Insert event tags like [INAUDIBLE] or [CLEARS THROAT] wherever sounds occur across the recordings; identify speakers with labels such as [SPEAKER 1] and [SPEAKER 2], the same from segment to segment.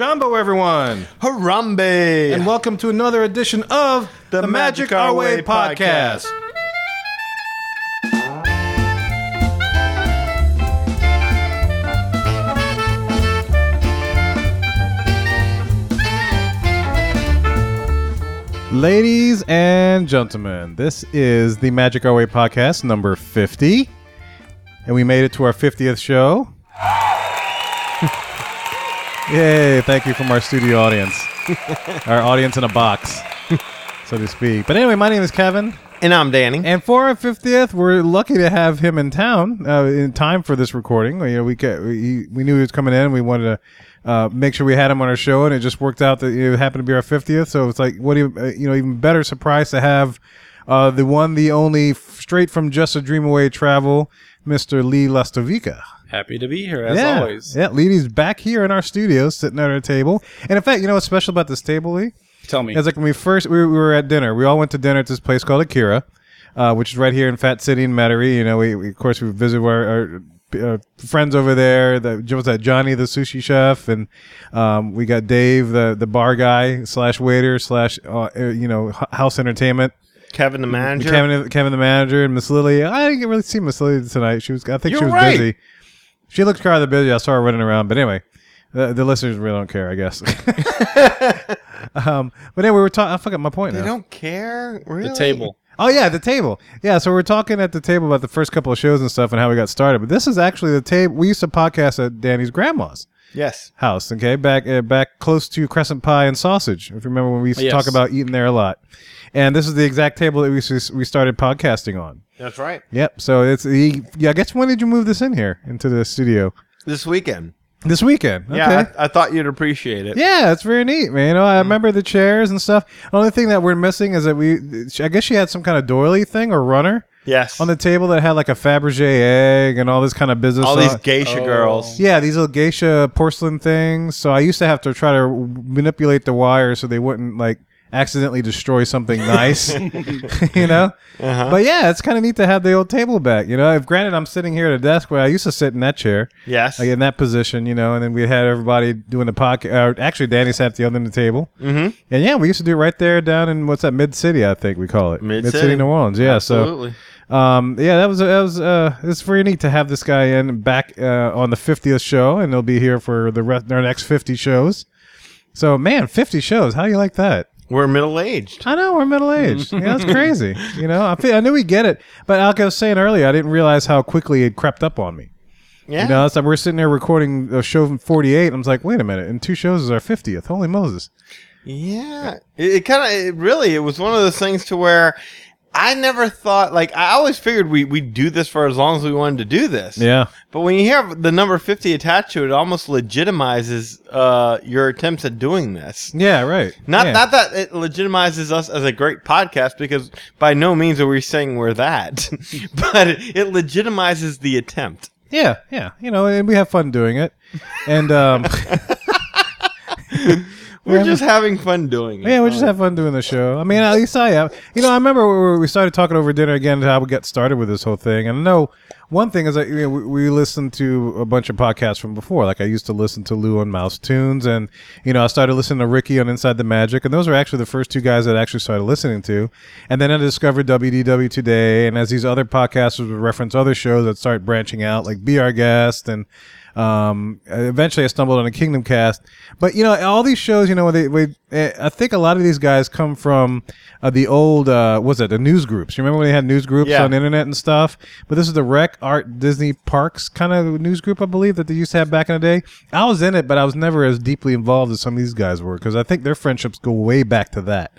[SPEAKER 1] Jambo, everyone,
[SPEAKER 2] Harambe!
[SPEAKER 1] and welcome to another edition of the, Magic Our Way podcast. Ladies and gentlemen, this is the Magic Our Way podcast number 50. And we made it to our 50th show. Yay, thank you from our studio audience. [LAUGHS] our audience in a box, so to speak. But anyway, my name is Kevin.
[SPEAKER 2] and I'm Danny.
[SPEAKER 1] And for our 50th, we're lucky to have him in town uh, in time for this recording. You know, we, ca- we we knew he was coming in. And we wanted to uh, make sure we had him on our show, and it just worked out that it happened to be our 50th. So it's like, what do you, uh, you know, even better surprise to have uh, the one, the only, straight from Just a Dream Away travel, Mr. Lee Lastovica.
[SPEAKER 3] Happy to be here as
[SPEAKER 1] yeah.
[SPEAKER 3] always.
[SPEAKER 1] Yeah, Lee's back here in our studio, sitting at our table. And in fact, you know what's special about this table, Lee?
[SPEAKER 3] Tell me.
[SPEAKER 1] It's like when we first we were, we were at dinner. We all went to dinner at this place called Akira, uh, which is right here in Fat City in Metairie. You know, we, we of course we visited our, our uh, friends over there. The was that Johnny the sushi chef, and um, we got Dave the the bar guy slash waiter slash uh, uh, you know house entertainment.
[SPEAKER 2] Kevin the manager.
[SPEAKER 1] Kevin Kevin the manager and Miss Lily. I didn't really see Miss Lily tonight. She was I think she
[SPEAKER 2] You're
[SPEAKER 1] was
[SPEAKER 2] right.
[SPEAKER 1] busy. She looked kind of busy. I saw her running around, but anyway. The, the listeners really don't care, I guess. [LAUGHS] um, but anyway, we were talking. I forgot my point
[SPEAKER 2] they
[SPEAKER 1] now.
[SPEAKER 2] don't care? Really?
[SPEAKER 3] the table.
[SPEAKER 1] Oh yeah, the table. Yeah, so we're talking at the table about the first couple of shows and stuff and how we got started. But this is actually the table we used to podcast at Danny's grandma's
[SPEAKER 2] Yes.
[SPEAKER 1] house. Okay, back uh, back close to Crescent Pie and Sausage. If you remember when we used to
[SPEAKER 3] Yes.
[SPEAKER 1] talk about eating there a lot. And this is the exact table that we we started podcasting on.
[SPEAKER 2] That's right.
[SPEAKER 1] Yep. So it's the yeah. I guess when did you move this in here into the studio?
[SPEAKER 2] This weekend.
[SPEAKER 1] This weekend. Okay.
[SPEAKER 2] Yeah, I, I thought you'd appreciate it.
[SPEAKER 1] Yeah, it's very neat, man. You know, I mm. remember the chairs and stuff. The only thing that we're missing is that we, I guess she had some kind of doily thing or runner
[SPEAKER 2] Yes.
[SPEAKER 1] on the table that had like a Fabergé egg and all this kind of business.
[SPEAKER 2] All these geisha
[SPEAKER 3] Oh.
[SPEAKER 2] girls.
[SPEAKER 1] yeah, these little geisha porcelain things. So I used to have to try to manipulate the wire so they wouldn't like accidentally destroy something nice, [LAUGHS] [LAUGHS] you know.
[SPEAKER 2] Uh-huh.
[SPEAKER 1] But yeah, it's kind of neat to have the old table back. You know, if granted, I'm sitting here at a desk where I used to sit in that chair.
[SPEAKER 2] Yes.
[SPEAKER 1] like in that position, you know, and then we had everybody doing the podcast. Uh, actually, Danny sat at the other end of the table,
[SPEAKER 2] mm-hmm.
[SPEAKER 1] and yeah, we used to do it right there down in what's that Mid City, I think we call it
[SPEAKER 2] Mid-City.
[SPEAKER 1] New Orleans. Yeah,
[SPEAKER 2] Absolutely.
[SPEAKER 1] so um, yeah, that was that was uh, it's very neat to have this guy in back uh, on the fiftieth show, and he'll be here for the rest our next fifty shows. So man, fifty shows. How do you like that?
[SPEAKER 2] We're middle aged.
[SPEAKER 1] I know we're middle aged. [LAUGHS] yeah, that's crazy. You know, I feel, I knew we get it, but like I was saying earlier, I didn't realize how quickly it crept up on me.
[SPEAKER 2] Yeah.
[SPEAKER 1] You know, it's like we're sitting there recording a show from 48. And I was like, wait a minute. In two shows is our 50th. Holy Moses.
[SPEAKER 2] Yeah, it, it kind of it really it was one of those things to where I never thought like I always figured we we would do this for as long as we wanted to do this.
[SPEAKER 1] Yeah.
[SPEAKER 2] But when you have the number fifty attached to it, it almost legitimizes uh, your attempts at doing this.
[SPEAKER 1] Yeah, right.
[SPEAKER 2] Not
[SPEAKER 1] yeah.
[SPEAKER 2] not that it legitimizes us as a great podcast because by no means are we saying we're that, [LAUGHS] but it, it legitimizes the attempt.
[SPEAKER 1] Yeah, yeah. You know, and we have fun doing it. And, um, [LAUGHS] [LAUGHS]
[SPEAKER 2] We're just having fun doing it.
[SPEAKER 1] yeah, we just have fun doing the show. I mean, at least I have. You know, I remember we we started talking over dinner again how we got started with this whole thing. And I know one thing is that you know, we, we listened to a bunch of podcasts from before. Like I used to listen to Lou and Mouse Tunes, and you know, I started listening to Ricky on Inside the Magic, and those were actually the first two guys that I actually started listening to. And then I discovered WDW Today, and as these other podcasters would reference other shows that start branching out, like Be Our Guest and um, eventually I stumbled on a Kingdom Cast, but you know, all these shows, you know, they, we, eh, I think a lot of these guys come from uh, the old, uh, was it the news groups? You remember when they had news groups
[SPEAKER 2] Yeah.
[SPEAKER 1] on the internet and stuff? But this is the Rec Art Disney Parks kind of news group, I believe, that they used to have back in the day. I was in it, but I was never as deeply involved as some of these guys were because I think their friendships go way back to that.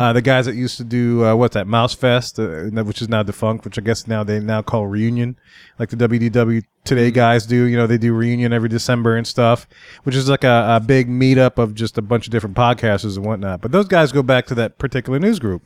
[SPEAKER 1] Uh, the guys that used to do uh, what's that Mouse Fest, uh, which is now defunct, which I guess now they now call Reunion, like the WDW today guys do. You know, they do Reunion every December and stuff, which is like a, a big meetup of just a bunch of different podcasters and whatnot. But those guys go back to that particular news group.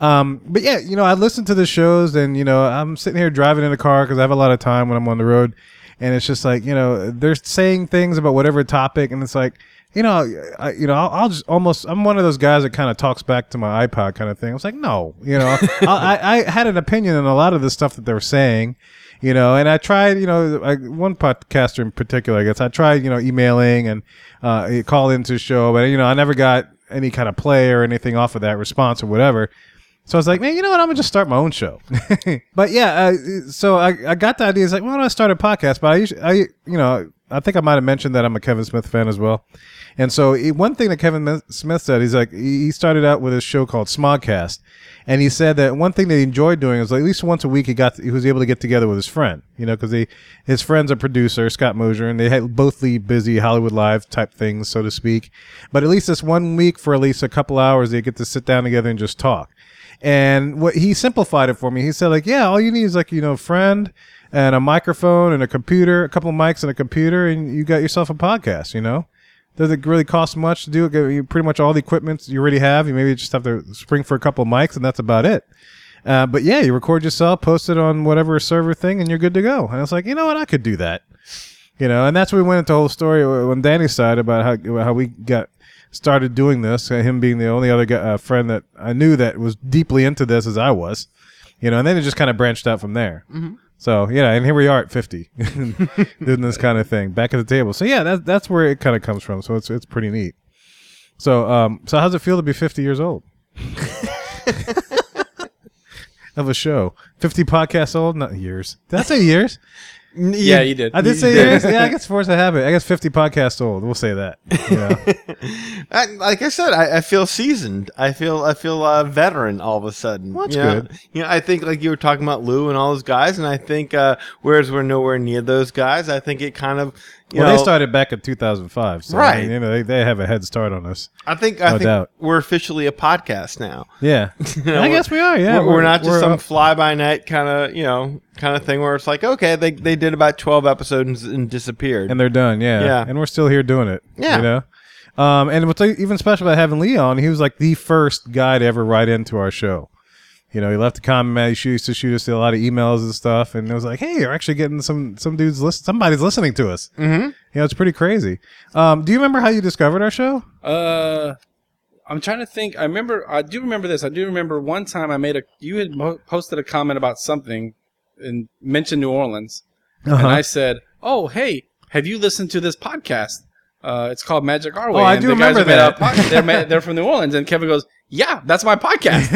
[SPEAKER 1] Um, but yeah, you know, I listen to the shows, and you know, I'm sitting here driving in the car because I have a lot of time when I'm on the road, and it's just like you know, they're saying things about whatever topic, and it's like you know, I, you know, I'll, I'll just almost, I'm one of those guys that kind of talks back to my iPod kind of thing. I was like, no, you know, [LAUGHS] I, I, I had an opinion on a lot of the stuff that they were saying, you know. And I tried, you know, I, one podcaster in particular, I guess I tried, you know, emailing and uh, call into show, but you know, I never got any kind of play or anything off of that response or whatever. So I was like, man, you know what? I'm gonna just start my own show. [LAUGHS] but yeah, uh, so I, I got the idea. It's like, well, I start a podcast, but I usually, I, you know, I think I might have mentioned that I'm a Kevin Smith fan as well. And so one thing that Kevin Smith said, he's like, he started out with a show called Smodcast, and he said that one thing that he enjoyed doing like, at least once a week he got he was able to get together with his friend, you know, because he his friend's a producer, Scott Mosier, and they had both lead busy Hollywood Live type things, so to speak. But at least this one week for at least a couple hours, they get to sit down together and just talk. And what he simplified it for me, he said like, yeah, all you need is like you know a friend and a microphone and a computer, a couple of mics and a computer, and you got yourself a podcast. You know, doesn't really cost much to do. it. You pretty much all the equipment you already have. You maybe just have to spring for a couple of mics, and that's about it. Uh, but yeah, you record yourself, post it on whatever server thing, and you're good to go. And I was like, you know what, I could do that. You know, and that's where we went into the whole story on Danny's side about how how we got started doing this. Uh, him being the only other guy, uh, friend that I knew that was deeply into this as I was. You know, and then it just kind of branched out from there. So yeah, and here we are at fifty, [LAUGHS] doing this kind of thing back at the table. So yeah, that's that's where it kind of comes from. So it's it's pretty neat. So um, so how's it feel to be fifty years old? [LAUGHS] of a show, fifty podcasts old, not years. Did I say years?
[SPEAKER 3] Yeah, you did.
[SPEAKER 1] I did say years. Yeah, I [LAUGHS] guess force a habit. I guess fifty podcasts old. We'll say that. You know? [LAUGHS]
[SPEAKER 2] I, like I said, I, I feel seasoned. I feel I feel uh, veteran all of a sudden.
[SPEAKER 1] Well, that's
[SPEAKER 2] you know?
[SPEAKER 1] good.
[SPEAKER 2] You know, I think like you were talking about Lou and all those guys, and I think uh, whereas we're nowhere near those guys, I think it kind of you
[SPEAKER 1] well,
[SPEAKER 2] know
[SPEAKER 1] they started back in two thousand five, so I
[SPEAKER 2] Right.
[SPEAKER 1] mean, you know, they, they have a head start on us.
[SPEAKER 2] I think I
[SPEAKER 1] No
[SPEAKER 2] think
[SPEAKER 1] doubt.
[SPEAKER 2] we're officially a podcast now.
[SPEAKER 1] Yeah, [LAUGHS]
[SPEAKER 2] know,
[SPEAKER 1] I guess we are. Yeah,
[SPEAKER 2] we're, we're not just
[SPEAKER 1] we're
[SPEAKER 2] some fly by night kind of you know kind of thing where it's like okay they they did about twelve episodes and, and disappeared.
[SPEAKER 1] and they're done. Yeah,
[SPEAKER 2] Yeah.
[SPEAKER 1] and we're still here doing it.
[SPEAKER 2] Yeah.
[SPEAKER 1] you know. Um, and what's even special about having Lee on, he was like the first guy to ever write into our show. You know, he left a comment. He used to shoot us a lot of emails and stuff, and it was like, "Hey, you're actually getting some some dudes listen. Somebody's listening to us." Mm-hmm. You know, it's pretty crazy. Um, do you remember how you discovered our show?
[SPEAKER 3] Uh, I'm trying to think. I remember. I do remember this. I do remember one time I made a. You had posted a comment about something, and mentioned New Orleans, and
[SPEAKER 1] Uh-huh.
[SPEAKER 3] I said, "Oh, hey, have you listened to this podcast? Uh, it's called Magic Our Way."
[SPEAKER 1] Oh, I do remember that.
[SPEAKER 3] pod- they're, ma- they're from New [LAUGHS] Orleans, and Kevin goes, "Yeah, that's my podcast."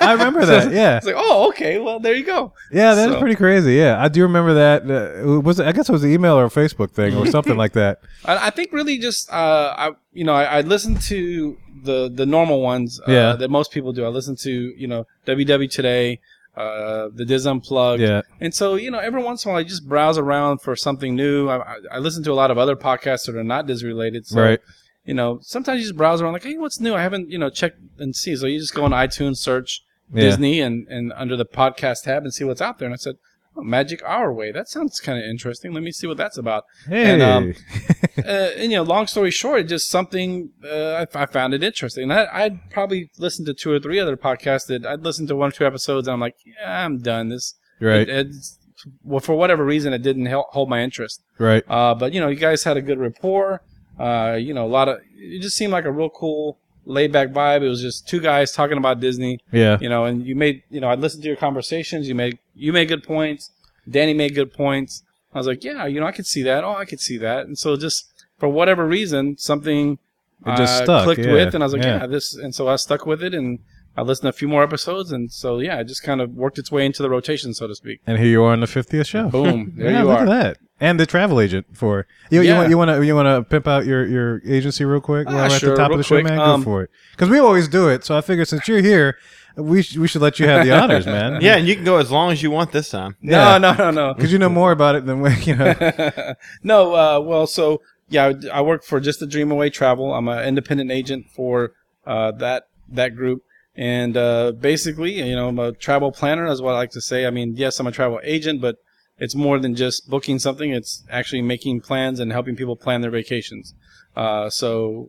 [SPEAKER 3] [LAUGHS]
[SPEAKER 1] I remember [LAUGHS] that. Yeah,
[SPEAKER 3] It's like, "Oh, okay. Well, there you go."
[SPEAKER 1] Yeah, that's
[SPEAKER 3] So-
[SPEAKER 1] pretty crazy. Yeah, I do remember that. Uh, it was I guess it was an email or a Facebook thing or something like that.
[SPEAKER 3] I, I think really just uh, I you know I, I listen to the the normal ones uh,
[SPEAKER 1] Yeah.
[SPEAKER 3] that most people do. I listen to you know WW Today, uh, the DIS Unplugged,
[SPEAKER 1] Yeah.
[SPEAKER 3] and so you know every once in a while I just browse around for something new. I, I, I listen to a lot of other podcasts that are not Diz related. So,
[SPEAKER 1] Right.
[SPEAKER 3] You know, sometimes you just browse around like, hey, what's new? I haven't you know checked and see. So you just go on iTunes, search
[SPEAKER 1] Yeah.
[SPEAKER 3] Disney, and and under the podcast tab and see what's out there. And I said. Magic Our Way. That sounds kind of interesting. Let me see what that's about
[SPEAKER 1] Hey,
[SPEAKER 3] And, um, [LAUGHS] uh, and you know, long story short, just something uh, I, I found it interesting. And I, I'd probably listened to two or three other podcasts that I'd listened to one or two episodes, and I'm like, yeah, I'm done. This
[SPEAKER 1] right,
[SPEAKER 3] It, it's, well, for whatever reason, it didn't hold my interest.
[SPEAKER 1] right.
[SPEAKER 3] Uh, but you know, you guys had a good rapport. Uh, you know, a lot of it just seemed like a real cool, laid back vibe. It was just two guys talking about Disney
[SPEAKER 1] Yeah,
[SPEAKER 3] you know, and you made, you know, I listened to your conversations. You made, you made good points. Danny made good points. I was like, yeah, you know, I could see that. Oh, I could see that. And so just for whatever reason, something
[SPEAKER 1] It just
[SPEAKER 3] uh,
[SPEAKER 1] stuck,
[SPEAKER 3] clicked
[SPEAKER 1] yeah,
[SPEAKER 3] with, and I was like,
[SPEAKER 1] yeah.
[SPEAKER 3] yeah. this. And so I stuck with it, and I listened to a few more episodes, and so yeah, it just kind of worked its way into the rotation, so to speak.
[SPEAKER 1] and here you are on the fiftieth show.
[SPEAKER 3] Boom, [LAUGHS] there
[SPEAKER 1] yeah,
[SPEAKER 3] you
[SPEAKER 1] look
[SPEAKER 3] are.
[SPEAKER 1] at that. And the travel agent for you. You want you want to you want to pimp out your your agency real quick
[SPEAKER 3] Ah,
[SPEAKER 1] we're at the top of the show, man.
[SPEAKER 3] Um,
[SPEAKER 1] Go for it. Because we always do it. So I figure since you're here, we sh- we should let you have the honors, man. [LAUGHS]
[SPEAKER 2] yeah, and you can go as long as you want this time.
[SPEAKER 1] Yeah.
[SPEAKER 3] No, no, no, no.
[SPEAKER 1] Because you know more about it than we, you know. [LAUGHS]
[SPEAKER 3] no, uh, well, so yeah, I I work for Just a Dream Away Travel. I'm an independent agent for uh, that that group, and uh, basically, you know, I'm a travel planner, is what I like to say. I mean, yes, I'm a travel agent, but it's more than just booking something. It's actually making plans and helping people plan their vacations. Uh, so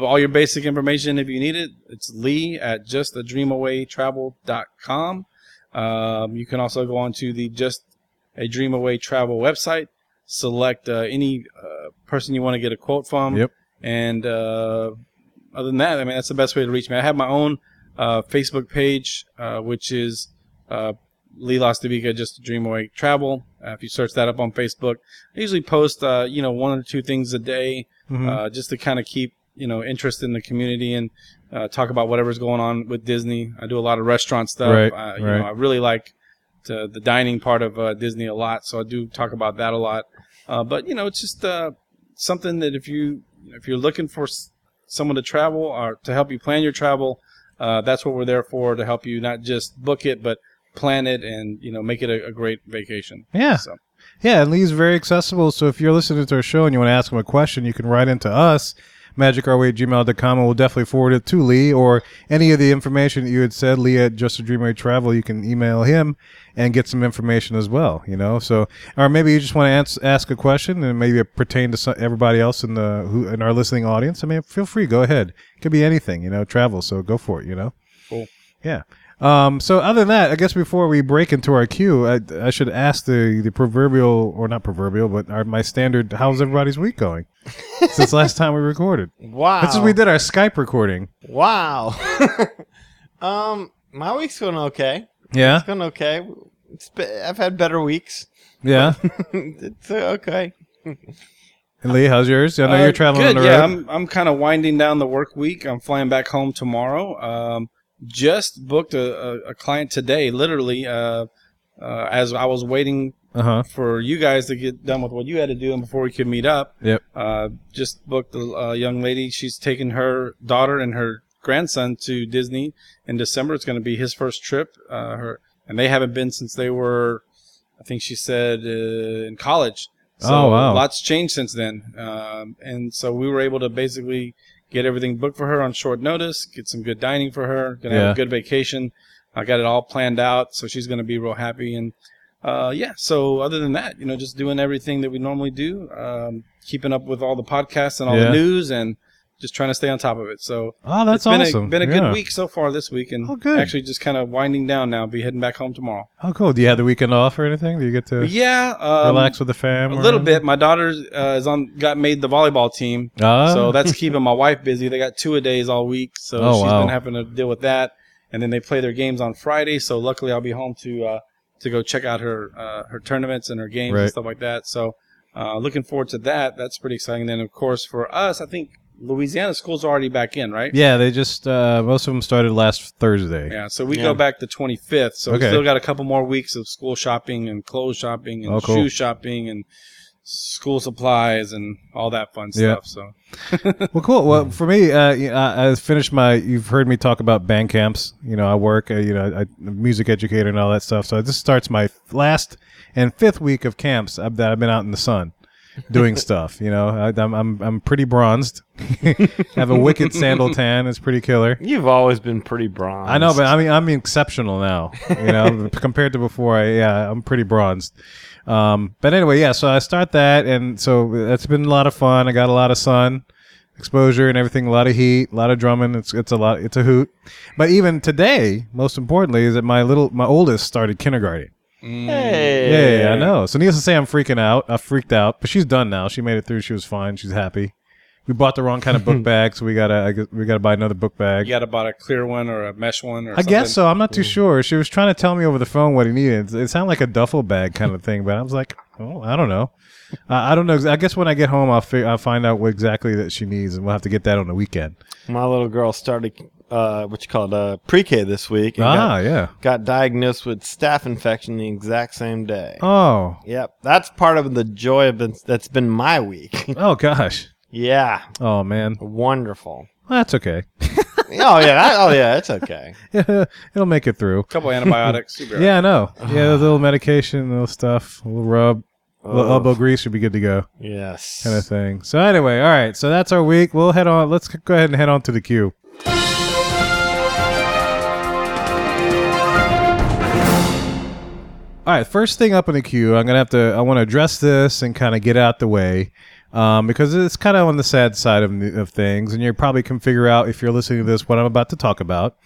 [SPEAKER 3] all your basic information, if you need it, it's Lee at justadreamawaytravel.com. Um, you can also go on to the Just a Dream Away Travel website, select uh, any uh, person you want to get a quote from,
[SPEAKER 1] Yep.
[SPEAKER 3] and uh, other than that, I mean that's the best way to reach me. I have my own uh, Facebook page, uh, which is uh, Lee Lastovica, just a dream away travel. Uh, if you search that up on Facebook, I usually post, uh, you know, one or two things a day,
[SPEAKER 1] Mhm.
[SPEAKER 3] uh, just to kind of keep, you know, interest in the community and uh, talk about whatever's going on with Disney. I do a lot of restaurant stuff.
[SPEAKER 1] Right,
[SPEAKER 3] uh, you
[SPEAKER 1] right.
[SPEAKER 3] know, I really like to, the dining part of uh, Disney a lot, so I do talk about that a lot. Uh, but you know, it's just uh, something that if you if you're looking for s- someone to travel or to help you plan your travel, uh, that's what we're there for to help you not just book it but plan it and you know make it a, a great vacation.
[SPEAKER 1] Yeah.
[SPEAKER 3] So
[SPEAKER 1] Yeah, and Lee's very accessible. So if you're listening to our show and you want to ask him a question, you can write into us, magicourway at gmail.com, and we'll definitely forward it to Lee or any of the information that you had said, Lee at Just a Dream Away Travel, you can email him and get some information as well, you know? So, or maybe you just want to ans- ask a question and maybe it pertain to everybody else in the, who, in our listening audience. I mean, feel free, go ahead. It could be anything, you know, travel. So go for it, you know?
[SPEAKER 3] Cool.
[SPEAKER 1] Yeah. Um, so other than that, I guess before we break into our queue, I, I should ask the, the proverbial, or not proverbial, but our, my standard, how's everybody's week going? [LAUGHS] Since last time we recorded.
[SPEAKER 2] Wow.
[SPEAKER 1] That's when we did our Skype recording.
[SPEAKER 2] Wow. [LAUGHS] um, my week's going okay.
[SPEAKER 1] Yeah?
[SPEAKER 2] It's going okay. It's be- I've had better weeks.
[SPEAKER 1] Yeah? [LAUGHS]
[SPEAKER 2] it's uh, okay.
[SPEAKER 1] And Lee, how's yours? I know
[SPEAKER 3] Uh,
[SPEAKER 1] you're traveling
[SPEAKER 3] Good, yeah.
[SPEAKER 1] road.
[SPEAKER 3] I'm I'm kind of winding down the work week. I'm flying back home tomorrow. Um, just booked a, a, a client today, literally, uh, uh, as I was waiting
[SPEAKER 1] Uh-huh.
[SPEAKER 3] for you guys to get done with what you had to do and before we could meet up.
[SPEAKER 1] Yep.
[SPEAKER 3] Uh, just booked a, a young lady. She's taking her daughter and her grandson to Disney in December. It's going to be his first trip. Uh, her and they haven't been since they were, I think she said, uh, in college. So
[SPEAKER 1] Oh, wow.
[SPEAKER 3] lots changed since then. Um, and so we were able to basically get everything booked for her on short notice, get some good dining for her, gonna have a good vacation. I got it all planned out, so she's gonna be real happy. And uh, yeah, so other than that, you know, just doing everything that we normally do, um, keeping up with all the podcasts and all
[SPEAKER 1] Yeah.
[SPEAKER 3] the news, and just trying to stay on top of it. So
[SPEAKER 1] Oh, that's
[SPEAKER 3] been
[SPEAKER 1] awesome.
[SPEAKER 3] a been a
[SPEAKER 1] Yeah.
[SPEAKER 3] good week so far this week, and
[SPEAKER 1] Oh, good.
[SPEAKER 3] actually just kind of winding down now. Be heading back home tomorrow.
[SPEAKER 1] Oh, cool. Do you have the weekend off or anything? Do you get to
[SPEAKER 3] yeah, um,
[SPEAKER 1] relax with the fam?
[SPEAKER 3] a little
[SPEAKER 1] anything?
[SPEAKER 3] bit. My daughter uh, is on got made the volleyball team,
[SPEAKER 1] Ah.
[SPEAKER 3] so that's keeping my wife busy. They got two a days all week, so
[SPEAKER 1] Oh,
[SPEAKER 3] she's
[SPEAKER 1] wow.
[SPEAKER 3] been having to deal with that. And then they play their games on Friday, so luckily I'll be home to uh, to go check out her uh, her tournaments and her games
[SPEAKER 1] Right.
[SPEAKER 3] and stuff like that. So uh, looking forward to that. That's pretty exciting. And then of course for us, I think Louisiana schools are already back in, right?
[SPEAKER 1] Yeah, they just, uh, most of them started last Thursday.
[SPEAKER 3] Yeah, so we
[SPEAKER 2] Yeah.
[SPEAKER 3] go back the 25th. So
[SPEAKER 1] Okay.
[SPEAKER 3] we still got a couple more weeks of school shopping and clothes shopping and
[SPEAKER 1] Oh, cool.
[SPEAKER 3] shoe shopping and school supplies and all that fun
[SPEAKER 1] Yeah.
[SPEAKER 3] stuff. So [LAUGHS]
[SPEAKER 1] Well, cool. Well, for me, uh, you know, I, I finished my. You've heard me talk about band camps. You know, I work. Uh, you know, I, I'm a music educator and all that stuff. So this starts my last and fifth week of camps I've, that I've been out in the sun doing stuff. You know, I, I'm I'm I'm pretty bronzed. [LAUGHS] have a wicked sandal tan. It's pretty killer.
[SPEAKER 2] You've always been pretty bronzed.
[SPEAKER 1] I know, but I mean, I'm exceptional now. You know, [LAUGHS] compared to before. I, yeah, I'm pretty bronzed. Um, but anyway, yeah. So I start that, and so that's been a lot of fun. I got a lot of sun exposure and everything. A lot of heat, a lot of drumming. It's it's a lot. It's a hoot. But even today, most importantly, is that my little my oldest started kindergarten.
[SPEAKER 2] Hey.
[SPEAKER 1] Yeah, I know. So needless to say, I'm freaking out. I freaked out, but she's done now. She made it through. She was fine. She's happy. We bought the wrong kind of book [LAUGHS] bag, so we gotta I guess we gotta buy another book bag.
[SPEAKER 3] you got to buy a clear one or a mesh one or
[SPEAKER 1] I
[SPEAKER 3] something?
[SPEAKER 1] guess so. I'm not too sure. She was trying to tell me over the phone what he needed. It sounded like a duffel bag kind of thing, but I was like, oh, I don't know. Uh, I don't know. I guess when I get home, I'll fi- I'll find out what exactly that she needs, and we'll have to get that on the weekend.
[SPEAKER 2] My little girl started uh, what you call it, uh, pre-K this week. and
[SPEAKER 1] Ah,
[SPEAKER 2] got,
[SPEAKER 1] yeah.
[SPEAKER 2] got diagnosed with staph infection the exact same day.
[SPEAKER 1] Oh,
[SPEAKER 2] Yep, that's part of the joy of been, that's been my week. [LAUGHS]
[SPEAKER 1] oh gosh.
[SPEAKER 2] yeah,
[SPEAKER 1] Oh man.
[SPEAKER 2] wonderful.
[SPEAKER 1] Well, that's okay. [LAUGHS]
[SPEAKER 2] oh yeah, I- oh yeah, it's okay. [LAUGHS]
[SPEAKER 1] It'll make it through.
[SPEAKER 3] a couple antibiotics. you'll be all right.
[SPEAKER 1] Yeah, I know. Yeah, a little medication, a little stuff, a little rub, a little elbow grease should be good to go,
[SPEAKER 2] Yes.
[SPEAKER 1] kind of thing. So anyway, all right. So that's our week. We'll head on. Let's go ahead and head on to the queue. All right, first thing up in the queue, I'm gonna have to. I want to address this and kind of get out the way, um, because it's kind of on the sad side of, of things, and you probably can figure out if you're listening to this what I'm about to talk about.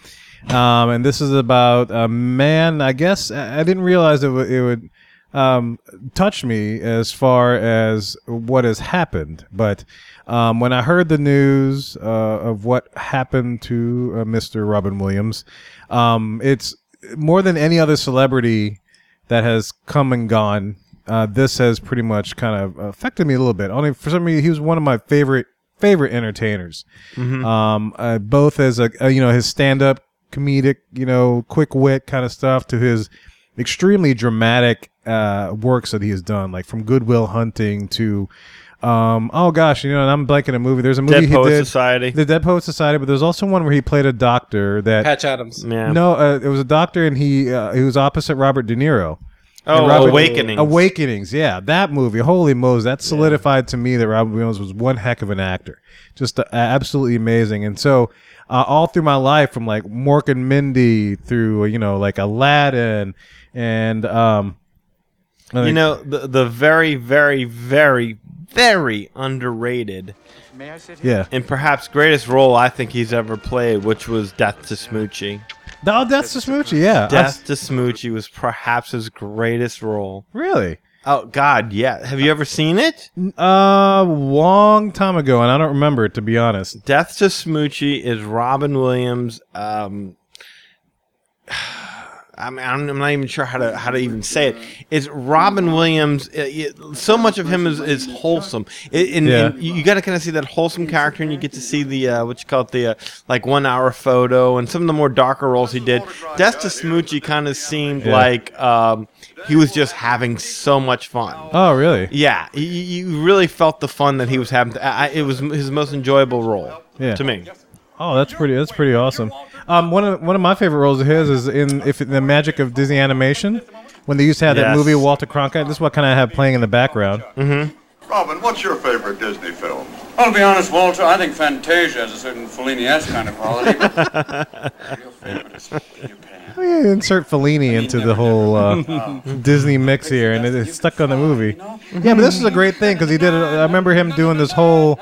[SPEAKER 1] Um, and this is about a man. I guess I didn't realize it would, it would um, touch me as far as what has happened, but um, when I heard the news uh, of what happened to uh, Mr. Robin Williams, um, it's more than any other celebrity that has come and gone, uh, this has pretty much kind of affected me a little bit. Only for some reason, he was one of my favorite favorite entertainers. Um, uh, both as a, uh, you know his stand up comedic, you know, quick wit kind of stuff to his extremely dramatic uh, works that he has done, like from Goodwill Hunting to. Um, oh gosh, you know, and I'm blanking a movie. There's a movie
[SPEAKER 2] Dead
[SPEAKER 1] he
[SPEAKER 2] Poet
[SPEAKER 1] did,
[SPEAKER 2] Society.
[SPEAKER 1] the Dead Poet Society, but there's also one where he played a doctor that
[SPEAKER 3] Patch Adams.
[SPEAKER 2] Yeah.
[SPEAKER 1] no, uh, it was a doctor, and he uh, he was opposite Robert De Niro.
[SPEAKER 2] oh,
[SPEAKER 1] Robert-
[SPEAKER 2] Awakening.
[SPEAKER 1] Awakenings, yeah, that movie. Holy Moses, that solidified to me that Robert Williams was one heck of an actor, just uh, absolutely amazing. And so, uh, all through my life, from like Mork and Mindy through you know like Aladdin, and um, I
[SPEAKER 2] You
[SPEAKER 1] think-
[SPEAKER 2] know, the the very, very, very, very underrated may i say
[SPEAKER 1] yeah,
[SPEAKER 2] and perhaps greatest role I think he's ever played, which was Death to Smoochy.
[SPEAKER 1] oh, that's the Smoochy, yeah, I s-
[SPEAKER 2] Death to Smoochy was perhaps his greatest role.
[SPEAKER 1] really.
[SPEAKER 2] Oh God, yeah. Have you ever seen it?
[SPEAKER 1] Uh, long time ago, and I don't remember it to be honest.
[SPEAKER 2] Death to Smoochy is Robin Williams. Um, I mean, I'm I'm not even sure how to how to even say it. It's Robin Williams. uh, it- so much of him is, is wholesome. It, and,
[SPEAKER 1] Yeah.
[SPEAKER 2] and you got to kind of see that wholesome character, and you get to see the uh, what you call it the uh, like one hour photo, and some of the more darker roles he did. Death to Smoochy kind of seemed
[SPEAKER 1] Yeah.
[SPEAKER 2] like um, he was just having so much fun.
[SPEAKER 1] Oh, really?
[SPEAKER 2] Yeah, you, really felt the fun that he was having. I- it was his most enjoyable role
[SPEAKER 1] Yeah.
[SPEAKER 2] to me.
[SPEAKER 1] Oh, that's pretty. That's pretty awesome. Um, one of one of my favorite roles of his is in if the magic of Disney animation when they used to have that
[SPEAKER 2] Yes.
[SPEAKER 1] movie Walter Cronkite. This is what kind of have playing in the background.
[SPEAKER 4] Robin, what's your favorite Disney film?
[SPEAKER 5] Well, to be honest, Walter, I think Fantasia has a certain Fellini-esque kind of quality. but [LAUGHS] Your favorite is Peter
[SPEAKER 1] Oh, yeah, insert Fellini into the whole uh, Disney mix here, and it- it's stuck on the movie. Yeah, but this is a great thing because he did. it- I remember him doing this whole.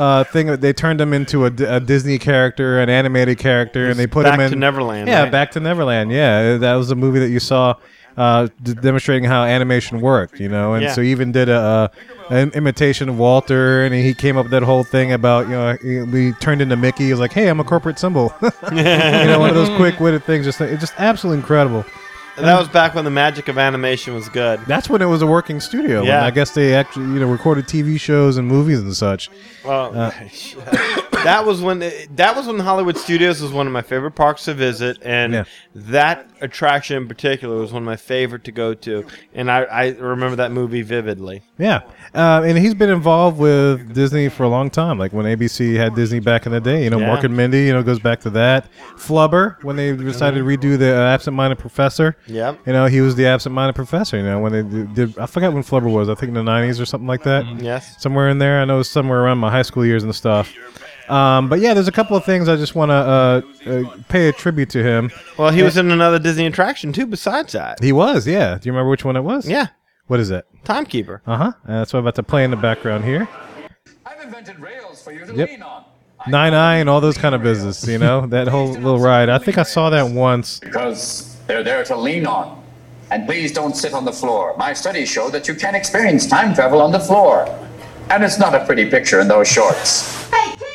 [SPEAKER 1] Uh, thing they turned him into a, D- a Disney character, an animated character, and they put
[SPEAKER 2] Back
[SPEAKER 1] him in
[SPEAKER 2] to Neverland,
[SPEAKER 1] Yeah,
[SPEAKER 2] right?
[SPEAKER 1] Back to Neverland. Yeah, that was a movie that you saw uh, d- demonstrating how animation worked. You know, and
[SPEAKER 2] Yeah.
[SPEAKER 1] so he even did a, a an imitation of Walter, and he came up with that whole thing about you know he, we turned into Mickey. He was like, "Hey, I'm a corporate symbol." [LAUGHS] you know, one of those [LAUGHS] quick witted things. Just it's just absolutely incredible.
[SPEAKER 2] That was back when the magic of animation was good.
[SPEAKER 1] That's when it was a working studio.
[SPEAKER 2] Yeah.
[SPEAKER 1] I guess they actually you know recorded TV shows and movies and such.
[SPEAKER 2] Well, [LAUGHS] that was when that was when Hollywood Studios was one of my favorite parks to visit, and
[SPEAKER 1] Yeah.
[SPEAKER 2] that attraction in particular was one of my favorite to go to, and I, I remember that movie vividly.
[SPEAKER 1] Yeah, uh, and he's been involved with Disney for a long time. Like when ABC had Disney back in the day, you know,
[SPEAKER 2] Yeah.
[SPEAKER 1] Mork and Mindy, you know, goes back to that. Flubber when they decided to redo the uh, Absent-Minded Professor.
[SPEAKER 2] Yep.
[SPEAKER 1] You know, he was the Absent-Minded Professor. You know, when they did, did I forget when Flubber was. I think in the '90s or something like that.
[SPEAKER 2] Yes.
[SPEAKER 1] somewhere in there. I know it was somewhere around my high school years and stuff. Um, but yeah, there's a couple of things I just want to uh, uh, pay a tribute to him.
[SPEAKER 2] Well, he was in another Disney attraction too. Besides that,
[SPEAKER 1] He was, yeah. Do you remember which one it was?
[SPEAKER 2] yeah,
[SPEAKER 1] What is it?
[SPEAKER 2] Timekeeper.
[SPEAKER 1] Uh huh. That's what I'm about to play in the background here.
[SPEAKER 5] I've invented rails for you to
[SPEAKER 1] Yep.
[SPEAKER 5] lean on.
[SPEAKER 1] Nine Eye and all those kind of business, you know, that whole little ride. I think I saw that once.
[SPEAKER 6] because they're there to lean on. And please don't sit on the floor. My studies show that you can experience time travel on the floor. And it's not a pretty picture in those shorts.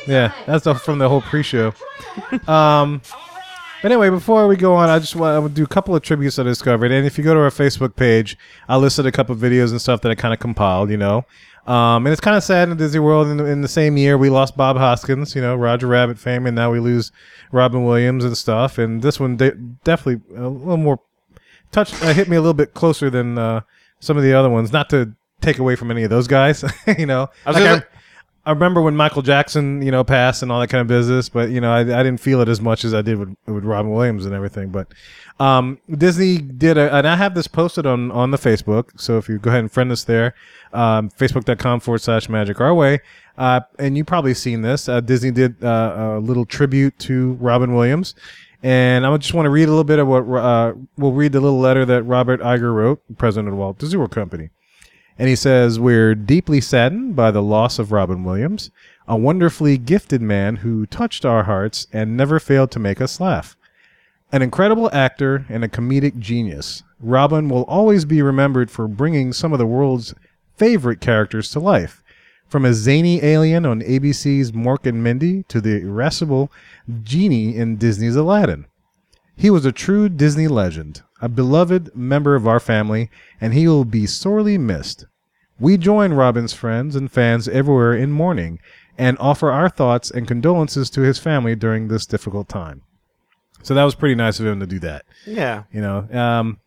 [SPEAKER 1] Yeah, that's from the whole pre-show. Um, but anyway, before we go on, I just want to do a couple of tributes I discovered. And if you go to our Facebook page, I listed a couple of videos and stuff that I kind of compiled, you know. Um, and it's kind of sad in Disney World. In, in the same year, we lost Bob Hoskins, you know, Roger Rabbit fame, and now we lose Robin Williams and stuff. And this one de- definitely a little more touched, uh, hit me a little bit closer than uh, some of the other ones. Not to take away from any of those guys, [LAUGHS] you know.
[SPEAKER 2] I was
[SPEAKER 1] Like,
[SPEAKER 2] gonna
[SPEAKER 1] I- remember when Michael Jackson, you know, passed and all that kind of business, but you know, I, I didn't feel it as much as I did with, with Robin Williams and everything. But um, Disney did, a, and I have this posted on on the Facebook. So if you go ahead and friend us there, um, facebook.com forward slash Magic Our Way, uh, and you probably seen this. Uh, Disney did uh, a little tribute to Robin Williams. And I just want to read a little bit of what uh, we'll read the little letter that Robert Iger wrote, president of Walt Disney World Company. And he says, We're deeply saddened by the loss of Robin Williams, a wonderfully gifted man who touched our hearts and never failed to make us laugh. An incredible actor and a comedic genius, Robin will always be remembered for bringing some of the world's favorite characters to life. From a zany alien on ABC's Mork and Mindy to the irascible genie in Disney's Aladdin. He was a true Disney legend, a beloved member of our family, and he will be sorely missed. We join Robin's friends and fans everywhere in mourning and offer our thoughts and condolences to his family during this difficult time. So that was pretty nice of him to do that
[SPEAKER 2] Yeah.
[SPEAKER 1] you know um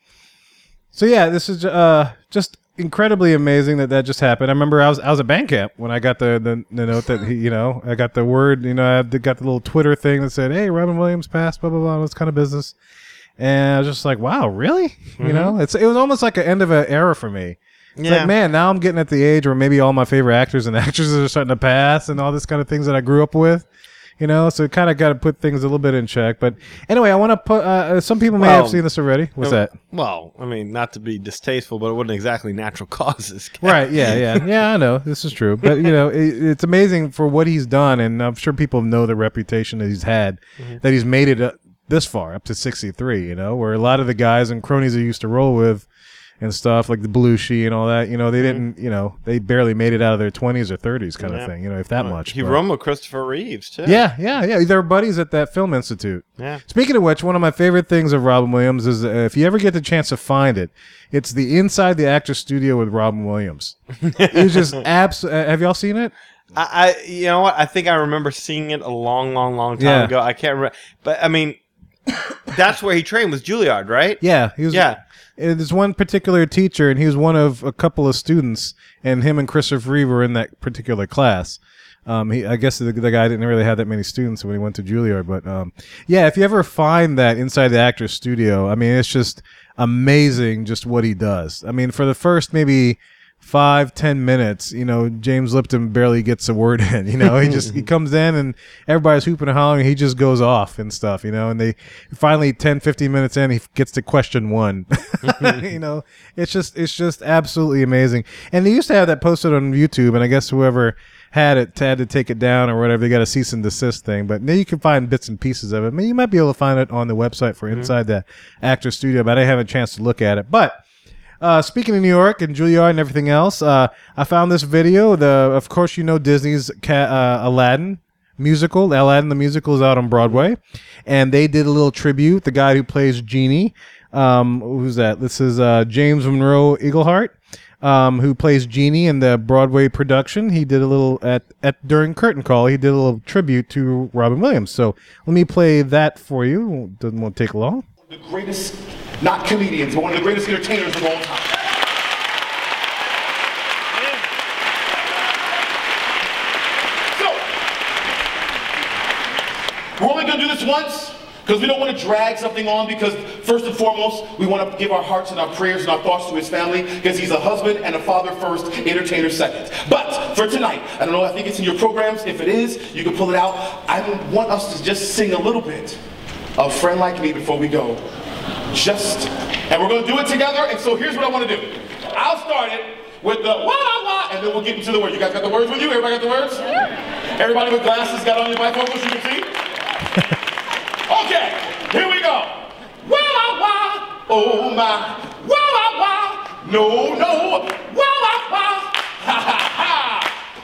[SPEAKER 1] so yeah this is uh just incredibly amazing that that just happened i remember i was i was at band camp when i got the the, the note that he you know i got the word you know i had the- got the little twitter thing that said hey robin williams passed blah blah blah this kind of business and i was just like wow really? You know? It's it was almost like an end of an era for me. It's
[SPEAKER 2] Yeah.
[SPEAKER 1] like man now i'm getting at the age where maybe all my favorite actors and [LAUGHS] actresses are starting to pass and all this kind of things that i grew up with you know? So it kind of got to put things a little bit in check. But anyway i want to put uh, some people may have seen this already. What's that?
[SPEAKER 2] Well, I mean, not to be distasteful, but it wasn't exactly natural [LAUGHS] causes.
[SPEAKER 1] right yeah yeah. [LAUGHS] Yeah i know. This is true. But you know it, it's amazing for what he's done and i'm sure people know the reputation that he's had that he's made it uh, this far up to 63 you know where a lot of the guys and cronies he used to roll with and stuff like the Belushi and all that you know they didn't you know they barely made it out of their 20s or 30s kind
[SPEAKER 2] Yeah.
[SPEAKER 1] of thing you know if that much
[SPEAKER 2] He
[SPEAKER 1] but-
[SPEAKER 2] roomed with Christopher Reeves too.
[SPEAKER 1] yeah yeah yeah they're buddies at that film institute
[SPEAKER 2] Yeah.
[SPEAKER 1] Speaking of which, one of my favorite things of Robin Williams is uh, if you ever get the chance to find it, it's the inside the actor studio with Robin Williams. [LAUGHS] It's just abs. Uh, have y'all seen it?
[SPEAKER 2] I, I, you know what? I think I remember seeing it a long, long, long time
[SPEAKER 1] Yeah.
[SPEAKER 2] ago. I can't remember, but I mean, that's where he trained was Juilliard, right?
[SPEAKER 1] Yeah, he was.
[SPEAKER 2] Yeah.
[SPEAKER 1] There's one particular teacher, and he was one of a couple of students, and him and Christopher Reeve were in that particular class. Um, he, I guess the, the guy didn't really have that many students when he went to Juilliard, but um, yeah, if you ever find that inside the actor's studio, I mean, it's just amazing just what he does. I mean, for the first maybe five ten minutes you know james lipton barely gets a word in you know he [LAUGHS] just he comes in and everybody's hooping and hollering he just goes off and stuff you know and they finally 10 15 minutes in he gets to question one. [LAUGHS] [LAUGHS] You know it's just it's just absolutely amazing. And they used to have that posted on youtube and i guess whoever had it had to take it down or whatever they got a cease and desist thing but now you can find bits and pieces of it I mean, you might be able to find it on the website for mm-hmm. inside the actor studio but i didn't have a chance to look at it but uh, speaking of New York and Juilliard and everything else, uh, I found this video. The of course you know Disney's uh, Aladdin musical. Aladdin the musical is out on Broadway, and they did a little tribute. The guy who plays Genie, um, who's that? This is uh, James Monroe Iglehart. Um, who plays Genie in the Broadway production? He did a little at, at during curtain call. He did a little tribute to Robin Williams. So let me play that for you. Doesn't want to take long.
[SPEAKER 7] the greatest, not comedians, but one of the greatest entertainers of all time. So, we're only gonna do this once because we don't want to drag something on because first and foremost, we want to give our hearts and our prayers and our thoughts to his family because he's a husband and a father first, entertainer second. But for tonight, I don't know, I think it's in your programs. If it is, you can pull it out. I want us to just sing a little bit of Friend Like Me before we go. Just, and we're gonna do it together. And so here's what I want to do. I'll start it with the wah wah, and then we'll get into the words. You guys got the words with you? Everybody got the words? Everybody with glasses got on your bifocals, you can see? [LAUGHS] okay, here we go. Wah wah, oh my. Wah wah wah, no no. Wah wah wah, ha ha ha.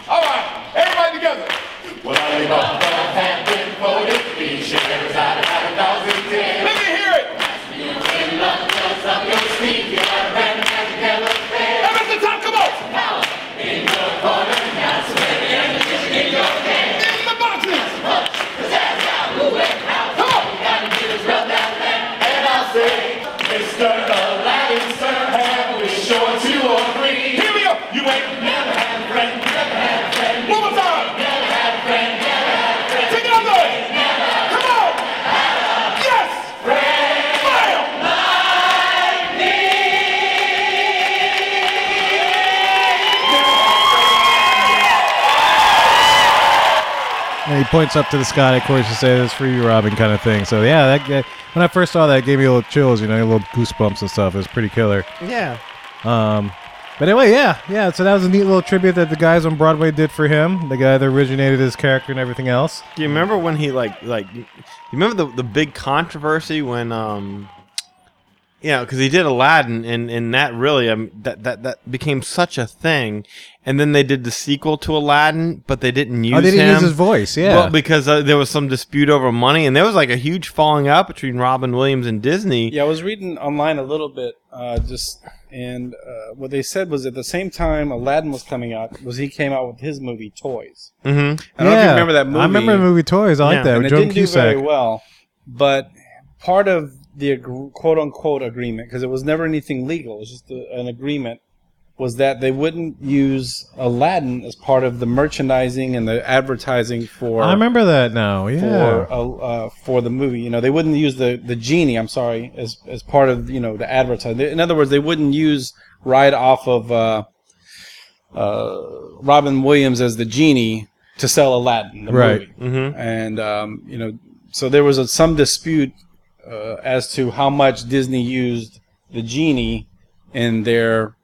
[SPEAKER 7] All right, everybody together. Well, I live up the hand been voted, be shares out of a thousand ten. Everyone top, come on!
[SPEAKER 1] He points up to the sky, of course, to say, "This for you, Robin," kind of thing. So yeah, that, that- when I first saw that, it gave me a little chills, you know, a little goosebumps and stuff. It was pretty killer.
[SPEAKER 2] Yeah.
[SPEAKER 1] Um, but anyway, yeah, yeah. So that was a neat little tribute that the guys on Broadway did for him. The guy that originated his character and everything else.
[SPEAKER 2] Do you remember when he like like? You remember the the big controversy when um you know, because he did Aladdin, and and that really, um, that that that became such a thing. And then they did the sequel to Aladdin, but they didn't use
[SPEAKER 1] Oh, they didn't
[SPEAKER 2] him.
[SPEAKER 1] use his voice. Yeah.
[SPEAKER 2] Well, because uh, there was some dispute over money, and there was like a huge falling out between Robin Williams and Disney.
[SPEAKER 3] Yeah, I was reading online a little bit, uh, just and uh, what they said was at the same time Aladdin was coming out, was he came out with his movie Toys.
[SPEAKER 2] Mm-hmm.
[SPEAKER 3] I don't know if you remember that movie.
[SPEAKER 1] I remember the movie Toys. I
[SPEAKER 2] Yeah.
[SPEAKER 1] like that.
[SPEAKER 3] and
[SPEAKER 1] With
[SPEAKER 3] it
[SPEAKER 1] Joan
[SPEAKER 3] didn't do very well. But part of the quote unquote agreement, because it was never anything legal, it was just a, an agreement, was that they wouldn't use Aladdin as part of the merchandising and the advertising for
[SPEAKER 1] I remember that now. Yeah.
[SPEAKER 3] for uh, uh, for the movie. You know, they wouldn't use the the genie. I'm sorry, as as part of you know the advertising. In other words, they wouldn't use right off of uh, uh, Robin Williams as the genie to sell Aladdin, the
[SPEAKER 1] Right.
[SPEAKER 3] movie.
[SPEAKER 2] Mm-hmm.
[SPEAKER 3] And um, you know, so there was a, some dispute uh, as to how much Disney used the genie in their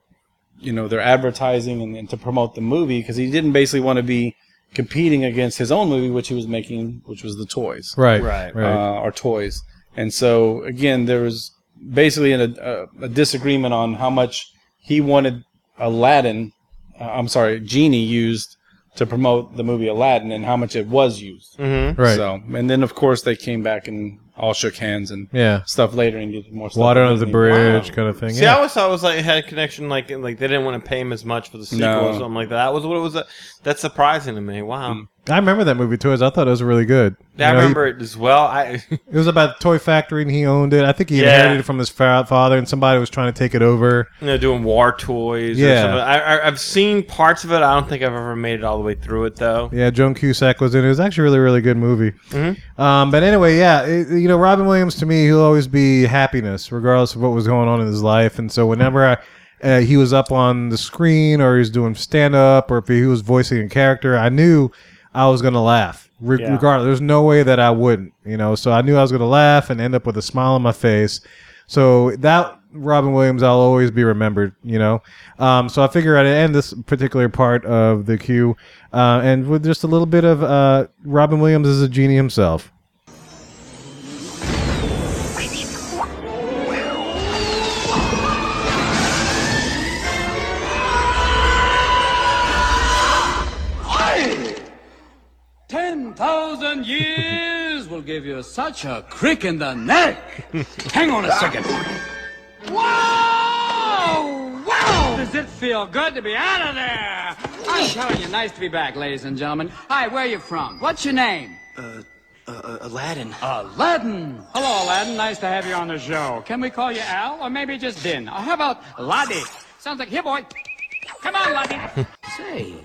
[SPEAKER 3] you know their advertising and, and to promote the movie because he didn't basically want to be competing against his own movie which he was making which was the toys
[SPEAKER 1] right.
[SPEAKER 2] Right.
[SPEAKER 1] Right.
[SPEAKER 3] uh, or toys and so again there was basically a, a, a disagreement on how much he wanted aladdin uh, i'm sorry genie used to promote the movie aladdin and how much it was used
[SPEAKER 2] Mm-hmm.
[SPEAKER 1] right.
[SPEAKER 3] so and then of course they came back and all shook hands and
[SPEAKER 1] yeah.
[SPEAKER 3] stuff later and did more stuff
[SPEAKER 1] Water
[SPEAKER 3] with
[SPEAKER 1] under the bridge,
[SPEAKER 2] Wow.
[SPEAKER 1] kind of thing.
[SPEAKER 2] See, I
[SPEAKER 1] yeah.
[SPEAKER 2] always thought it was like it had a connection, like like they didn't want to pay him as much for the sequel or
[SPEAKER 3] No.
[SPEAKER 2] something like that. That was what it was. uh, That's surprising to me. Wow.
[SPEAKER 3] Mm.
[SPEAKER 1] I remember that movie Toys. I thought it was really good.
[SPEAKER 2] Yeah, I
[SPEAKER 1] You know, he-
[SPEAKER 2] remember it as well. I [LAUGHS]
[SPEAKER 1] it was about the toy factory, and he owned it. I think he
[SPEAKER 2] Yeah.
[SPEAKER 1] inherited it from his fa- father, and somebody was trying to take it over.
[SPEAKER 2] you know doing war toys.
[SPEAKER 1] Yeah.
[SPEAKER 2] or something. I, I I've seen parts of it. I don't think I've ever made it all the way through it though.
[SPEAKER 1] Yeah, Joan Cusack was in it. It was actually a really, really good movie.
[SPEAKER 2] Mhm.
[SPEAKER 1] Um, but anyway, yeah, it, you know, Robin Williams to me, he'll always be happiness, regardless of what was going on in his life. And so whenever I, uh, he was up on the screen, or he was doing stand up, or if he was voicing a character, I knew I was gonna laugh. Re-
[SPEAKER 2] Yeah.
[SPEAKER 1] Regardless, there's no way that I wouldn't. You know, so I knew I was gonna laugh and end up with a smile on my face. So that Robin Williams, I'll always be remembered. You know, um, so I figure I'd end this particular part of the queue, uh, and with just a little bit of uh, Robin Williams is a genie himself.
[SPEAKER 8] Thousand years will give you such a crick in the neck. Hang on a second. Wow! Wow! Does it feel good to be out of there? I'm telling you, nice to be back, ladies and gentlemen. Hi, where are you from? What's your name?
[SPEAKER 9] Uh, uh, Aladdin.
[SPEAKER 8] Aladdin. Hello, Aladdin. Nice to have you on the show. Can we call you Al, or maybe just Din? Or how about Laddie? Sounds like here, boy. Come on, Laddie. [LAUGHS] Say,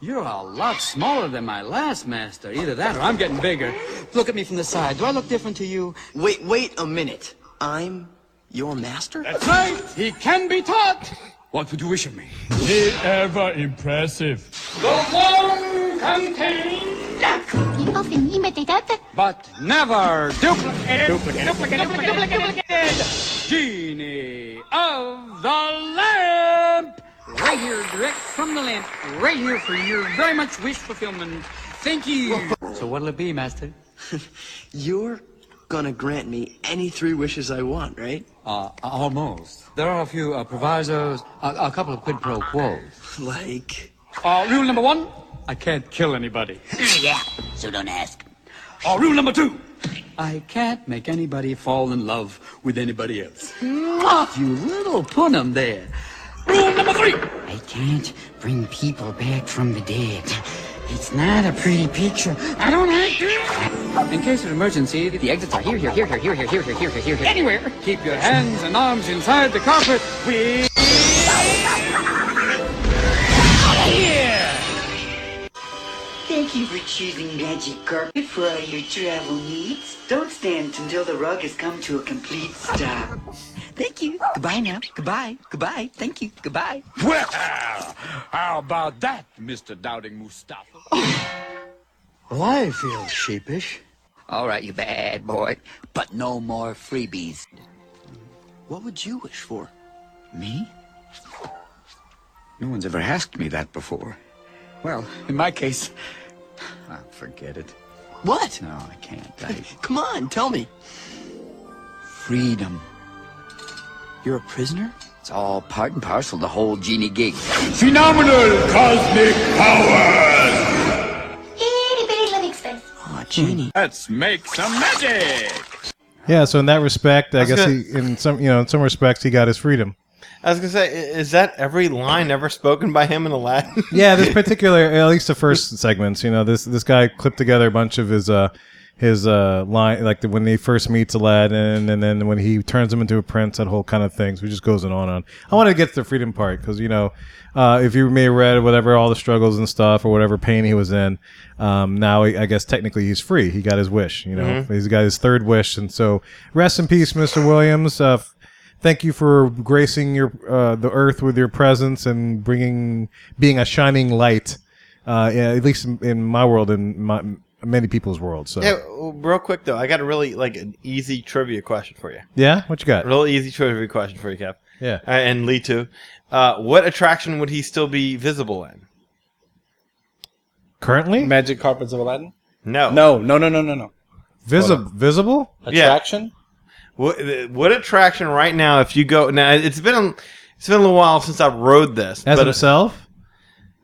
[SPEAKER 8] you're a lot smaller than my last master. Either that, or I'm getting bigger.
[SPEAKER 9] Look at me from the side. Do I look different to you? Wait, wait a minute. I'm your master?
[SPEAKER 8] That's right. He can be taught. What would you wish of me?
[SPEAKER 10] Be ever impressive.
[SPEAKER 8] The one contains duck! but never duplicated. Duplicated. Duplicated. Duplicated. Genie of the lamp. Right here, direct from the lamp. Right here for your very much wish fulfillment. Thank you. So what'll it be, Master? [LAUGHS]
[SPEAKER 9] You're gonna grant me any three wishes I want, right?
[SPEAKER 8] Uh, almost. There are a few uh, provisos, a, a couple of quid pro quos. [LAUGHS]
[SPEAKER 9] Like.
[SPEAKER 8] Uh, rule number one, I can't kill anybody. [LAUGHS]
[SPEAKER 11] yeah, so don't ask.
[SPEAKER 8] Uh, rule number two, I can't make anybody fall in love with anybody else. Mwah! You little punim there. Rule number three,
[SPEAKER 11] I can't bring people back from the dead. It's not a pretty picture. I don't like it.
[SPEAKER 8] in case of emergency, the exits are here, here, here, here, here, here, here, here, here, here, here. Anywhere. Keep your hands and arms inside the carpet. We.
[SPEAKER 12] Thank you for choosing Magic Carpet for all your travel needs. Don't stand until the rug has come to a complete stop.
[SPEAKER 11] Thank you. Goodbye now. Goodbye. Goodbye. Thank you. Goodbye.
[SPEAKER 8] Well, how about that, Mr. Doubting Mustafa?
[SPEAKER 9] Well, I feel sheepish.
[SPEAKER 11] All right, you bad boy. But no more freebies.
[SPEAKER 9] What would you wish for?
[SPEAKER 8] Me? No one's ever asked me that before. Well, in my case, ah, forget it.
[SPEAKER 9] What?
[SPEAKER 8] No, I can't. I, [LAUGHS]
[SPEAKER 9] Come on, tell me.
[SPEAKER 8] freedom.
[SPEAKER 9] You're a prisoner? It's all part and parcel the whole genie gig.
[SPEAKER 10] Phenomenal cosmic powers!
[SPEAKER 13] Itty bitty living space.
[SPEAKER 9] Oh, genie.
[SPEAKER 10] Let's make some magic!
[SPEAKER 1] Yeah, so in that respect, I
[SPEAKER 2] was
[SPEAKER 1] guess
[SPEAKER 2] gonna-
[SPEAKER 1] he, in some, you know, in some respects, he got his freedom.
[SPEAKER 2] I was gonna say, is that every line ever spoken by him in Aladdin? [LAUGHS]
[SPEAKER 1] Yeah, this [LAUGHS] particular, at least the first segments, you know, this this guy clipped together a bunch of his uh his uh line, like the, when he first meets Aladdin, and then when he turns him into a prince, that whole kind of thing. So it just goes on and on. I wanted to get to the freedom part because you know, uh, if you may have read whatever all the struggles and stuff or whatever pain he was in, um, now I guess technically he's free. He got his wish. You know,
[SPEAKER 2] Mhm.
[SPEAKER 1] he's got his third wish, and so rest in peace, Mr. Williams. Uh, thank you for gracing your uh, the earth with your presence and bringing being a shining light. Uh, yeah, at least in, in my world and my, many people's world. So
[SPEAKER 2] Yeah, real quick though, I got a really like an easy trivia question for you.
[SPEAKER 1] Yeah? What you got?
[SPEAKER 2] Real easy trivia question for you, Cap.
[SPEAKER 1] Yeah.
[SPEAKER 2] Uh, and Lee too. Uh, what attraction would he still be visible in?
[SPEAKER 1] currently
[SPEAKER 3] Magic carpets of Aladdin.
[SPEAKER 2] No.
[SPEAKER 3] No, no, no, no, no, no.
[SPEAKER 1] Visi- visible
[SPEAKER 3] Attraction.
[SPEAKER 2] What, what attraction right now? If you go now, it's been a, it's been a little while since I've rode this.
[SPEAKER 1] as
[SPEAKER 2] but
[SPEAKER 1] himself,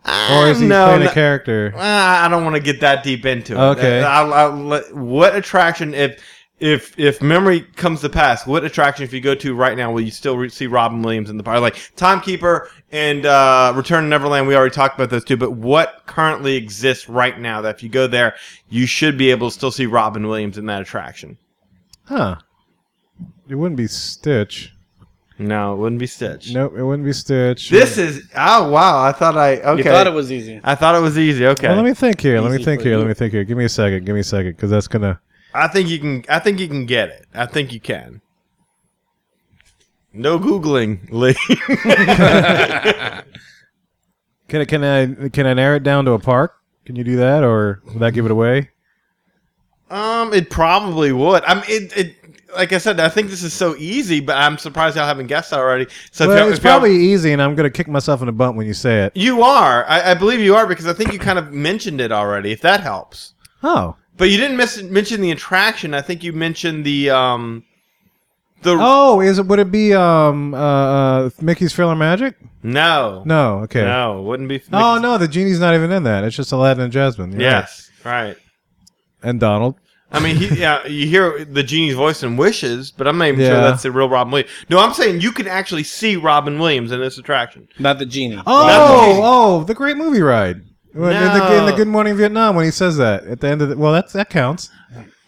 [SPEAKER 2] Uh,
[SPEAKER 1] or is he
[SPEAKER 2] no,
[SPEAKER 1] playing
[SPEAKER 2] no.
[SPEAKER 1] a character?
[SPEAKER 2] I don't want to get that deep into it.
[SPEAKER 1] Okay.
[SPEAKER 2] Uh, I'll, I'll what attraction, if if if memory comes to pass, what attraction, if you go to right now, will you still re- see Robin Williams in the park? Like Timekeeper and uh, Return to Neverland, we already talked about those two. But what currently exists right now that if you go there, you should be able to still see Robin Williams in that attraction?
[SPEAKER 1] Huh? It wouldn't be Stitch.
[SPEAKER 2] No, it wouldn't be Stitch.
[SPEAKER 1] Nope, it wouldn't be Stitch.
[SPEAKER 2] This is oh wow! I thought I okay.
[SPEAKER 3] You thought it was easy.
[SPEAKER 2] I thought it was easy. Okay.
[SPEAKER 1] Well, let me think here. let me
[SPEAKER 3] Easy
[SPEAKER 1] think
[SPEAKER 3] for
[SPEAKER 1] here. Let
[SPEAKER 3] you.
[SPEAKER 1] me think here. Give me a second. Give me a second, because that's gonna.
[SPEAKER 2] I think you can. I think you can get it. I think you can. No googling, Lee. [LAUGHS]
[SPEAKER 1] Can I can I can I narrow it down to a park? Can you do that, or would that give it away?
[SPEAKER 2] um, it probably would. I mean, it, it. Like I said, I think this is so easy, but I'm surprised y'all haven't guessed already. So
[SPEAKER 1] well, it's probably easy, and I'm gonna kick myself in the butt when you say it.
[SPEAKER 2] you are. I, I believe you are because I think you kind of mentioned it already. If that helps,
[SPEAKER 1] Oh,
[SPEAKER 2] but you didn't miss, mention the attraction. I think you mentioned the um, the
[SPEAKER 1] oh, is it? Would it be um uh, uh Mickey's PhilharMagic?
[SPEAKER 2] no,
[SPEAKER 1] No, okay.
[SPEAKER 2] no, wouldn't be.
[SPEAKER 1] Oh no, the genie's not even in that. It's just Aladdin and Jasmine. You're right.
[SPEAKER 2] Yes, right.
[SPEAKER 1] and Donald.
[SPEAKER 2] I mean, he, yeah, you hear the genie's voice in Wishes, but I'm not even sure
[SPEAKER 1] Yeah.
[SPEAKER 2] that's the real Robin Williams. No, I'm saying you can actually see Robin Williams in this attraction.
[SPEAKER 3] Not the genie.
[SPEAKER 1] Oh, oh, the great movie ride. When- In, the, in the
[SPEAKER 2] No.
[SPEAKER 1] Good Morning Vietnam, when he says that at the end of the well, that's that counts.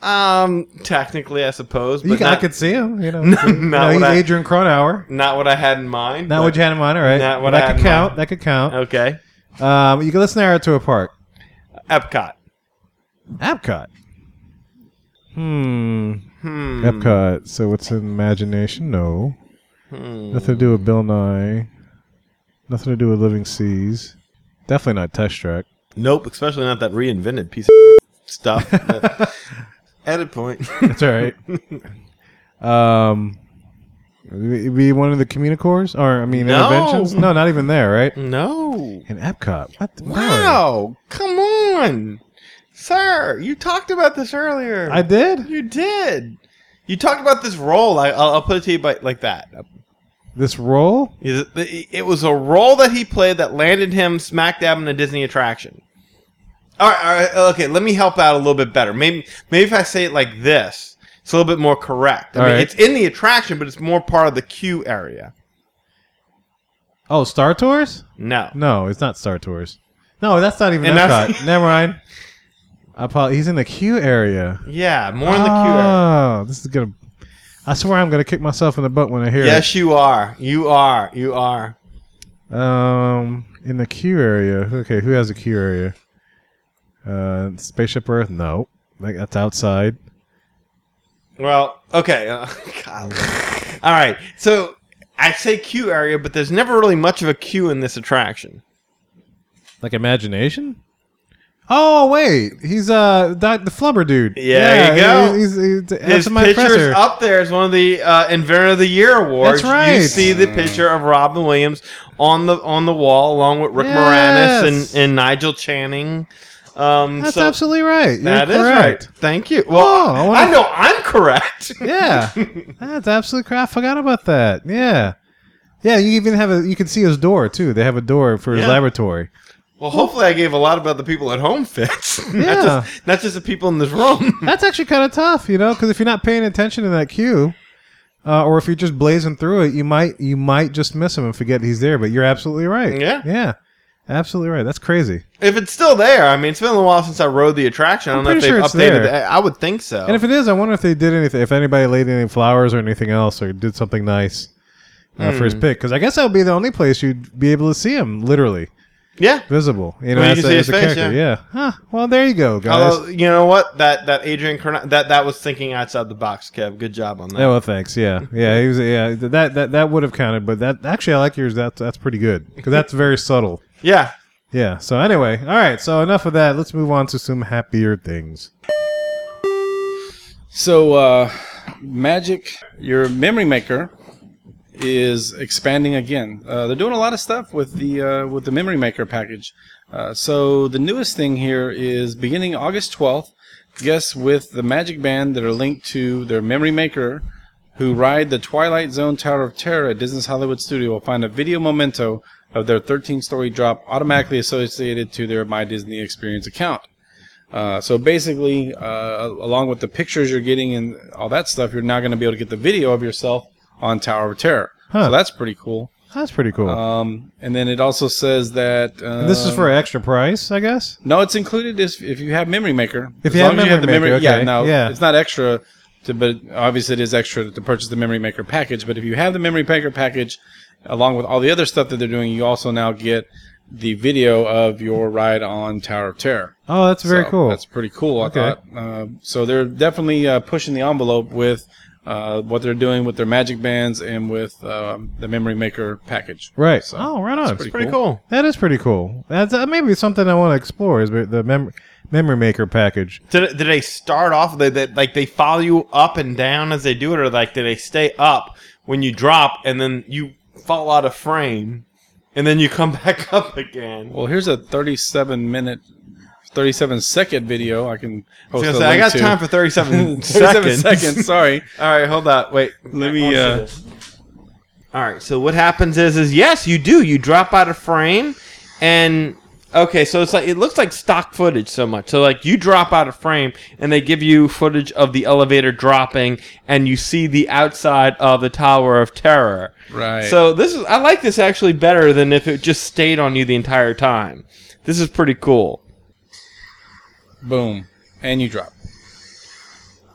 [SPEAKER 2] Um, technically, I suppose,
[SPEAKER 1] You
[SPEAKER 2] but
[SPEAKER 1] can, I
[SPEAKER 2] not,
[SPEAKER 1] could see him. You know, [LAUGHS]
[SPEAKER 2] Not
[SPEAKER 1] you know
[SPEAKER 2] what
[SPEAKER 1] he's
[SPEAKER 2] I-
[SPEAKER 1] Adrian Cronauer.
[SPEAKER 2] not what I had in mind.
[SPEAKER 1] Not
[SPEAKER 2] but-
[SPEAKER 1] what you had in mind, all right?
[SPEAKER 2] Not what
[SPEAKER 1] that
[SPEAKER 2] I had
[SPEAKER 1] could
[SPEAKER 2] in
[SPEAKER 1] count.
[SPEAKER 2] mind.
[SPEAKER 1] That could count.
[SPEAKER 2] Okay,
[SPEAKER 1] Um, you can let's narrow it to a park.
[SPEAKER 2] Epcot.
[SPEAKER 1] Epcot. Hmm.
[SPEAKER 2] Hmm.
[SPEAKER 1] Epcot. So what's in imagination? No.
[SPEAKER 2] Hmm.
[SPEAKER 1] Nothing to do with Bill Nye. Nothing to do with Living Seas. Definitely not Test Track.
[SPEAKER 2] Nope, especially not that reinvented piece of stuff. [LAUGHS] Edit point.
[SPEAKER 1] That's all right. um, it'd be one of the communicores, or I mean,
[SPEAKER 2] No.
[SPEAKER 1] Innoventions. No, not even there, right?
[SPEAKER 2] no.
[SPEAKER 1] In Epcot. What?
[SPEAKER 2] Wow. Come on, sir. You talked about this earlier.
[SPEAKER 1] I did.
[SPEAKER 2] You did. You talked about this role. I, I'll, I'll put it to you by, like that.
[SPEAKER 1] This role.
[SPEAKER 2] It, it was a role that he played that landed him smack dab in a Disney attraction. All right, all right, okay. Let me help out a little bit better. Maybe, maybe if I say it like this, it's a little bit more correct. I
[SPEAKER 1] All
[SPEAKER 2] mean,
[SPEAKER 1] right.
[SPEAKER 2] it's in the attraction, but it's more part of the queue area.
[SPEAKER 1] Oh, Star Tours?
[SPEAKER 2] No,
[SPEAKER 1] No, it's not Star Tours. No, that's not even
[SPEAKER 2] And
[SPEAKER 1] Epcot. [LAUGHS] Never mind. I he's in the queue area.
[SPEAKER 2] yeah, more in the queue area.
[SPEAKER 1] Oh, this is gonna. I swear I'm gonna kick myself in the butt when I hear it.
[SPEAKER 2] Yes, you are. You are. You are.
[SPEAKER 1] it. Um, in the queue area. Okay, who has a queue area? Uh, Spaceship Earth. No, like that's outside.
[SPEAKER 2] Well, okay. Uh, [LAUGHS] golly. All right. So I say queue area, but there's never really much of a queue in this attraction.
[SPEAKER 1] Like imagination. Oh wait, he's uh that, the flubber dude.
[SPEAKER 2] Yeah, there you go.
[SPEAKER 1] He's, he's, he's,
[SPEAKER 2] His
[SPEAKER 1] my
[SPEAKER 2] picture's
[SPEAKER 1] professor.
[SPEAKER 2] up there as one of the uh, Inventor of the Year awards.
[SPEAKER 1] That's right.
[SPEAKER 2] You see the picture of Robin Williams on the on the wall, along with Rick
[SPEAKER 1] Yes.
[SPEAKER 2] Moranis and, and Nigel Channing. Um,
[SPEAKER 1] That's
[SPEAKER 2] so-
[SPEAKER 1] absolutely right. You're
[SPEAKER 2] That is right. Thank you. Well,
[SPEAKER 1] Oh, I
[SPEAKER 2] I, know I'm correct. [LAUGHS]
[SPEAKER 1] Yeah, that's absolutely correct. I forgot about that. Yeah, yeah. You even have a. You can see his door too. They have a door for his
[SPEAKER 2] Yeah.
[SPEAKER 1] laboratory.
[SPEAKER 2] Well, hopefully, I gave a lot about the people at home fits.
[SPEAKER 1] Yeah. [LAUGHS]
[SPEAKER 2] not, just, not just the people in this room. [LAUGHS]
[SPEAKER 1] That's actually kind of tough, you know, because if you're not paying attention to that queue, uh, or if you're just blazing through it, you might you might just miss him and forget he's there. But you're absolutely right.
[SPEAKER 2] Yeah.
[SPEAKER 1] yeah, absolutely right. That's crazy.
[SPEAKER 2] If it's still there, I mean, it's been a while since I rode the attraction. I
[SPEAKER 1] I'm
[SPEAKER 2] don't know if
[SPEAKER 1] pretty
[SPEAKER 2] they've
[SPEAKER 1] sure it's
[SPEAKER 2] updated
[SPEAKER 1] there.
[SPEAKER 2] it. I would think so.
[SPEAKER 1] And if it is, I wonder if they did anything. If anybody laid any flowers or anything else, or did something nice uh, for his
[SPEAKER 2] Hmm.
[SPEAKER 1] pick, because I guess that would be the only place you'd be able to see him, literally.
[SPEAKER 2] Yeah.
[SPEAKER 1] visible. You know,
[SPEAKER 2] Well, you
[SPEAKER 1] as
[SPEAKER 2] can
[SPEAKER 1] a,
[SPEAKER 2] see
[SPEAKER 1] as
[SPEAKER 2] his
[SPEAKER 1] a
[SPEAKER 2] face,
[SPEAKER 1] character.
[SPEAKER 2] yeah.
[SPEAKER 1] Yeah. Huh. Well, there you go, guys.
[SPEAKER 2] Although you know what that that Adrian Corn- that that was thinking outside the box, Kev. Good job on that.
[SPEAKER 1] Yeah, well, thanks. Yeah, yeah, he was. Yeah, that that that would have counted, but that actually, I like yours. That's that's pretty good because that's very [LAUGHS] subtle.
[SPEAKER 2] Yeah.
[SPEAKER 1] Yeah. So anyway, all right. So enough of that. Let's move on to some happier things.
[SPEAKER 3] So, uh, Magic, your memory maker, is expanding again. Uh, they're doing a lot of stuff with the uh, with the memory maker package. Uh, so the newest thing here is beginning August 12th. Guests with the Magic Band that are linked to their memory maker, who ride the Twilight Zone Tower of Terror at Disney's Hollywood Studio, will find a video memento of their 13-story drop automatically associated to their My Disney Experience account. Uh, so basically, uh, along with the pictures you're getting and all that stuff, you're now going to be able to get the video of yourself on Tower of Terror.
[SPEAKER 1] Huh.
[SPEAKER 3] So that's pretty cool.
[SPEAKER 1] That's pretty cool.
[SPEAKER 3] Um, and then it also says that um,
[SPEAKER 1] this is for an extra price, I guess.
[SPEAKER 3] no, it's included if, if you have Memory Maker.
[SPEAKER 1] If
[SPEAKER 3] As
[SPEAKER 1] you have
[SPEAKER 3] the
[SPEAKER 1] Memory Maker,
[SPEAKER 3] yeah.
[SPEAKER 1] okay.
[SPEAKER 3] Now
[SPEAKER 1] Yeah.
[SPEAKER 3] it's not extra, to, but obviously it is extra to purchase the Memory Maker package. But if you have the Memory Maker package, along with all the other stuff that they're doing, you also now get the video of your ride on Tower of Terror.
[SPEAKER 1] Oh, that's very
[SPEAKER 3] So
[SPEAKER 1] cool.
[SPEAKER 3] That's pretty cool. I
[SPEAKER 1] Okay.
[SPEAKER 3] thought. Uh, so they're definitely uh, pushing the envelope with uh, what they're doing with their Magic Bands and with um, the Memory Maker package.
[SPEAKER 1] Right.
[SPEAKER 3] So,
[SPEAKER 1] oh, right on.
[SPEAKER 3] it's pretty cool.
[SPEAKER 1] That is pretty cool. That's uh, maybe something I want to explore is the mem- memory maker package.
[SPEAKER 2] Did, did they start off? They, they, like they follow you up and down as they do it, or like do they stay up when you drop and then you fall out of frame, and then you come [LAUGHS] back up again?
[SPEAKER 3] Well, here's a 37 minute, 37 second video. I can
[SPEAKER 2] I
[SPEAKER 3] post.
[SPEAKER 2] gonna
[SPEAKER 3] a
[SPEAKER 2] say, I got
[SPEAKER 3] to.
[SPEAKER 2] time for 37 [LAUGHS]
[SPEAKER 3] 37
[SPEAKER 2] seconds.
[SPEAKER 3] seconds. Sorry. [LAUGHS]
[SPEAKER 2] All right, hold on. Wait.
[SPEAKER 3] Let me. Uh,
[SPEAKER 2] All right. So what happens is, is yes, you do. You drop out of frame, and okay, so it's like it looks like stock footage so much. So like you drop out of frame, and they give you footage of the elevator dropping, and you see the outside of the Tower of Terror.
[SPEAKER 3] Right.
[SPEAKER 2] So this is I like this actually better than if it just stayed on you the entire time. This is pretty cool.
[SPEAKER 3] Boom, and you drop.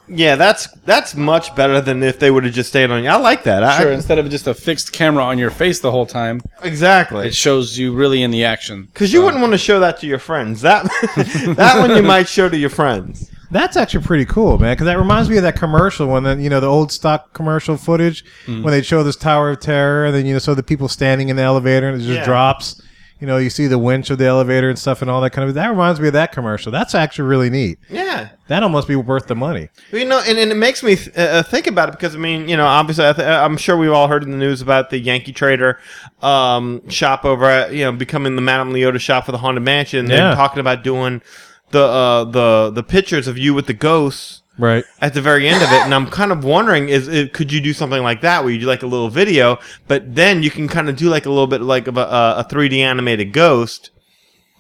[SPEAKER 2] Yeah, that's that's much better than if they would have just stayed on you. I like that. I,
[SPEAKER 3] Sure. instead of just a fixed camera on your face the whole time,
[SPEAKER 2] exactly.
[SPEAKER 3] it shows you really in the action.
[SPEAKER 2] Because you wouldn't want to show that to your friends. That [LAUGHS] that one you might show to your friends.
[SPEAKER 1] That's actually pretty cool, man. Because that reminds me of that commercial when then you know the old stock commercial footage
[SPEAKER 3] Mm.
[SPEAKER 1] when they show this Tower of Terror, and then you know so the people standing in the elevator and it just
[SPEAKER 2] Yeah.
[SPEAKER 1] drops. You know, you see the winch of the elevator and stuff and all that kind of. That reminds me of that commercial. That's actually really neat.
[SPEAKER 2] Yeah.
[SPEAKER 1] That almost be worth the money.
[SPEAKER 2] You know, and, and it makes me th- uh, think about it because I mean, you know, obviously, I th- I'm sure we've all heard in the news about the Yankee Trader um, shop over at you know becoming the Madame Leota shop for the Haunted Mansion.
[SPEAKER 1] Yeah.
[SPEAKER 2] They're talking about doing the uh, the the pictures of you with the ghosts
[SPEAKER 1] Right.
[SPEAKER 2] at the very end of it, and I'm kind of wondering is, is could you do something like that where you do like a little video, but then you can kind of do like a little bit like of a, a 3D animated ghost.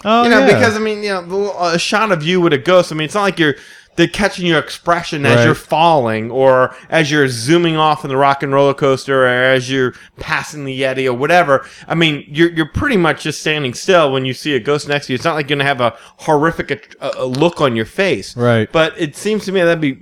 [SPEAKER 1] Oh
[SPEAKER 2] you know,
[SPEAKER 1] yeah.
[SPEAKER 2] because I mean, you know, a shot of you with a ghost. I mean, it's not like you're they're catching your expression as
[SPEAKER 1] Right.
[SPEAKER 2] you're falling, or as you're zooming off in the rock and roller coaster, or as you're passing the Yeti, or whatever. I mean, you're you're pretty much just standing still when you see a ghost next to you. It's not like you're gonna have a horrific uh, uh, look on your face,
[SPEAKER 1] Right.
[SPEAKER 2] But it seems to me that'd be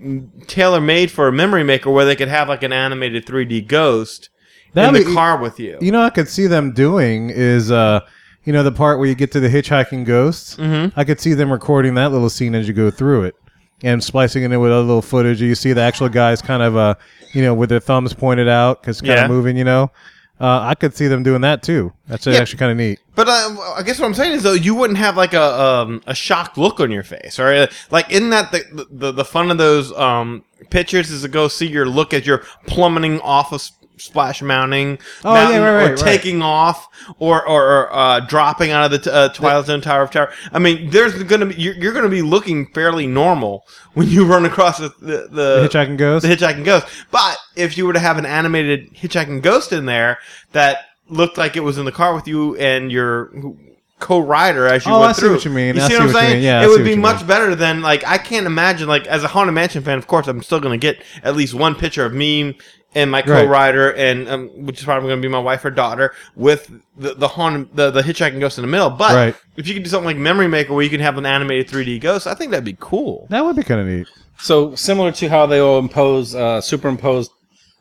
[SPEAKER 2] tailor made for a memory maker, where they could have like an animated 3D ghost in
[SPEAKER 1] That'd
[SPEAKER 2] the
[SPEAKER 1] be-
[SPEAKER 2] car with you.
[SPEAKER 1] You know, I could see them doing is, uh, you know, the part where you get to the hitchhiking ghosts.
[SPEAKER 2] Mhm.
[SPEAKER 1] I could see them recording that little scene as you go through it and splicing it in with other little footage. You see the actual guys kind of, uh, you know, with their thumbs pointed out because kind
[SPEAKER 2] Yeah.
[SPEAKER 1] of moving. You know, uh, I could see them doing that too. That's
[SPEAKER 2] Yeah.
[SPEAKER 1] actually kind of neat.
[SPEAKER 2] But uh, I guess what I'm saying is though you wouldn't have like a um, a shocked look on your face, right? Like isn't that the the, the fun of those um, pictures is to go see your look as you're plummeting off a s- splash mounting,
[SPEAKER 1] Oh,
[SPEAKER 2] mountain,
[SPEAKER 1] yeah, right, right,
[SPEAKER 2] or
[SPEAKER 1] right.
[SPEAKER 2] taking off, or or, or uh, dropping out of the t- uh, Twilight Zone Tower of Terror. I mean, there's to be you're, you're going to be looking fairly normal when you run across the the,
[SPEAKER 1] The Hitchhiking Ghost?
[SPEAKER 2] The Hitchhiking Ghost. But if you were to have an animated Hitchhiking Ghost in there that looked like it was in the car with you and your co-rider as you
[SPEAKER 1] Oh,
[SPEAKER 2] went
[SPEAKER 1] I see
[SPEAKER 2] through.
[SPEAKER 1] what you mean.
[SPEAKER 2] You
[SPEAKER 1] I
[SPEAKER 2] see what I'm saying?
[SPEAKER 1] Yeah,
[SPEAKER 2] it would be much
[SPEAKER 1] mean.
[SPEAKER 2] better than like I can't imagine like as a Haunted Mansion fan. Of course, I'm still going to get at least one picture of me and my
[SPEAKER 1] Right.
[SPEAKER 2] co-rider, and um, which is probably going to be my wife or daughter with the the haunted the, the hitchhiking ghost in the middle. But
[SPEAKER 1] Right.
[SPEAKER 2] if you could do something like Memory Maker where you can have an animated 3D ghost, I think that'd be cool.
[SPEAKER 1] That would be kind of neat.
[SPEAKER 3] So similar to how they will impose, uh, superimpose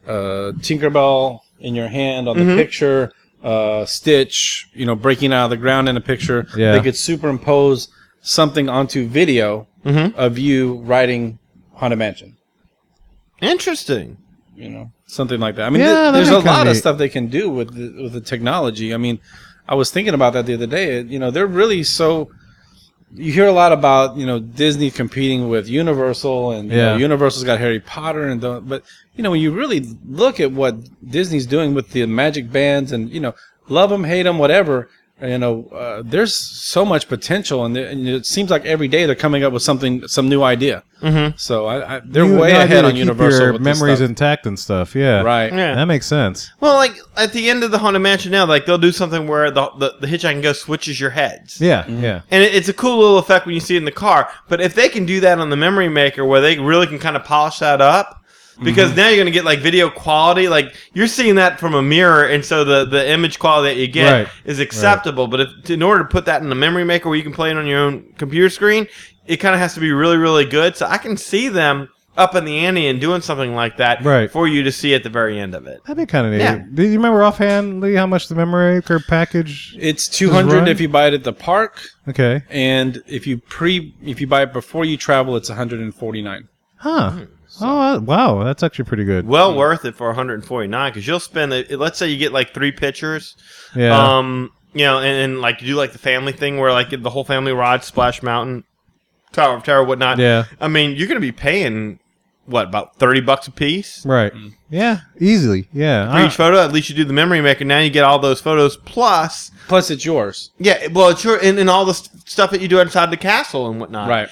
[SPEAKER 3] uh, Tinkerbell in your hand on the
[SPEAKER 2] Mhm.
[SPEAKER 3] picture, uh, Stitch, you know, breaking out of the ground in a picture.
[SPEAKER 1] Yeah.
[SPEAKER 3] They could superimpose something onto video
[SPEAKER 2] Mhm.
[SPEAKER 3] of you riding Haunted Mansion.
[SPEAKER 2] Interesting.
[SPEAKER 3] You know, something like that. I mean,
[SPEAKER 1] Yeah,
[SPEAKER 3] th- there's a lot of stuff they can do with the, with the technology. I mean, I was thinking about that the other day. You know, they're really so. You hear a lot about you know Disney competing with Universal, and you know, Universal's got Harry Potter, and the, but you know when you really look at what Disney's doing with the Magic Bands, and you know love them, hate them, whatever. You know, uh, there's so much potential, and, and it seems like every day they're coming up with something, some new idea.
[SPEAKER 2] Mhm.
[SPEAKER 3] So I, I, they're
[SPEAKER 1] You-
[SPEAKER 3] way
[SPEAKER 1] the
[SPEAKER 3] ahead on Universal.
[SPEAKER 1] Your
[SPEAKER 3] with this
[SPEAKER 1] memories
[SPEAKER 3] stuff.
[SPEAKER 1] intact and stuff. Yeah.
[SPEAKER 3] Right.
[SPEAKER 2] Yeah.
[SPEAKER 1] That makes sense.
[SPEAKER 2] Well, like at the end of the Haunted Mansion now, like they'll do something where the the, the hitchhiking ghost switches your heads.
[SPEAKER 1] Yeah.
[SPEAKER 3] Mm-hmm.
[SPEAKER 1] Yeah.
[SPEAKER 2] And it, it's a cool little effect when you see it in the car. But if they can do that on the Memory Maker, where they really can kind of polish that up, because mm-hmm. now you're going to get like video quality, like you're seeing that from a mirror, and so the the image quality that you get
[SPEAKER 1] Right.
[SPEAKER 2] is acceptable. But if in order to put that in the Memory Maker, where you can play it on your own computer screen, it kind of has to be really really good. So I can see them up in the ante and doing something like that
[SPEAKER 1] Right.
[SPEAKER 2] for you to see at the very end of it.
[SPEAKER 1] That'd be kind of neat.
[SPEAKER 2] Yeah.
[SPEAKER 1] Do you remember offhand, Lee, how much the memory maker package?
[SPEAKER 3] It's two hundred if you buy it at the park,
[SPEAKER 1] Okay.
[SPEAKER 3] and if you pre if you buy it before you travel, it's one hundred and forty nine.
[SPEAKER 1] Huh. Hmm. Oh uh, wow, that's actually pretty good.
[SPEAKER 2] Well worth it for 149 because you'll spend it. Let's say you get like three pictures.
[SPEAKER 1] Yeah.
[SPEAKER 2] Um. You know, and, and like you do like the family thing where like the whole family rides Splash Mountain, Tower of Terror, whatnot.
[SPEAKER 1] Yeah.
[SPEAKER 2] I mean, you're gonna be paying what about 30 bucks a piece
[SPEAKER 1] Right. Yeah. Easily. Yeah.
[SPEAKER 2] for
[SPEAKER 1] I-
[SPEAKER 2] each photo. At least you do the memory maker. Now you get all those photos plus.
[SPEAKER 3] Plus, it's yours.
[SPEAKER 2] Yeah. Well, it's your and, and all the st- stuff that you do inside the castle and whatnot.
[SPEAKER 3] Right.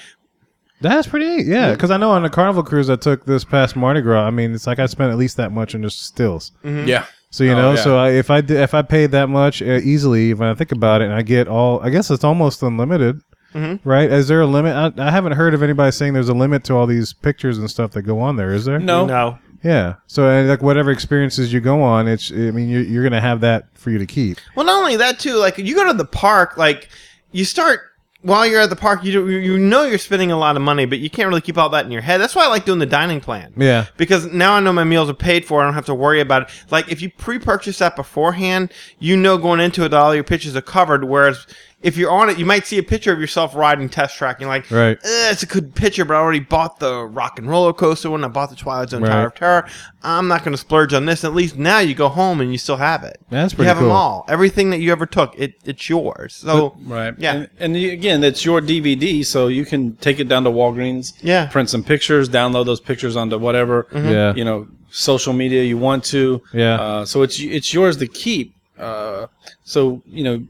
[SPEAKER 1] That's pretty neat. Yeah, because I know on the Carnival cruise I took this past Mardi Gras. I mean, it's like I spent at least that much on just stills.
[SPEAKER 2] Mhm.
[SPEAKER 3] Yeah.
[SPEAKER 1] So you
[SPEAKER 3] Oh,
[SPEAKER 1] know,
[SPEAKER 3] yeah.
[SPEAKER 1] so I, if I did, if I paid that much uh, easily, when I think about it, and I get all, I guess it's almost unlimited,
[SPEAKER 2] Mhm.
[SPEAKER 1] right? Is there a limit? I, I haven't heard of anybody saying there's a limit to all these pictures and stuff that go on there. Is there?
[SPEAKER 3] No.
[SPEAKER 2] No.
[SPEAKER 1] Yeah. So and like whatever experiences you go on, it's. I mean, you're, you're gonna have that for you to keep.
[SPEAKER 2] Well, not only that too. Like you go to the park, like you start while you're at the park. You do, you know you're spending a lot of money, but you can't really keep all that in your head. That's why I like doing the dining plan.
[SPEAKER 1] Yeah.
[SPEAKER 2] Because now I know my meals are paid for. I don't have to worry about it. Like if you pre-purchase that beforehand, you know going into it all your pictures are covered. Whereas if you're on it, you might see a picture of yourself riding test track. And you're like,
[SPEAKER 1] Right.
[SPEAKER 2] "Eh, it's a good picture, but I already bought the rock and roller coaster one. I bought the Twilight Zone
[SPEAKER 1] Right.
[SPEAKER 2] Tower of Terror. I'm not going to splurge on this. At least now you go home and you still have it.
[SPEAKER 1] That's pretty You
[SPEAKER 2] have them all. Everything that you ever took, it it's yours. So
[SPEAKER 3] Right.
[SPEAKER 2] yeah.
[SPEAKER 3] And, and you- again, it's your DVD, so you can take it down to Walgreens.
[SPEAKER 2] Yeah.
[SPEAKER 3] Print some pictures, download those pictures onto whatever.
[SPEAKER 1] Yeah.
[SPEAKER 3] You know, social media you want to.
[SPEAKER 1] Yeah.
[SPEAKER 3] Uh, so it's it's yours to keep. Uh, so you know,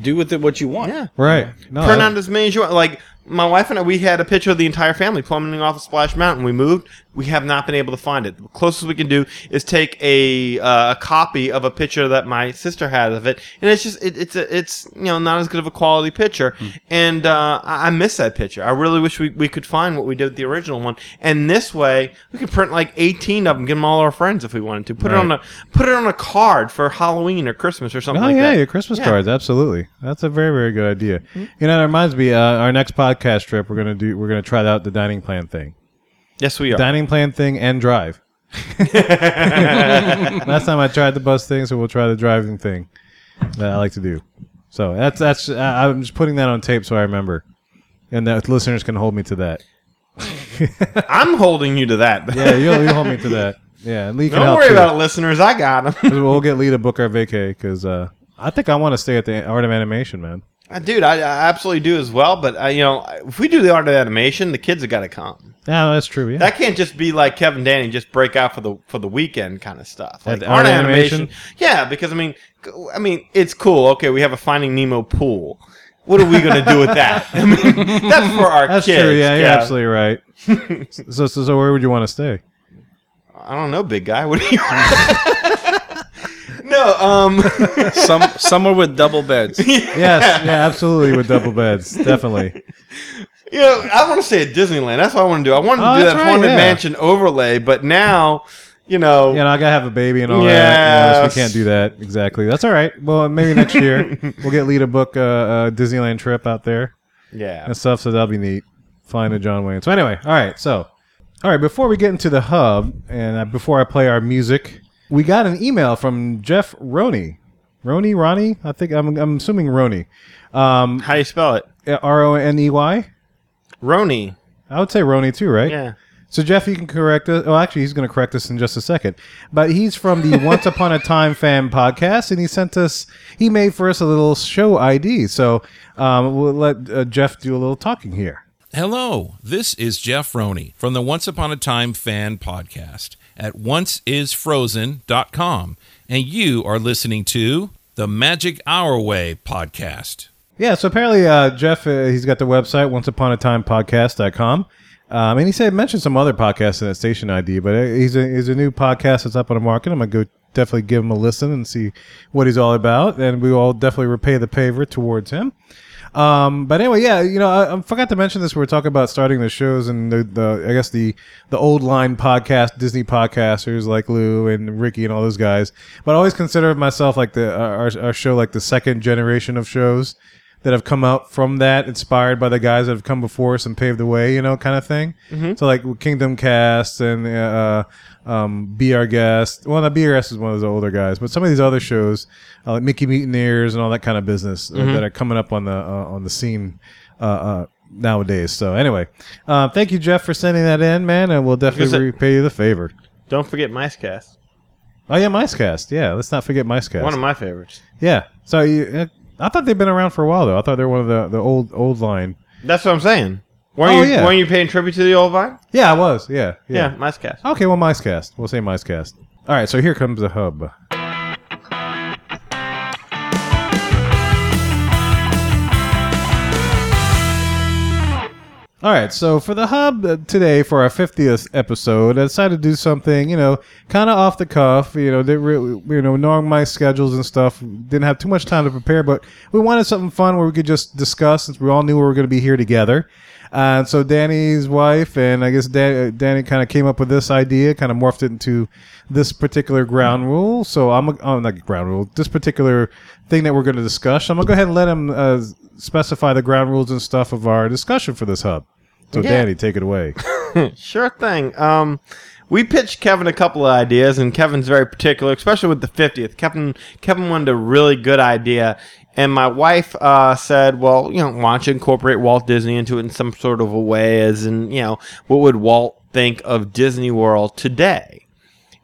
[SPEAKER 3] do with it what you want.
[SPEAKER 2] Yeah.
[SPEAKER 1] Right. No.
[SPEAKER 2] Print
[SPEAKER 1] I-
[SPEAKER 2] out as many as you want. Like my wife and I, we had a picture of the entire family plummeting off of Splash Mountain. We moved. We have not been able to find it. The closest we can do is take a uh, a copy of a picture that my sister had of it, and it's just it, it's a, it's you know not as good of a quality picture, and uh, I, I miss that picture. I really wish we, we could find what we did with the original one, and this way we could print like eighteen of them, give them all our friends if we wanted to. Put it on a put it on a card for Halloween or Christmas or something
[SPEAKER 1] Oh
[SPEAKER 2] like
[SPEAKER 1] yeah,
[SPEAKER 2] that.
[SPEAKER 1] your Christmas
[SPEAKER 2] Yeah.
[SPEAKER 1] cards, absolutely. That's a very very good idea. You know, that reminds me. Uh, our next podcast trip, we're gonna do. We're gonna try out the dining plan thing.
[SPEAKER 2] Yes, we are.
[SPEAKER 1] Dining plan thing and drive. [LAUGHS] Last time I tried the bus thing, so we'll try the driving thing that I like to do. So that's that's. I- I'm just putting that on tape so I remember, and that listeners can hold me to that. [LAUGHS]
[SPEAKER 2] I'm holding you to that.
[SPEAKER 1] Yeah, you'll, you'll hold me to that. Yeah, and Lee can
[SPEAKER 2] Don't
[SPEAKER 1] help
[SPEAKER 2] worry
[SPEAKER 1] too.
[SPEAKER 2] about it, listeners. I got them.
[SPEAKER 1] 'Cause we'll get Lee to book our vacay because uh, I think I want to stay at the Art of Animation, man.
[SPEAKER 2] Uh, Dude, I, I absolutely do as well. But uh, you know, if we do the art of animation, the kids have got to come.
[SPEAKER 1] Yeah, that's true. Yeah.
[SPEAKER 2] That can't just be like Kevin Danny just break out for the for the weekend kind of stuff. Like
[SPEAKER 1] Art
[SPEAKER 2] animation,
[SPEAKER 1] animation?
[SPEAKER 2] yeah. Because I mean, I mean, it's cool. Okay, we have a Finding Nemo pool. What are we gonna do with that? [LAUGHS] I mean, that's for our
[SPEAKER 1] That's
[SPEAKER 2] kids.
[SPEAKER 1] true. Yeah, you're absolutely right. [LAUGHS] so, so, so, where would you want to stay?
[SPEAKER 2] I don't know, big guy. [LAUGHS] What do you? No, um, [LAUGHS]
[SPEAKER 3] Some somewhere with double beds. [LAUGHS]
[SPEAKER 1] Yes, yeah, absolutely, with double beds, [LAUGHS] definitely.
[SPEAKER 2] You know, I want to stay at Disneyland. That's what I want to do. I wanted
[SPEAKER 1] Oh,
[SPEAKER 2] to do
[SPEAKER 1] that's
[SPEAKER 2] that
[SPEAKER 1] right,
[SPEAKER 2] haunted
[SPEAKER 1] yeah.
[SPEAKER 2] mansion overlay, but now, you know,
[SPEAKER 1] You know, I gotta have a baby and all that. Yeah,
[SPEAKER 2] Yes.
[SPEAKER 1] we can't do that exactly. That's all right. Well, maybe next year we'll get Lee to book a, a Disneyland trip out there
[SPEAKER 2] yeah.
[SPEAKER 1] and stuff. So that'll be neat. Flying to John Wayne. So anyway, all right. So, all right. Before we get into the hub and uh, before I play our music, we got an email from Jeff Roney. Roney, Ronnie. I think I'm. I'm assuming Roney. Um,
[SPEAKER 2] How do you spell it?
[SPEAKER 1] R O N E Y.
[SPEAKER 2] Roni.
[SPEAKER 1] I would say Roney too, right?
[SPEAKER 2] Yeah.
[SPEAKER 1] So Jeff, you can correct us. Oh, actually, he's going to correct us in just a second. But he's from the [LAUGHS] Once Upon a Time fan podcast, and he sent us. He made for us a little show ID. So um, we'll let uh, Jeff do a little talking here.
[SPEAKER 14] Hello, this is Jeff Roney from the Once Upon a Time fan podcast at onceisfrozen.com, and you are listening to the Magic Our Way podcast.
[SPEAKER 1] Yeah. So apparently, uh, Jeff, uh, he's got the website onceuponatimepodcast.com. Um, and he said mentioned some other podcasts in that station ID, but uh, he's a he's a new podcast that's up on the market. I'm gonna go definitely give him a listen and see what he's all about, and we will definitely repay the favor towards him. Um, but anyway, yeah, you know, I, I forgot to mention this. We are talking about starting the shows and the, the I guess the the old line podcast Disney podcasters like Lou and Ricky and all those guys. But I always consider myself like the our, our show like the second generation of shows that have come out from that, inspired by the guys that have come before us and paved the way, you know, kind of thing.
[SPEAKER 2] Mhm.
[SPEAKER 1] So like Kingdom Cast and uh, um, Be Our Guest. Well, not Be Our Guest is one of those older guys, but some of these other shows, uh, like Mickey Mutineers and all that kind of business uh,
[SPEAKER 2] Mhm.
[SPEAKER 1] that are coming up on the uh, on the scene. Uh, uh, nowadays so anyway uh, thank you jeff for sending that in man and we'll definitely repay you the favor
[SPEAKER 2] Don't forget Micecast.
[SPEAKER 1] oh yeah micecast yeah let's not forget micecast
[SPEAKER 2] One of my favorites.
[SPEAKER 1] yeah so you, uh, i thought they've been around for a while though i thought they were one of the, the old old line
[SPEAKER 2] That's what I'm saying. Weren't
[SPEAKER 1] Oh,
[SPEAKER 2] you
[SPEAKER 1] yeah.
[SPEAKER 2] weren't you paying tribute to the old vine?
[SPEAKER 1] Yeah, I was. Yeah,
[SPEAKER 2] Yeah,
[SPEAKER 1] yeah.
[SPEAKER 2] Micecast.
[SPEAKER 1] Okay, well, Micecast. We'll say Micecast. All right, so here comes the hub. All right, so for the hub uh, today, for our 50th episode, I decided to do something, you know, kind of off the cuff. You know, didn't really, you know, knowing my schedules and stuff, didn't have too much time to prepare, but we wanted something fun where we could just discuss since we all knew we were going to be here together. And so Danny's wife and I guess Dan, Danny kind of came up with this idea, kind of morphed it into this particular ground rule. So I'm oh, not ground rule, this particular thing that we're going to discuss. I'm gonna go ahead and let him uh, specify the ground rules and stuff of our discussion for this hub. So
[SPEAKER 2] Yeah.
[SPEAKER 1] Danny, take it away. [LAUGHS]
[SPEAKER 2] sure thing. Um, we pitched Kevin a couple of ideas, and Kevin's very particular, especially with the 50th. Kevin Kevin wanted a really good idea, and my wife uh, said, "Well, you know, why don't you incorporate Walt Disney into it in some sort of a way? As in, you know, what would Walt think of Disney World today?"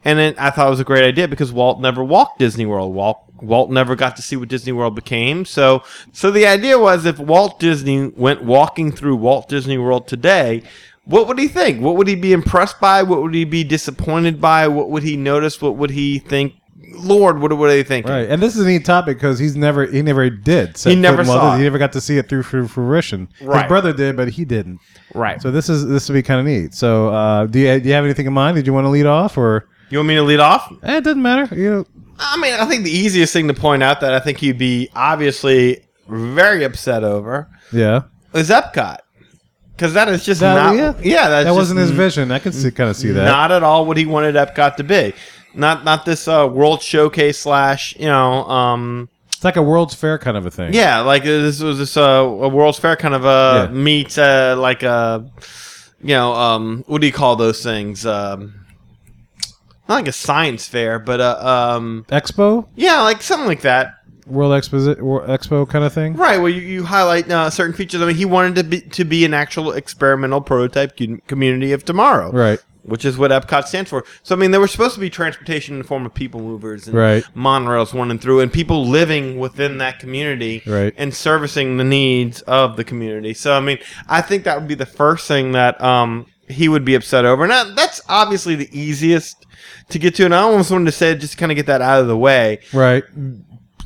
[SPEAKER 2] And then I thought it was a great idea because Walt never walked Disney World. Walt Walt never got to see what Disney World became. So so the idea was if Walt Disney went walking through Walt Disney World today, what would he think? What would he be impressed by? What would he be disappointed by? What would he notice? What would he think? Lord, what would he think?
[SPEAKER 1] Right, and this is a neat topic because he's never he never did.
[SPEAKER 2] He never
[SPEAKER 1] foot in Walt
[SPEAKER 2] saw it.
[SPEAKER 1] He never got to see it through through fruition.
[SPEAKER 2] Right.
[SPEAKER 1] His brother did, but he didn't.
[SPEAKER 2] Right.
[SPEAKER 1] So this is this would be kind of neat. So uh, do you do you have anything in mind? Did you want to lead off or?
[SPEAKER 2] You want me to lead off?
[SPEAKER 1] Eh, it doesn't matter. You know,
[SPEAKER 2] I mean, I think the easiest thing to point out that I think he'd be obviously very upset over
[SPEAKER 1] yeah.
[SPEAKER 2] is Epcot. Because that is just
[SPEAKER 1] That-
[SPEAKER 2] not.
[SPEAKER 1] yeah.
[SPEAKER 2] Yeah, that's
[SPEAKER 1] That
[SPEAKER 2] just
[SPEAKER 1] wasn't his vision. I can see kind of see that.
[SPEAKER 2] Not at all what he wanted Epcot to be. Not not this uh, World Showcase slash you know um
[SPEAKER 1] It's like a World's Fair kind of a thing.
[SPEAKER 2] yeah like uh, this was this uh, a World's Fair kind of a
[SPEAKER 1] Yeah.
[SPEAKER 2] meet uh, like a you know um what do you call those things um not like a science fair but uh um
[SPEAKER 1] Expo,
[SPEAKER 2] yeah like something like that
[SPEAKER 1] World Expo, World Expo kind of thing.
[SPEAKER 2] Right, where you, you highlight uh, certain features. I mean, he wanted to be to be an actual experimental prototype community of tomorrow.
[SPEAKER 1] Right.
[SPEAKER 2] which is what Epcot stands for. So I mean, there were supposed to be transportation in the form of people movers and
[SPEAKER 1] Right.
[SPEAKER 2] monorails running through, and people living within that community
[SPEAKER 1] Right.
[SPEAKER 2] and servicing the needs of the community. So I mean, I think that would be the first thing that um, he would be upset over. And that's obviously the easiest to get to, and I almost wanted to say just to kind of get that out of the way
[SPEAKER 1] Right.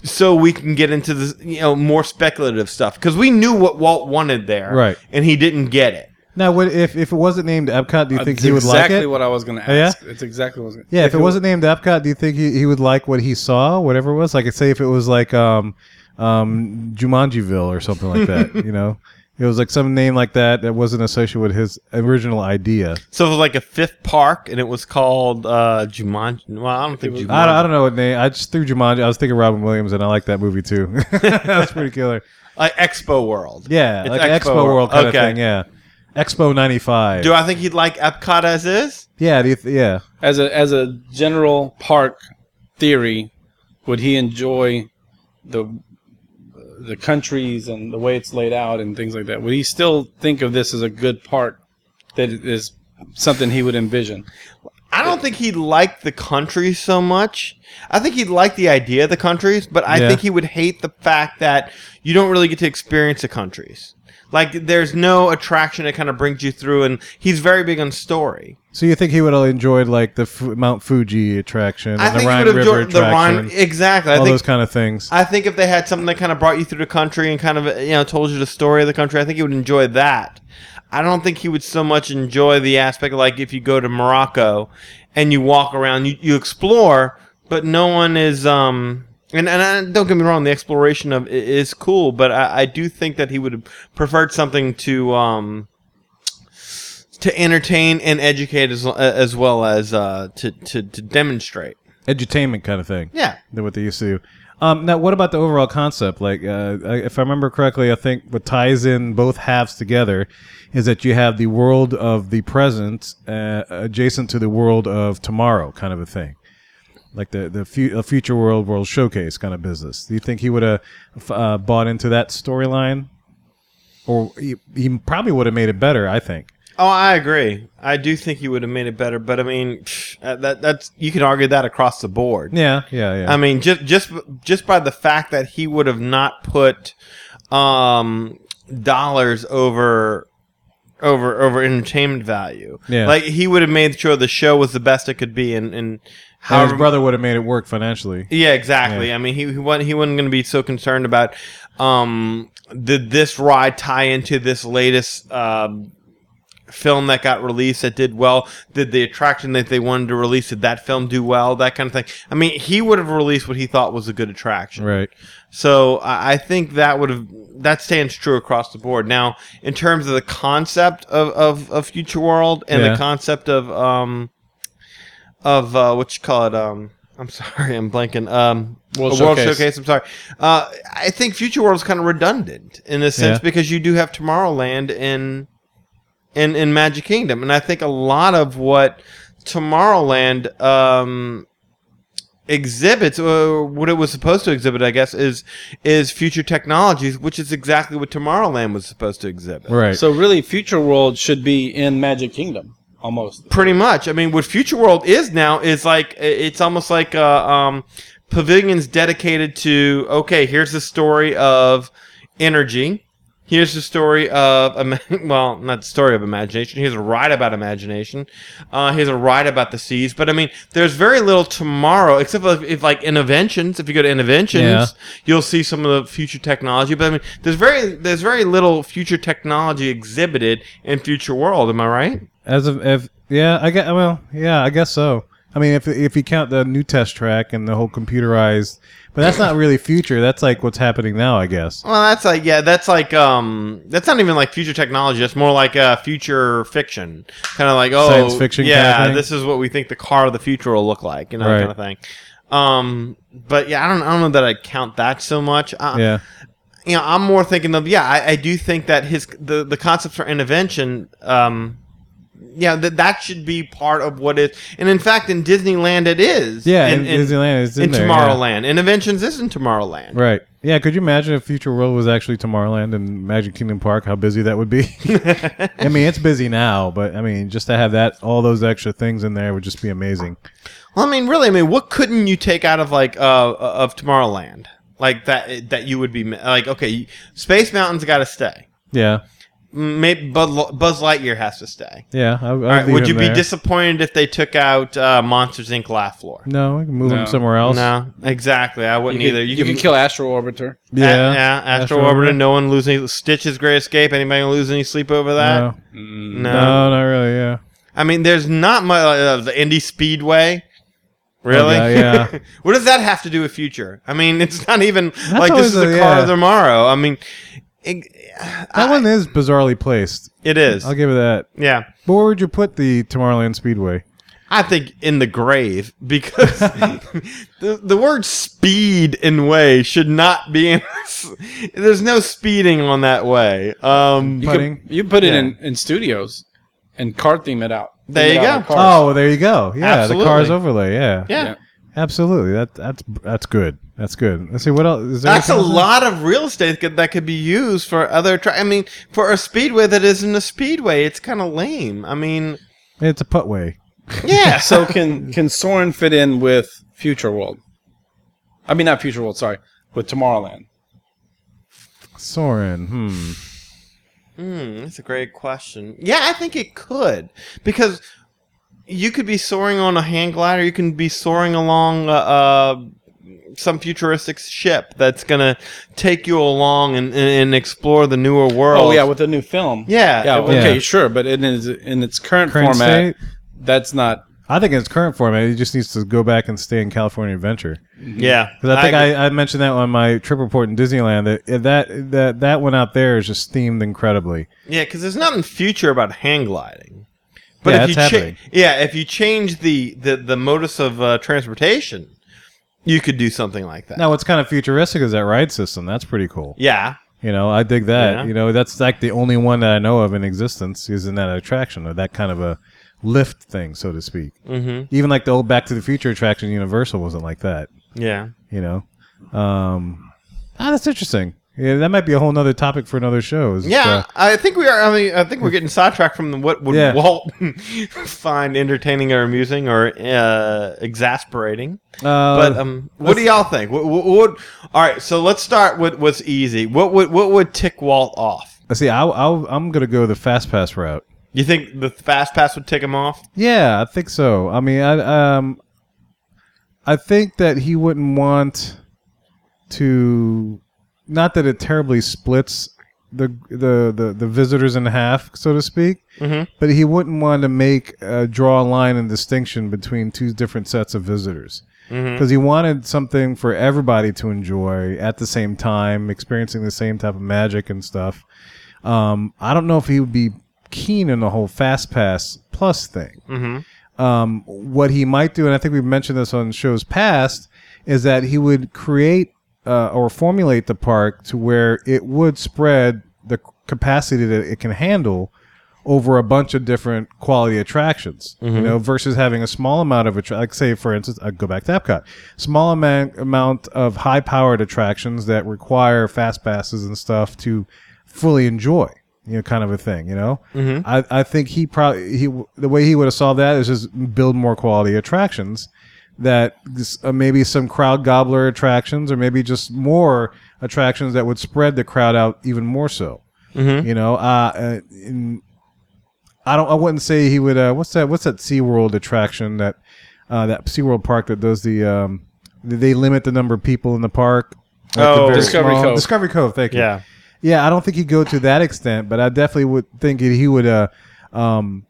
[SPEAKER 2] so we can get into the you know, more speculative stuff because we knew what Walt wanted there,
[SPEAKER 1] Right.
[SPEAKER 2] And he didn't get it.
[SPEAKER 1] Now, what, if if it wasn't named Epcot, do you think
[SPEAKER 3] That's
[SPEAKER 1] he would like
[SPEAKER 3] exactly
[SPEAKER 1] it?
[SPEAKER 3] what I was going to
[SPEAKER 1] Oh, yeah?
[SPEAKER 3] ask. It's exactly what I was going to
[SPEAKER 1] Yeah, if, it wasn't named Epcot, do you think he, he would like what he saw, whatever it was? Like, say if it was like um, um, Jumanjiville or something like that, [LAUGHS] you know? It was like some name like that that wasn't associated with his original idea.
[SPEAKER 2] So it was like a fifth park, and it was called uh, Jumanji. Well, I don't think Jumanji.
[SPEAKER 1] I don't, I don't know what name. I just threw Jumanji. I was thinking Robin Williams, and I like that movie too. [LAUGHS] That's pretty killer.
[SPEAKER 2] Like Expo World.
[SPEAKER 1] Yeah,
[SPEAKER 2] It's
[SPEAKER 1] like Expo, World kind of thing. Yeah, Expo '95.
[SPEAKER 2] Do I think he'd like Epcot as is?
[SPEAKER 1] yeah, do you th- yeah.
[SPEAKER 3] As a as a general park theory, would he enjoy the the countries and the way it's laid out and things like that? Would he still think of this as a good part that is something he would envision?
[SPEAKER 2] I don't think he'd like the countries so much. I think he'd like the idea of the countries, but I
[SPEAKER 1] Yeah.
[SPEAKER 2] think he would hate the fact that you don't really get to experience the countries. Like, there's no attraction that kind of brings you through, and he's very big on story.
[SPEAKER 1] So you think he would have enjoyed like the Fu- Mount Fuji attraction and
[SPEAKER 2] I
[SPEAKER 1] the
[SPEAKER 2] think he
[SPEAKER 1] Rhine
[SPEAKER 2] would have
[SPEAKER 1] River
[SPEAKER 2] enjoyed the Rhine
[SPEAKER 1] attraction?
[SPEAKER 2] exactly. I
[SPEAKER 1] all
[SPEAKER 2] think
[SPEAKER 1] those kind of things.
[SPEAKER 2] I think if they had something that kind of brought you through the country and kind of you know told you the story of the country, I think he would enjoy that. I don't think he would so much enjoy the aspect like if you go to Morocco and you walk around, you, you explore, but no one is um and and I, don't get me wrong, the exploration of is cool, but I, I do think that he would have preferred something to um to entertain and educate as as well as uh to to, to demonstrate.
[SPEAKER 1] edutainment kind of thing.
[SPEAKER 2] Yeah.
[SPEAKER 1] than what they used to do. Um, now, what about the overall concept? Like, uh, if I remember correctly, I think what ties in both halves together is that you have the world of the present uh, adjacent to the world of tomorrow, kind of a thing. Like the the fu- a future world world showcase kind of business. Do you think he would have uh, bought into that storyline, or he, he probably would have made it better? I think.
[SPEAKER 2] Oh, I agree. I do think he would have made it better, but I mean, uh, that that's you can argue that across the board.
[SPEAKER 1] Yeah, yeah, yeah.
[SPEAKER 2] I mean, just just just by the fact that he would have not put um, dollars over over over entertainment value.
[SPEAKER 1] Yeah.
[SPEAKER 2] like he would have made sure the show was the best it could be, and and
[SPEAKER 1] And his brother would have made it work financially.
[SPEAKER 2] yeah, exactly.
[SPEAKER 1] Yeah.
[SPEAKER 2] I mean, he he wasn't he wasn't going to be so concerned about um did this ride tie into this latest um film that got released that did well? Did the attraction that they wanted to release did that film do well? That kind of thing. I mean, he would have released what he thought was a good attraction.
[SPEAKER 1] Right.
[SPEAKER 2] So I I think that would have that stands true across the board. Now, in terms of the concept of of, of Future World and
[SPEAKER 1] Yeah.
[SPEAKER 2] the concept of um of uh, what you call it um. I'm sorry, [LAUGHS] I'm blanking. Um,
[SPEAKER 3] World
[SPEAKER 2] a World
[SPEAKER 3] Showcase.
[SPEAKER 2] Showcase. I'm sorry. Uh, I think Future World is kind of redundant in a sense
[SPEAKER 1] Yeah.
[SPEAKER 2] because you do have Tomorrowland in in in Magic Kingdom, and I think a lot of what Tomorrowland um, exhibits, or what it was supposed to exhibit, I guess, is is future technologies, which is exactly what Tomorrowland was supposed to exhibit.
[SPEAKER 1] Right.
[SPEAKER 3] So really, Future World should be in Magic Kingdom almost.
[SPEAKER 2] Pretty much. I mean, what Future World is now is like it's almost like uh, um, pavilions dedicated to okay, here's the story of energy. Here's the story of [LAUGHS] well, not the story of imagination. Here's a ride about imagination. Uh, here's a ride about the seas. But I mean, there's very little tomorrow, except for if, if like Innoventions. If you go to Innoventions,
[SPEAKER 1] Yeah.
[SPEAKER 2] you'll see some of the future technology. But I mean, there's very there's very little future technology exhibited in Future World. Am I right?
[SPEAKER 1] As of if yeah, I guess well, yeah, I guess so. I mean, if if you count the new test track and the whole computerized, but that's not really future. That's like what's happening now, I guess.
[SPEAKER 2] Well, that's like yeah, that's like um, that's not even like future technology. It's more like uh, future fiction, kind of like oh,
[SPEAKER 1] Science fiction kind of
[SPEAKER 2] Yeah, this is what we think the car of the future will look like, you know,
[SPEAKER 1] Right.
[SPEAKER 2] kind of thing. Um, but yeah, I don't, I don't know that I count that so much. Uh,
[SPEAKER 1] Yeah.
[SPEAKER 2] you know, I'm more thinking of yeah, I, I do think that his the the concepts for intervention um yeah, that that should be part of what is. And in fact, in Disneyland, it is.
[SPEAKER 1] Yeah, in Disneyland, it's in there, yeah.
[SPEAKER 2] Tomorrowland. Innoventions is in Tomorrowland.
[SPEAKER 1] Right. Yeah. Could you imagine if Future World was actually Tomorrowland and Magic Kingdom Park? How busy that would be. [LAUGHS] I mean, it's busy now, but I mean, just to have that all those extra things in there would just be amazing.
[SPEAKER 2] Well, I mean, really, I mean, what couldn't you take out of like uh of Tomorrowland? Like that that you would be like, okay, Space Mountain's got to stay.
[SPEAKER 1] Yeah.
[SPEAKER 2] Maybe Buzz Buzz Lightyear has to stay.
[SPEAKER 1] Yeah. I, I'd
[SPEAKER 2] All right, would you
[SPEAKER 1] him
[SPEAKER 2] be disappointed if they took out uh, Monsters Inc. Laugh Floor?
[SPEAKER 1] No, we can move
[SPEAKER 3] No.
[SPEAKER 1] him somewhere else.
[SPEAKER 2] No, exactly. I wouldn't
[SPEAKER 3] You could-
[SPEAKER 2] either.
[SPEAKER 3] you could kill Astro Orbiter.
[SPEAKER 2] Yeah,
[SPEAKER 1] Yeah.
[SPEAKER 2] yeah. Astro,
[SPEAKER 1] Astro
[SPEAKER 2] Orbiter.
[SPEAKER 1] Orbiter.
[SPEAKER 2] No one losing Stitch's Great Escape. Anybody lose any sleep over that?
[SPEAKER 1] No.
[SPEAKER 2] No.
[SPEAKER 1] No, not really. Yeah.
[SPEAKER 2] I mean, there's not much. Uh, the Indy Speedway. Really?
[SPEAKER 1] Okay, yeah. [LAUGHS]
[SPEAKER 2] what does that have to do with future? I mean, it's not even like this is the car
[SPEAKER 1] yeah.
[SPEAKER 2] of tomorrow. I mean, it,
[SPEAKER 1] That one is bizarrely placed.
[SPEAKER 2] it is.
[SPEAKER 1] I'll give it that.
[SPEAKER 2] Yeah.
[SPEAKER 1] But where would you put the Tomorrowland Speedway?
[SPEAKER 2] I think in the grave because [LAUGHS] the, the word speed in way should not be in. There's no speeding on that way. Um,
[SPEAKER 3] You could, you put it in, in studios and car theme it out.
[SPEAKER 2] There
[SPEAKER 3] Theme
[SPEAKER 2] you go.
[SPEAKER 1] Oh, well, there you go. Yeah, the cars
[SPEAKER 2] Absolutely.
[SPEAKER 1] overlay. Yeah.
[SPEAKER 2] Yeah.
[SPEAKER 1] Absolutely. That that's that's good. That's good. Let's see what else. Is there
[SPEAKER 2] That's a lot of real estate that could be used for other. Tra- I mean, for a speedway that isn't a speedway, it's kind of lame. I mean,
[SPEAKER 1] It's a putway.
[SPEAKER 2] yeah. [LAUGHS]
[SPEAKER 3] so can can Soarin' fit in with Future World? I mean, not Future World. Sorry, with Tomorrowland.
[SPEAKER 1] Soarin'. Hmm.
[SPEAKER 2] Hmm, that's a great question. Yeah, I think it could because you could be soaring on a hang glider. You can be soaring along uh, uh, some futuristic ship that's gonna take you along and, and, and explore the newer world.
[SPEAKER 3] Oh yeah, with a new film.
[SPEAKER 2] Yeah,
[SPEAKER 3] yeah. Okay,
[SPEAKER 1] Yeah.
[SPEAKER 3] sure, but in its in its current,
[SPEAKER 1] Current
[SPEAKER 3] format,
[SPEAKER 1] state?
[SPEAKER 3] that's not.
[SPEAKER 1] I think in its current format, he just needs to go back and stay in California Adventure.
[SPEAKER 2] Yeah,
[SPEAKER 1] Because I think
[SPEAKER 2] agree.
[SPEAKER 1] I, I, mentioned that on my trip report in Disneyland that that that that one out there is just themed incredibly.
[SPEAKER 2] Yeah, because there's nothing future about hang gliding. But
[SPEAKER 1] Yeah,
[SPEAKER 2] if you cha- yeah, if you change the the, the modus of uh, transportation, you could do something like that.
[SPEAKER 1] Now, what's kind of futuristic is that ride system. That's pretty cool.
[SPEAKER 2] Yeah.
[SPEAKER 1] You know, I dig that.
[SPEAKER 2] Yeah.
[SPEAKER 1] You know, that's like the only one that I know of in existence is in that attraction or that kind of a lift thing, so to speak.
[SPEAKER 2] Mhm.
[SPEAKER 1] Even like the old Back to the Future attraction, Universal wasn't like that.
[SPEAKER 2] Yeah.
[SPEAKER 1] You know, um, ah, that's interesting. Yeah, that might be a whole nother topic for another show. is,
[SPEAKER 2] Yeah,
[SPEAKER 1] uh,
[SPEAKER 2] I think we are. I mean, I think we're getting sidetracked from the, what would
[SPEAKER 1] Yeah.
[SPEAKER 2] Walt [LAUGHS] find entertaining or amusing or uh, exasperating.
[SPEAKER 1] Uh,
[SPEAKER 2] but um, what do y'all think? What, what, what- all right, so let's start with what's easy. What would what would tick Walt off?
[SPEAKER 1] see, I, I, I'm gonna go the fast pass route.
[SPEAKER 2] You think the fast pass would tick him off?
[SPEAKER 1] Yeah, I think so. I mean, I um, I think that he wouldn't want to, not that it terribly splits the the the, the visitors in half, so to speak,
[SPEAKER 2] Mhm.
[SPEAKER 1] but he wouldn't want to make uh, draw a line and distinction between two different sets of visitors. Because he wanted something for everybody to enjoy at the same time, experiencing the same type of magic and stuff. Um, I don't know if he would be keen on the whole fast pass plus thing.
[SPEAKER 2] Mhm.
[SPEAKER 1] Um, what he might do, and I think we've mentioned this on shows past, is that he would create uh, or formulate the park to where it would spread the capacity that it can handle over a bunch of different quality attractions. You
[SPEAKER 2] Mhm.
[SPEAKER 1] know, versus having a small amount of attra- like say for instance, I go back to Epcot, small amount amount of high powered attractions that require fast passes and stuff to fully enjoy. You know, kind of a thing. You know,
[SPEAKER 2] Mhm.
[SPEAKER 1] I I think he probably he the way he would have solved that is just build more quality attractions that uh, maybe some crowd gobbler attractions or maybe just more attractions that would spread the crowd out even more so.
[SPEAKER 2] Mhm.
[SPEAKER 1] You know, uh, uh, in, I don't. I wouldn't say he would. Uh, what's that? What's that SeaWorld attraction that uh, that SeaWorld park that does the? Um, they limit the number of people in the park. Like
[SPEAKER 2] Oh,
[SPEAKER 1] very
[SPEAKER 3] Discovery
[SPEAKER 1] small-
[SPEAKER 3] Cove.
[SPEAKER 1] Discovery Cove. Thank you.
[SPEAKER 2] Yeah.
[SPEAKER 1] Yeah, I don't think he'd go to that extent, but I definitely would think that he would. Uh, um,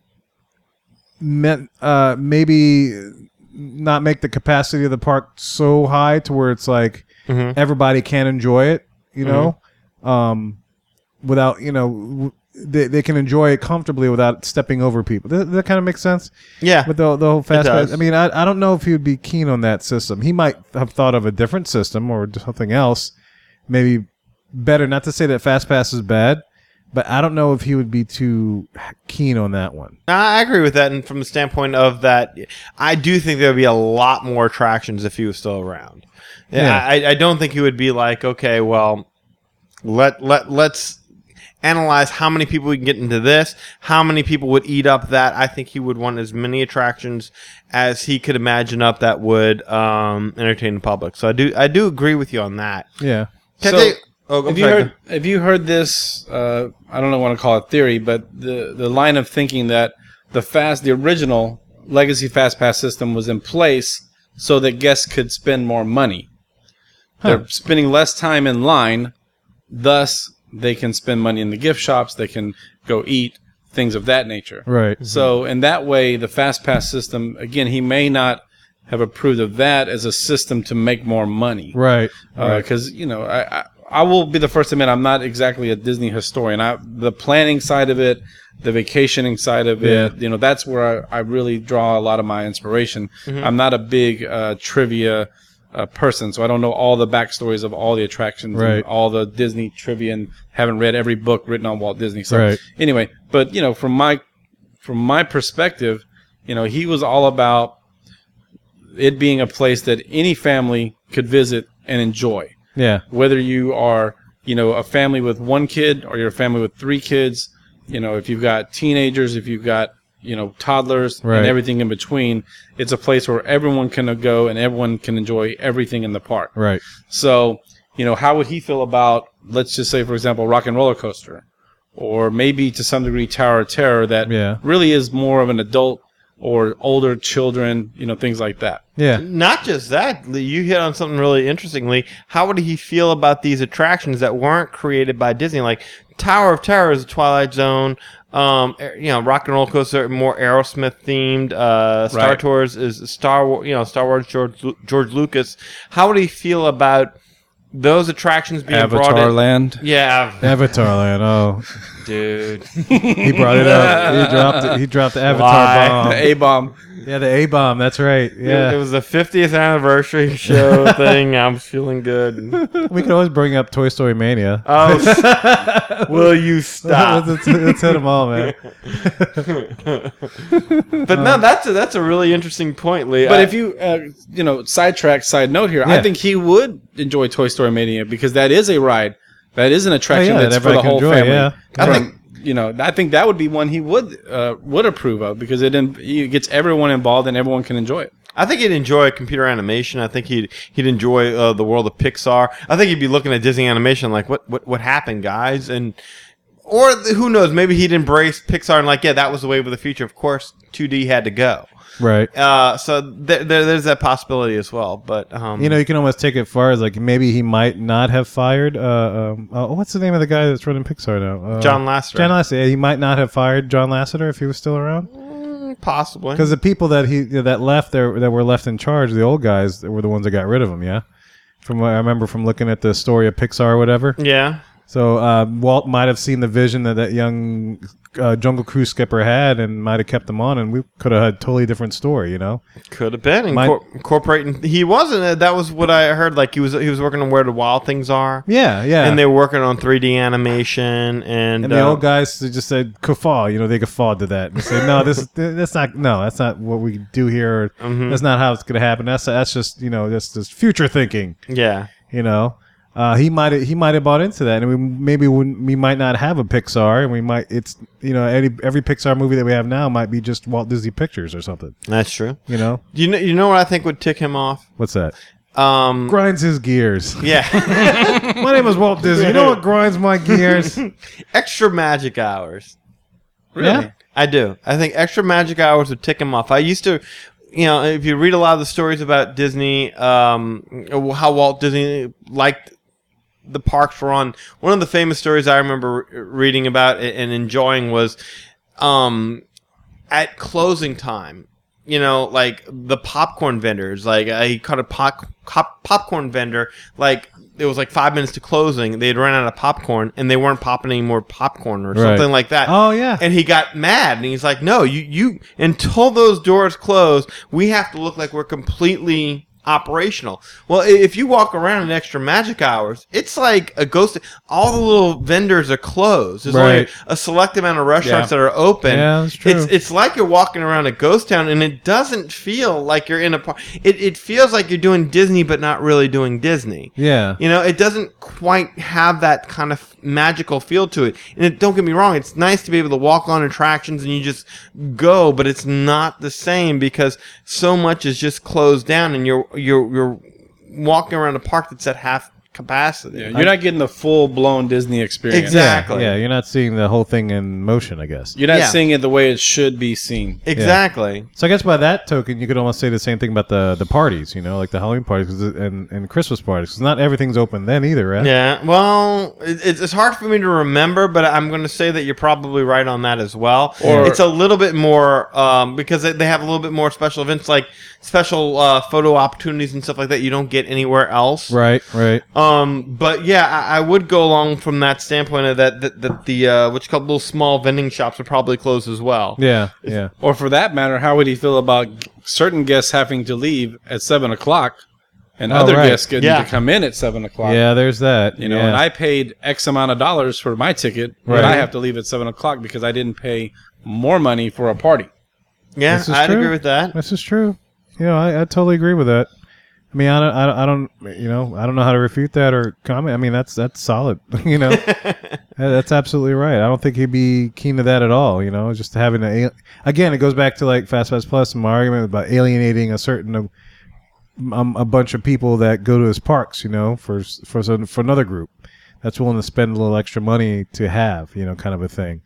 [SPEAKER 1] meant uh, maybe not make the capacity of the park so high to where it's like
[SPEAKER 2] Mhm.
[SPEAKER 1] everybody can enjoy it. You know, um, without you know. w- They, they can enjoy it comfortably without stepping over people. Does that kind of makes sense?
[SPEAKER 2] Yeah.
[SPEAKER 1] With the, the whole fast pass. I mean, I, I don't know if he would be keen on that system. He might have thought of a different system or something else, maybe better. Not to say that fast pass is bad, but I don't know if he would be too keen on that one.
[SPEAKER 2] I agree with that, and from the standpoint of that, I do think there would be a lot more attractions if he was still around. Yeah,
[SPEAKER 1] Yeah.
[SPEAKER 2] I, I don't think he would be like, okay, well, let let let's analyze how many people we can get into this, how many people would eat up that. I think he would want as many attractions as he could imagine up that would um, entertain the public. So I do I do agree with you on that.
[SPEAKER 1] Yeah.
[SPEAKER 2] Can
[SPEAKER 3] So,
[SPEAKER 2] they- oh,
[SPEAKER 3] have you
[SPEAKER 2] sorry.
[SPEAKER 3] heard? Have you heard this? Uh, I don't know want to call it theory, but the the line of thinking that the fast, the original legacy fast pass system was in place so that guests could spend more money. They're spending less time in line, thus they can spend money in the gift shops. They can go eat things of that nature.
[SPEAKER 1] Right.
[SPEAKER 3] So in that way, the fast pass system again, he may not have approved of that as a system to make more money
[SPEAKER 1] Right. right.
[SPEAKER 3] because you know I, I I will be the first to admit I'm not exactly a Disney historian. I the planning side of it, the vacationing side of it, you know, that's where I, I really draw a lot of my inspiration.
[SPEAKER 2] Mhm.
[SPEAKER 3] I'm not a big uh, trivia uh, person, so I don't know all the backstories of all the attractions
[SPEAKER 1] Right.
[SPEAKER 3] and all the Disney trivia, and haven't read every book written on Walt Disney. So
[SPEAKER 1] Right.
[SPEAKER 3] anyway, but you know, from my from my perspective, you know, he was all about it being a place that any family could visit and enjoy
[SPEAKER 1] Yeah.
[SPEAKER 3] whether you are you know a family with one kid or you're a family with three kids you know if you've got teenagers if you've got you know toddlers
[SPEAKER 1] Right.
[SPEAKER 3] and everything in between it's a place where everyone can go and everyone can enjoy everything in the park
[SPEAKER 1] Right.
[SPEAKER 3] so you know how would he feel about let's just say for example rock and roller coaster or maybe to some degree tower of terror that
[SPEAKER 1] Yeah.
[SPEAKER 3] really is more of an adult or older children you know things like that
[SPEAKER 1] Yeah.
[SPEAKER 2] Not just that, you hit on something really interestingly. How would he feel about these attractions that weren't created by Disney? Like Tower of Terror is a Twilight Zone. Um, you know, Rock and Roll Coaster more Aerosmith themed. Uh, Star
[SPEAKER 3] Right.
[SPEAKER 2] Tours is Star Wars. You know, Star Wars George George Lucas. How would he feel about those attractions being brought
[SPEAKER 3] Avatar
[SPEAKER 2] in?
[SPEAKER 3] Land.
[SPEAKER 2] Yeah,
[SPEAKER 1] Avatar Land. Oh,
[SPEAKER 2] dude. [LAUGHS]
[SPEAKER 1] he brought it up. He dropped. It. He dropped the Avatar
[SPEAKER 2] Why?
[SPEAKER 1] bomb. [LAUGHS]
[SPEAKER 3] the a bomb
[SPEAKER 1] Yeah, the A bomb. That's right. Yeah.
[SPEAKER 2] It was the 50th anniversary show [LAUGHS] thing. I'm feeling good.
[SPEAKER 1] we could always bring up Toy Story Mania.
[SPEAKER 2] Oh, will you stop?
[SPEAKER 1] let's, let's, let's hit them all, man.
[SPEAKER 2] but no, that's a, that's a really interesting point, Lee.
[SPEAKER 3] But
[SPEAKER 2] I-
[SPEAKER 3] if you, uh, you know, sidetrack, side note here,
[SPEAKER 1] Yeah.
[SPEAKER 3] I think he would enjoy Toy Story Mania because that is a ride, that is an attraction
[SPEAKER 1] Oh, yeah,
[SPEAKER 3] that's
[SPEAKER 1] that
[SPEAKER 3] for the whole
[SPEAKER 1] enjoy,
[SPEAKER 3] family.
[SPEAKER 1] yeah.
[SPEAKER 2] I
[SPEAKER 3] From-
[SPEAKER 2] think-
[SPEAKER 3] you know, I think that would be one he would uh, would approve of because it, in, it gets everyone involved and everyone can enjoy it.
[SPEAKER 2] I think he'd enjoy computer animation. I think he'd he'd enjoy uh, the world of Pixar. I think he'd be looking at Disney animation like, what what what happened, guys? And or who knows? Maybe he'd embrace Pixar and like, yeah, that was the wave of the future. Of course, 2D had to go.
[SPEAKER 1] Right.
[SPEAKER 2] Uh, so th- there, there's that possibility as well. But um,
[SPEAKER 1] You know, you can almost take it far as like maybe he might not have fired. Uh, um, uh, what's the name of the guy that's running Pixar now? Uh,
[SPEAKER 2] John Lasseter.
[SPEAKER 1] John Lasseter. He might not have fired John Lasseter if he was still around.
[SPEAKER 2] possibly
[SPEAKER 1] Because the people that he that left there that were left in charge, the old guys, were the ones that got rid of him. Yeah, from what I remember from looking at the story of Pixar or whatever.
[SPEAKER 2] yeah.
[SPEAKER 1] So uh, Walt might have seen the vision that that young uh, Jungle Cruise skipper had, and might have kept him on, and we could have had a totally different story. You know.
[SPEAKER 2] Could have been Incor- incorporating. He wasn't. uh, That was what I heard. Like he was. He was working on where the wild things are.
[SPEAKER 1] Yeah, yeah.
[SPEAKER 2] And they were working on 3D animation and,
[SPEAKER 1] And the
[SPEAKER 2] uh,
[SPEAKER 1] old guys they just said "kafal," you know, they guffawed to that and said, "No, this that's not no, that's not what we do here. Or,
[SPEAKER 2] Mhm.
[SPEAKER 1] That's not how it's going to happen. That's that's just you know that's just future thinking.
[SPEAKER 2] Yeah.
[SPEAKER 1] You know, uh, he might he might have bought into that, and we maybe wouldn't, we might not have a Pixar, and we might it's you know every every Pixar movie that we have now might be just Walt Disney Pictures or something.
[SPEAKER 2] That's true.
[SPEAKER 1] You know
[SPEAKER 2] You know. You know what I think would tick him off.
[SPEAKER 1] what's that?
[SPEAKER 2] Um.
[SPEAKER 1] Grinds his gears.
[SPEAKER 2] Yeah. [LAUGHS] [LAUGHS]
[SPEAKER 1] my name is Walt Disney. You know what grinds my gears? [LAUGHS]
[SPEAKER 2] extra magic hours.
[SPEAKER 1] Really?
[SPEAKER 2] I do. I think extra magic hours would tick him off. I used to, you know, if you read a lot of the stories about Disney, um, how Walt Disney liked the parks were on. One of the famous stories I remember reading about and enjoying was, um, at closing time. You know, like the popcorn vendors. Like I he caught a pop, pop, popcorn vendor. Like it was like five minutes to closing. They had run out of popcorn, and they weren't popping any more popcorn or
[SPEAKER 1] Right.
[SPEAKER 2] something like that.
[SPEAKER 1] Oh, yeah.
[SPEAKER 2] And he got mad, and he's like, "No, you, you until those doors close, we have to look like we're completely operational. Well, if you walk around in extra magic hours, it's like a ghost. All the little vendors are closed. There's only a select amount of restaurants
[SPEAKER 1] Yeah.
[SPEAKER 2] that are open.
[SPEAKER 1] Yeah, that's true.
[SPEAKER 2] It's it's like you're walking around a ghost town, and it doesn't feel like you're in a. park. It it feels like you're doing Disney, but not really doing Disney.
[SPEAKER 1] Yeah.
[SPEAKER 2] You know, it doesn't quite have that kind of magical feel to it. And it, don't get me wrong, it's nice to be able to walk on attractions and you just go, but it's not the same because so much is just closed down and you're you're you're walking around a park that's at half capacity.
[SPEAKER 3] Yeah, you're not getting the full blown Disney experience.
[SPEAKER 2] Exactly.
[SPEAKER 1] Yeah, you're not seeing the whole thing in motion, I guess.
[SPEAKER 3] You're not
[SPEAKER 2] Yeah.
[SPEAKER 3] seeing it the way it should be seen.
[SPEAKER 2] Exactly.
[SPEAKER 1] So I guess by that token, you could almost say the same thing about the the parties, you know, like the Halloween parties 'cause it- and and Christmas parties. 'cause not everything's open then either, right?
[SPEAKER 2] Yeah, well, it, it's, it's hard for me to remember, but I'm going to say that you're probably right on that as well.
[SPEAKER 3] Or-
[SPEAKER 2] it's a little bit more um, because they they have a little bit more special events, like special uh, photo opportunities and stuff like that. You don't get anywhere else.
[SPEAKER 1] Right, right.
[SPEAKER 2] Um, but yeah, I, I would go along from that standpoint of that that, that the uh, what you call little small vending shops would probably close as well.
[SPEAKER 1] Yeah, yeah.
[SPEAKER 3] Or for that matter, how would he feel about certain guests having to leave at seven o'clock, and
[SPEAKER 1] Oh,
[SPEAKER 3] other
[SPEAKER 1] right.
[SPEAKER 3] guests getting
[SPEAKER 2] Yeah.
[SPEAKER 3] to come in at seven o'clock?
[SPEAKER 1] Yeah, there's that.
[SPEAKER 3] You know,
[SPEAKER 1] yeah.
[SPEAKER 3] and I paid X amount of dollars for my ticket, but
[SPEAKER 1] Right.
[SPEAKER 3] I have to leave at seven o'clock because I didn't pay more money for a party.
[SPEAKER 2] Yeah, I'd
[SPEAKER 1] true.
[SPEAKER 2] agree with that.
[SPEAKER 1] This is true. Yeah, I, I totally agree with that. I mean, I don't, I don't, I don't, you know, I don't know how to refute that or comment. I mean, that's that's solid. [LAUGHS] you know, [LAUGHS] that's absolutely right. I don't think he'd be keen to that at all. You know, just having a again, it goes back to like Fast Pass Plus and my argument about alienating a certain um, a bunch of people that go to his parks. You know, for for for another group that's willing to spend a little extra money to have. You know, kind of a thing.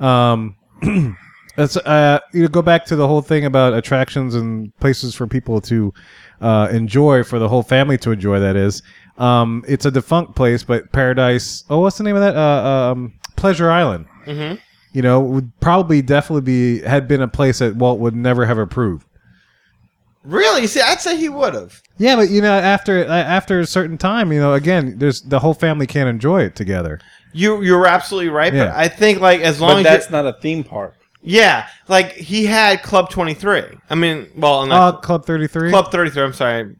[SPEAKER 1] Um, [CLEARS THROAT] that's uh, you go back to the whole thing about attractions and places for people to uh, enjoy, for the whole family to enjoy. That is, um, it's a defunct place, but Paradise. Oh, what's the name of that? Uh, um, Pleasure Island.
[SPEAKER 2] Mm-hmm.
[SPEAKER 1] You know, would probably definitely be had been a place that Walt would never have approved.
[SPEAKER 2] Really? See, I'd say he would have.
[SPEAKER 1] Yeah, but you know, after uh, after a certain time, you know, again, there's the whole family can't enjoy it together.
[SPEAKER 2] You you're absolutely right,
[SPEAKER 1] Yeah.
[SPEAKER 2] but I think like as long
[SPEAKER 3] But
[SPEAKER 2] as
[SPEAKER 3] that's
[SPEAKER 2] you're-
[SPEAKER 3] not a theme park.
[SPEAKER 2] Yeah, like he had Club Twenty Three. I mean, well,
[SPEAKER 1] Uh, Club Thirty Three.
[SPEAKER 2] Club Thirty Three. I'm sorry,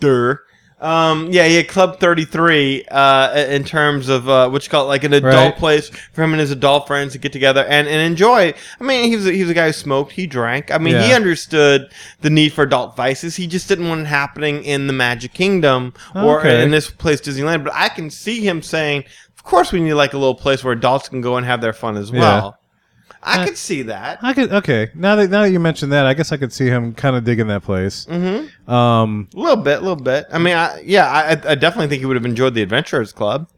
[SPEAKER 2] Dur. Um, yeah, he had Club Thirty Three. Uh, in terms of uh, what you call it, like an adult
[SPEAKER 1] Right.
[SPEAKER 2] place for him and his adult friends to get together and, and enjoy. I mean, he was a, he was a guy who smoked. He drank. I mean, he understood the need for adult vices. He just didn't want it happening in the Magic Kingdom or
[SPEAKER 1] Okay.
[SPEAKER 2] in this place, Disneyland. But I can see him saying, "Of course, we need like a little place where adults can go and have their fun as
[SPEAKER 1] Yeah.
[SPEAKER 2] Well." I
[SPEAKER 1] Uh,
[SPEAKER 2] could see that.
[SPEAKER 1] I could okay. Now that now that you mentioned that, I guess I could see him kind of digging that place.
[SPEAKER 2] Mm-hmm.
[SPEAKER 1] Um,
[SPEAKER 2] A little bit, a little bit. I mean, I, yeah, I, I definitely think he would have enjoyed the Adventurers Club.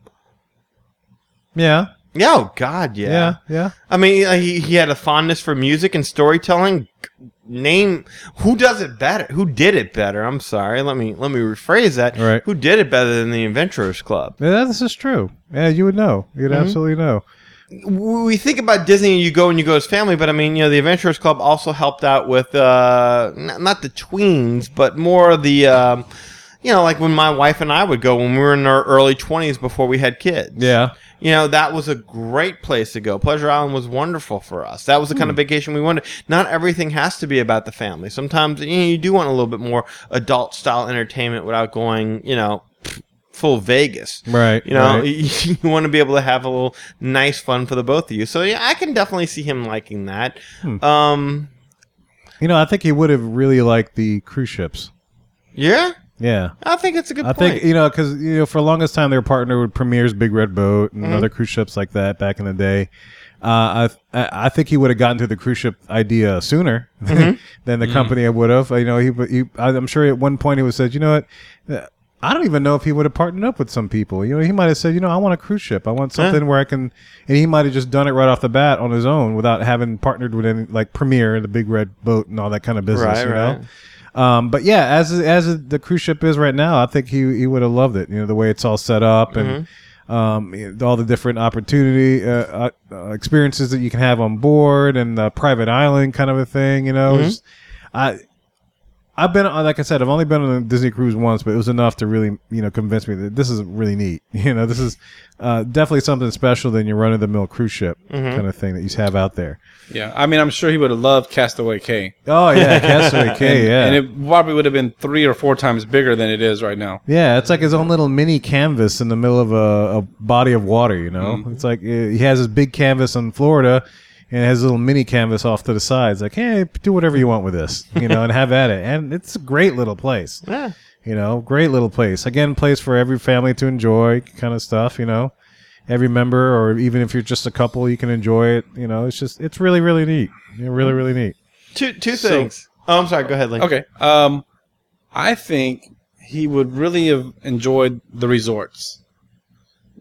[SPEAKER 1] yeah,
[SPEAKER 2] Yeah, oh God, yeah.
[SPEAKER 1] yeah, yeah.
[SPEAKER 2] I mean, uh, he, he had a fondness for music and storytelling. Name who does it better? Who did it better? I'm sorry. Let me let me rephrase that.
[SPEAKER 1] Right.
[SPEAKER 2] Who did it better than the Adventurers Club?
[SPEAKER 1] Yeah, this is true. Yeah, you would know. You'd
[SPEAKER 2] Mhm.
[SPEAKER 1] absolutely know.
[SPEAKER 2] We think about Disney and you go and you go as family, but I mean, you know, the Adventurers Club also helped out with uh, not, not the tweens, but more the, um, you know, like when my wife and I would go when we were in our early twenties before we had kids.
[SPEAKER 1] Yeah.
[SPEAKER 2] You know, that was a great place to go. Pleasure Island was wonderful for us. That was the kind of
[SPEAKER 1] Hmm.
[SPEAKER 2] vacation we wanted. Not everything has to be about the family. Sometimes you, know, you do want a little bit more adult style entertainment without going, you know, full Vegas.
[SPEAKER 1] Right,
[SPEAKER 2] You know,
[SPEAKER 1] right. [LAUGHS]
[SPEAKER 2] you want to be able to have a little nice fun for the both of you. So yeah, I can definitely see him liking that.
[SPEAKER 1] Hmm.
[SPEAKER 2] Um,
[SPEAKER 1] You know, I think he would have really liked the cruise ships.
[SPEAKER 2] yeah,
[SPEAKER 1] Yeah.
[SPEAKER 2] I think it's a good
[SPEAKER 1] I
[SPEAKER 2] point.
[SPEAKER 1] think you know because you know for the longest time they were partnered with Premier's Big Red Boat and
[SPEAKER 2] Mhm.
[SPEAKER 1] other cruise ships like that back in the day. Uh, I I I think he would have gotten to the cruise ship idea sooner [LAUGHS]
[SPEAKER 2] Mhm.
[SPEAKER 1] than the
[SPEAKER 2] Mhm.
[SPEAKER 1] company would have. You know, he, he I'm sure at one point he would said, you know what. I don't even know if he would have partnered up with some people. You know, he might have said, you know, I want a cruise ship. I want
[SPEAKER 2] Yeah.
[SPEAKER 1] something where I can, and he might have just done it right off the bat on his own without having partnered with any like Premier, and the Big Red Boat, and all that kind of business.
[SPEAKER 2] Right,
[SPEAKER 1] you know.
[SPEAKER 2] right.
[SPEAKER 1] Um, but yeah, as as the cruise ship is right now, I think he he would have loved it. You know, the way it's all set up and um, you know, all the different opportunity uh, uh, experiences that you can have on board and the private island kind of a thing. You know,
[SPEAKER 2] Mhm.
[SPEAKER 1] It's- I I've been on- like I said, I've only been on a Disney cruise once, but it was enough to really you know convince me that this is really neat. [LAUGHS] You know, this is uh, definitely something special than your run of the mill cruise ship
[SPEAKER 3] Mhm.
[SPEAKER 1] kind of thing that you have out there.
[SPEAKER 3] Yeah, I mean, I'm sure he would have loved Castaway Cay.
[SPEAKER 1] Oh, yeah, [LAUGHS] Castaway Cay,
[SPEAKER 3] And-
[SPEAKER 1] yeah.
[SPEAKER 3] and it probably would have been three or four times bigger than it is right now.
[SPEAKER 1] Yeah, it's like his own little mini canvas in the middle of a, a body of water. You know,
[SPEAKER 3] Mm-hmm.
[SPEAKER 1] it's like uh, he has his big canvas in Florida, and it has a little mini canvas off to the sides. Like, hey, do whatever you want with this, you know, and have at it. And it's a great little place.
[SPEAKER 2] Yeah.
[SPEAKER 1] You know, great little place. Again, place for every family to enjoy, kind of stuff. You know, every member, or even if you're just a couple, you can enjoy it. You know, it's just it's really really neat. Yeah, really really neat.
[SPEAKER 2] Two two
[SPEAKER 3] So-
[SPEAKER 2] things. oh, I'm sorry. Go ahead, Link.
[SPEAKER 3] Okay. Um, I think he would really have enjoyed the resorts.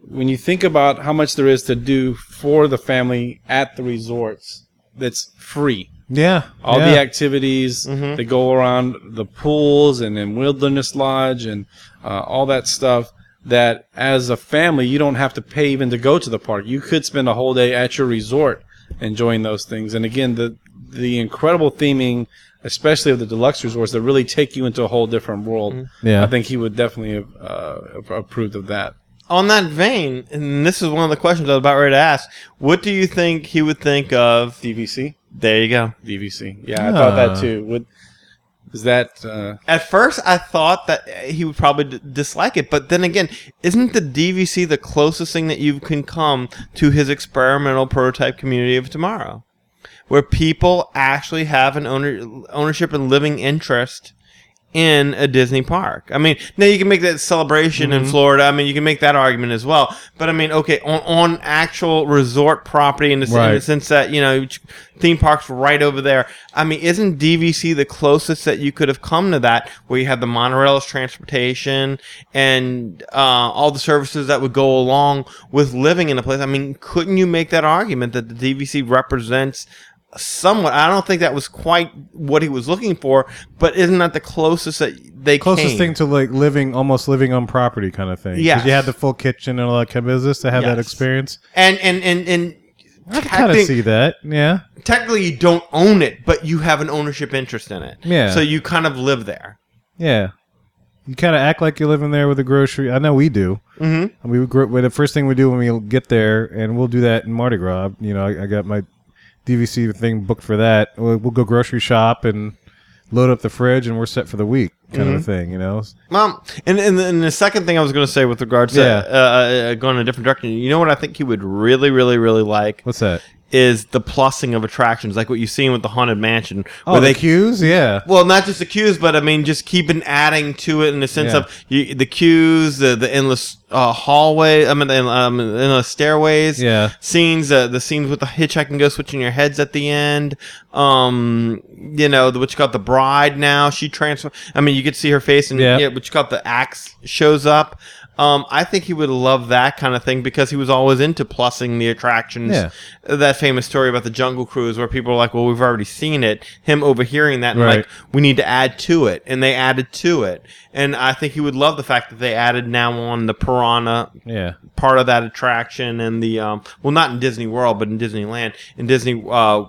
[SPEAKER 3] When you think about how much there is to do for the family at the resorts, that's free.
[SPEAKER 1] Yeah,
[SPEAKER 3] All
[SPEAKER 1] yeah.
[SPEAKER 3] the activities
[SPEAKER 2] Mm-hmm.
[SPEAKER 3] that go around the pools and in Wilderness Lodge and uh, all that stuff. That as a family, you don't have to pay even to go to the park. You could spend a whole day at your resort enjoying those things. And again, the the incredible theming, especially of the deluxe resorts, that really take you into a whole different world.
[SPEAKER 1] Yeah.
[SPEAKER 3] I think he would definitely have uh, have approved of that.
[SPEAKER 2] On that vein, and this is one of the questions I was about ready to ask. What do you think he would think of
[SPEAKER 3] DVC?
[SPEAKER 2] There you go.
[SPEAKER 3] DVC. Yeah, I thought that too. Would is that uh,
[SPEAKER 2] At first, I thought that he would probably d- dislike it, but then again, isn't the DVC the closest thing that you can come to his experimental prototype community of tomorrow, where people actually have an owner ownership and living interest in a Disney park? I mean, now you can make that celebration in
[SPEAKER 1] Mhm.
[SPEAKER 2] Florida. I mean, you can make that argument as well. But I mean, okay, on, on actual resort property in the, in the sense that you know theme parks right over there. I mean, isn't DVC the closest that you could have come to that, where you have the monorail as transportation and uh, all the services that would go along with living in a place? I mean, couldn't you make that argument that the DVC represents? Somewhat, I don't think that was quite what he was looking for, but isn't that the closest that they
[SPEAKER 1] Closest
[SPEAKER 2] came?
[SPEAKER 1] thing to like living, almost living on property kind of thing.
[SPEAKER 2] Yes.
[SPEAKER 1] you had the full kitchen and all that kind of business to have that experience.
[SPEAKER 2] and and and and
[SPEAKER 1] I kind of see that. Yeah.
[SPEAKER 2] technically you don't own it, but you have an ownership interest in it.
[SPEAKER 1] Yeah.
[SPEAKER 2] So you kind of live there.
[SPEAKER 1] Yeah. You kind of act like you're living there with a grocery. I know we do.
[SPEAKER 2] Mhm.
[SPEAKER 1] And we well, the first thing we do when we get there, and we'll do that in Mardi Gras. You know, I, I got my DVC thing booked for that. We'll, we'll go grocery shop and load up the fridge, and we're set for the week, kind of
[SPEAKER 2] Mhm.
[SPEAKER 1] a thing. You know.
[SPEAKER 2] mom. and, and, and the second thing I was going to say with regards to
[SPEAKER 1] Yeah.
[SPEAKER 2] uh, uh, going in a different direction, you know what I think he would really, really, really like?
[SPEAKER 1] What's that?
[SPEAKER 2] Is the plussing of attractions, like what you've seen with the Haunted Mansion.
[SPEAKER 1] Oh, the queues? Yeah.
[SPEAKER 2] Well, not just the queues, but I mean, just keeping adding to it in the sense
[SPEAKER 1] Yeah.
[SPEAKER 2] of you, the queues, the the endless uh, hallway, I mean, the um, endless stairways.
[SPEAKER 1] Yeah.
[SPEAKER 2] Scenes, uh, the scenes with the hitchhiking ghost switching your heads at the end. Um, you know, the what you got the bride now. She transfer. I mean, you could see her face, and
[SPEAKER 1] Yeah.
[SPEAKER 2] yeah, what you got the axe shows up. Um, I think he would love that kind of thing because he was always into plussing the attractions.
[SPEAKER 1] Yeah.
[SPEAKER 2] That famous story about the Jungle Cruise, where people are like, "Well, we've already seen it." Him overhearing that and
[SPEAKER 1] Right.
[SPEAKER 2] like, "We need to add to it," and they added to it. And I think he would love the fact that they added now on the Piranha
[SPEAKER 1] Yeah.
[SPEAKER 2] part of that attraction and the um, well, not in Disney World, but in Disneyland, in Disney uh,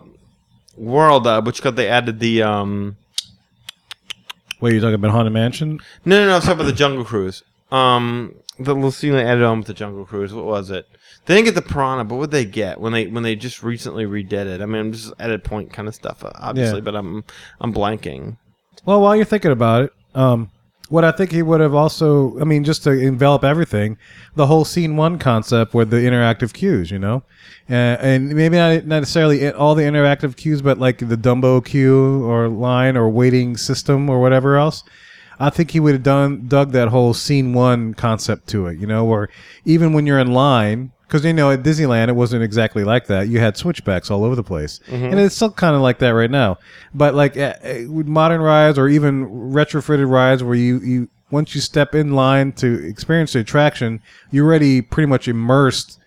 [SPEAKER 2] World, uh, which got they added the um,
[SPEAKER 1] Wait, you talking about Haunted Mansion?
[SPEAKER 2] no, no, no, sorry about the Jungle Cruise. Um, the little scene they added on with the Jungle Cruise. What was it? They didn't get the piranha, but what they get when they when they just recently redid it? I mean, I'm just edit point kind of stuff, uh, obviously,
[SPEAKER 1] Yeah.
[SPEAKER 2] but I'm I'm blanking.
[SPEAKER 1] Well, while you're thinking about it, um, what I think he would have also, I mean, just to envelop everything, the whole scene one concept with the interactive cues, you know, uh, and maybe not necessarily all the interactive cues, but like the Dumbo cue or line or waiting system or whatever else. I think he would have done dug that whole scene one concept to it, you know, where even when you're in line, because you know at Disneyland it wasn't exactly like that. You had switchbacks all over the place,
[SPEAKER 2] Mhm.
[SPEAKER 1] and it's still kind of like that right now. But like uh, with modern rides or even retrofitted rides, where you you once you step in line to experience the attraction, you're already pretty much immersed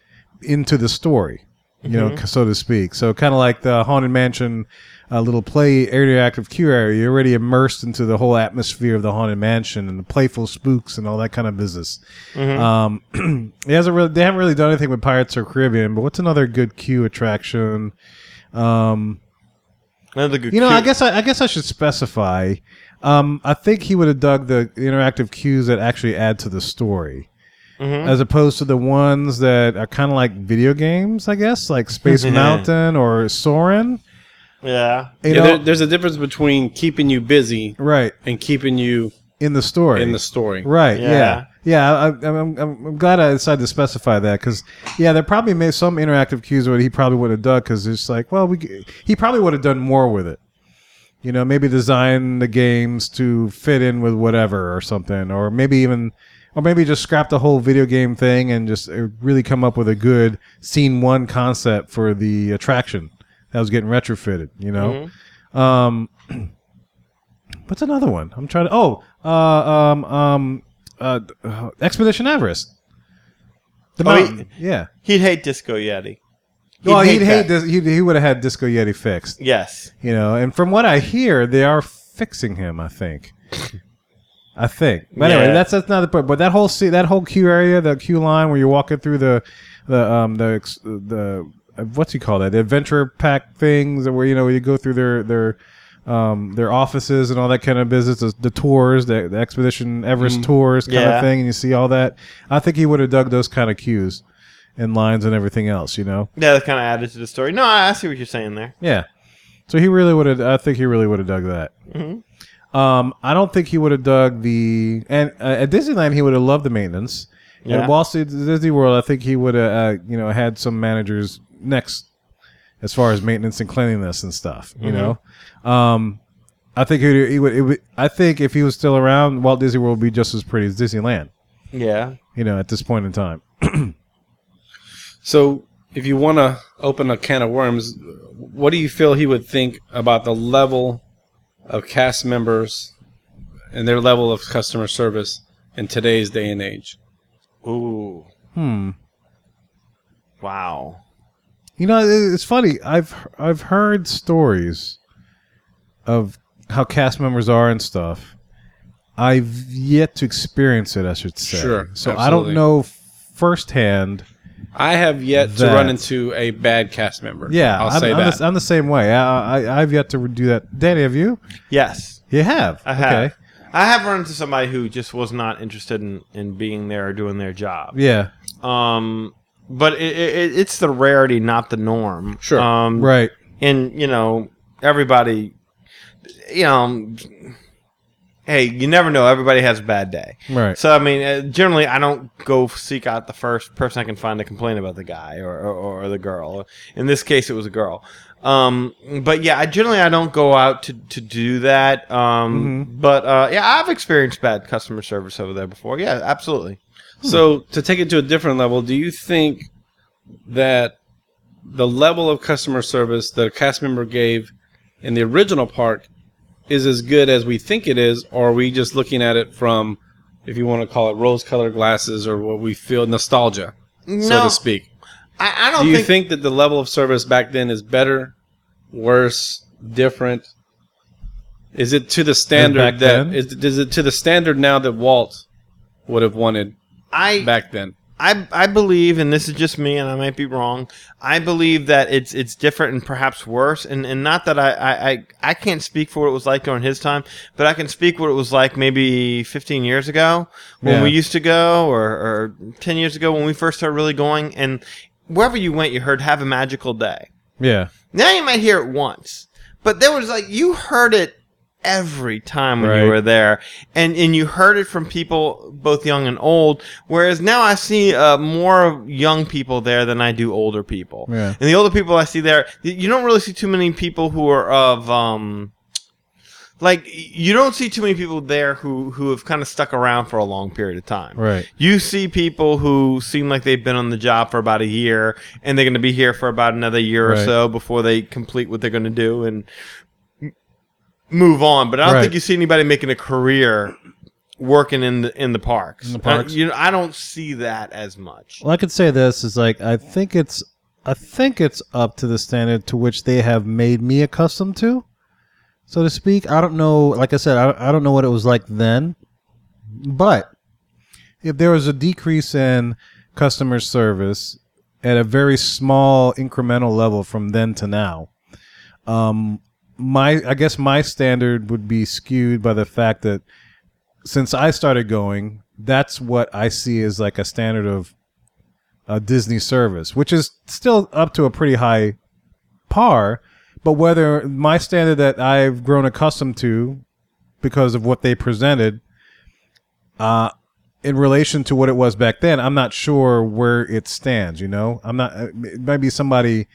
[SPEAKER 1] into the story, you know,
[SPEAKER 2] Mhm.
[SPEAKER 1] so to speak. So kind of like the Haunted Mansion. Uh, little play interactive queue area, you're already immersed into the whole atmosphere of the haunted mansion and the playful spooks and all that kind of business.
[SPEAKER 2] Mhm.
[SPEAKER 1] Um, [CLEARS THROAT] it hasn't really, they haven't really done anything with Pirates or Caribbean, but what's another good queue attraction? Um,
[SPEAKER 2] Another good.
[SPEAKER 1] You know, I guess I, I guess I should specify. Um, I think he would have dug the interactive cues that actually add to the story,
[SPEAKER 2] Mhm.
[SPEAKER 1] as opposed to the ones that are kind of like video games. I guess like Space [LAUGHS] Mountain or Soarin'.
[SPEAKER 2] Yeah.
[SPEAKER 1] You
[SPEAKER 3] yeah,
[SPEAKER 1] know-
[SPEAKER 3] there, there's a difference between keeping you busy,
[SPEAKER 1] right,
[SPEAKER 3] and keeping you
[SPEAKER 1] in the story.
[SPEAKER 3] in the story.
[SPEAKER 1] Right.
[SPEAKER 3] Yeah.
[SPEAKER 1] Yeah. Yeah. I, I, I'm, I'm, I'm glad I decided to specify that because yeah, there probably made some interactive cues where he probably would have done because it's like, well, we he probably would have done more with it. You know, maybe design the games to fit in with whatever or something, or maybe even, or maybe just scrap the whole video game thing and just uh, really come up with a good scene one concept for the attraction that was getting retrofitted. You know, um, [CLEARS THROAT] what's another one? I'm trying to. Oh, uh, um, um, uh, Expedition Everest. The
[SPEAKER 2] Oh, he-
[SPEAKER 1] yeah.
[SPEAKER 2] He'd hate Disco Yeti.
[SPEAKER 1] well, he'd hate this. He, he would have had Disco Yeti fixed.
[SPEAKER 2] Yes.
[SPEAKER 1] You know, and from what I hear, they are fixing him. I think. I think. But anyway, that's that's not the point. But that whole se- that whole queue area, the queue line where you're walking through the the um the the what's you call that? The adventure pack things, where you know you go through their their um their offices and all that kind of business. The, the tours, the, the expedition Everest
[SPEAKER 2] Mm.
[SPEAKER 1] tours kind
[SPEAKER 2] Yeah.
[SPEAKER 1] of thing, and you see all that. I think he would have dug those kind of cues and lines and everything else. You know.
[SPEAKER 2] Yeah, that kind of added to the story. No, I I see what you're saying there.
[SPEAKER 1] Yeah. So he really would have. I think he really would have dug that.
[SPEAKER 2] Mhm.
[SPEAKER 1] Um, I don't think he would have dug the and uh, at Disneyland he would have loved the maintenance.
[SPEAKER 2] Yeah.
[SPEAKER 1] at Wall Street Disney World, I think he would have uh, you know had some managers next as far as maintenance and cleanliness and stuff. You
[SPEAKER 2] Mhm.
[SPEAKER 1] know, um, I think he would, he would, it would. I think if he was still around, Walt Disney World would be just as pretty as Disneyland.
[SPEAKER 2] Yeah.
[SPEAKER 1] You know, at this point in time. [CLEARS THROAT]
[SPEAKER 3] So, if you want to open a can of worms, what do you feel he would think about the level of cast members and their level of customer service in today's day and age?
[SPEAKER 2] Ooh.
[SPEAKER 1] Hmm.
[SPEAKER 2] Wow.
[SPEAKER 1] You know, it's funny. I've I've heard stories of how cast members are and stuff. I've yet to experience it, I should say.
[SPEAKER 3] Sure,
[SPEAKER 1] So I don't know firsthand.
[SPEAKER 3] I have yet to run into a bad cast member.
[SPEAKER 1] Yeah,
[SPEAKER 3] I'll
[SPEAKER 1] I'm,
[SPEAKER 3] say
[SPEAKER 1] I'm
[SPEAKER 3] that.
[SPEAKER 1] The, I'm the same way. I, I I've yet to do that. Danny, have you?
[SPEAKER 2] Yes.
[SPEAKER 1] You have.
[SPEAKER 2] I have.
[SPEAKER 1] Okay.
[SPEAKER 2] I have run into somebody who just was not interested in, in being there or doing their job.
[SPEAKER 1] Yeah.
[SPEAKER 2] Um, but it, it, it's the rarity, not the norm.
[SPEAKER 3] Sure.
[SPEAKER 2] Um,
[SPEAKER 1] Right.
[SPEAKER 2] And you know, everybody, you know, hey, you never know. Everybody has a bad day.
[SPEAKER 1] Right.
[SPEAKER 2] So I mean, uh, generally, I don't go seek out the first person I can find to complain about the guy or, or, or the girl. In this case, it was a girl. Um, but yeah, I generally I don't go out to, to do that. Um,
[SPEAKER 1] Mm-hmm.
[SPEAKER 2] but uh, yeah, I've experienced bad customer service over there before. Yeah, absolutely.
[SPEAKER 3] So, to take it to a different level, do you think that the level of customer service that a cast member gave in the original park is as good as we think it is, or are we just looking at it from, if you want to call it rose-colored glasses, or what we feel nostalgia, so to speak?
[SPEAKER 2] I, I don't
[SPEAKER 3] do you
[SPEAKER 2] think,
[SPEAKER 3] think that the level of service back then is better, worse, different? Is it to the standard
[SPEAKER 1] back
[SPEAKER 3] that
[SPEAKER 1] then?
[SPEAKER 3] is, is it to the standard now that Walt would have wanted
[SPEAKER 2] I
[SPEAKER 3] back then?
[SPEAKER 2] I I believe, and this is just me, and I might be wrong. I believe that it's it's different and perhaps worse, and, and not that I, I, I, I can't speak for what it was like during his time, but I can speak what it was like maybe 15 years ago when
[SPEAKER 1] Yeah.
[SPEAKER 2] we used to go, or, or 10 years ago when we first started really going, and wherever you went, you heard "Have a magical day."
[SPEAKER 1] Yeah.
[SPEAKER 2] Now you might hear it once, but there was like you heard it every time when
[SPEAKER 1] Right.
[SPEAKER 2] you were there, and and you heard it from people both young and old. Whereas now I see uh, more young people there than I do older people.
[SPEAKER 1] Yeah.
[SPEAKER 2] And the older people I see there, you don't really see too many people who are of um. Like you don't see too many people there who who have kind of stuck around for a long period of time.
[SPEAKER 1] Right.
[SPEAKER 2] You see people who seem like they've been on the job for about a year and they're going to be here for about another year or so before they complete what they're going to do and move on. But I don't
[SPEAKER 1] Right.
[SPEAKER 2] think you see anybody making a career working in the in the parks.
[SPEAKER 1] In the parks?
[SPEAKER 2] Uh, you know, I don't see that as much.
[SPEAKER 1] Well, I could say this is like I think it's I think it's up to the standard to which they have made me accustomed to, so to speak. I don't know. Like I said, I, I don't know what it was like then, but if there was a decrease in customer service at a very small incremental level from then to now, um, my I guess my standard would be skewed by the fact that since I started going, that's what I see as like a standard of a Disney service, which is still up to a pretty high par. But whether my standard that I've grown accustomed to because of what they presented, uh, in relation to what it was back then, I'm not sure where it stands. You know, I'm not. It might be somebody,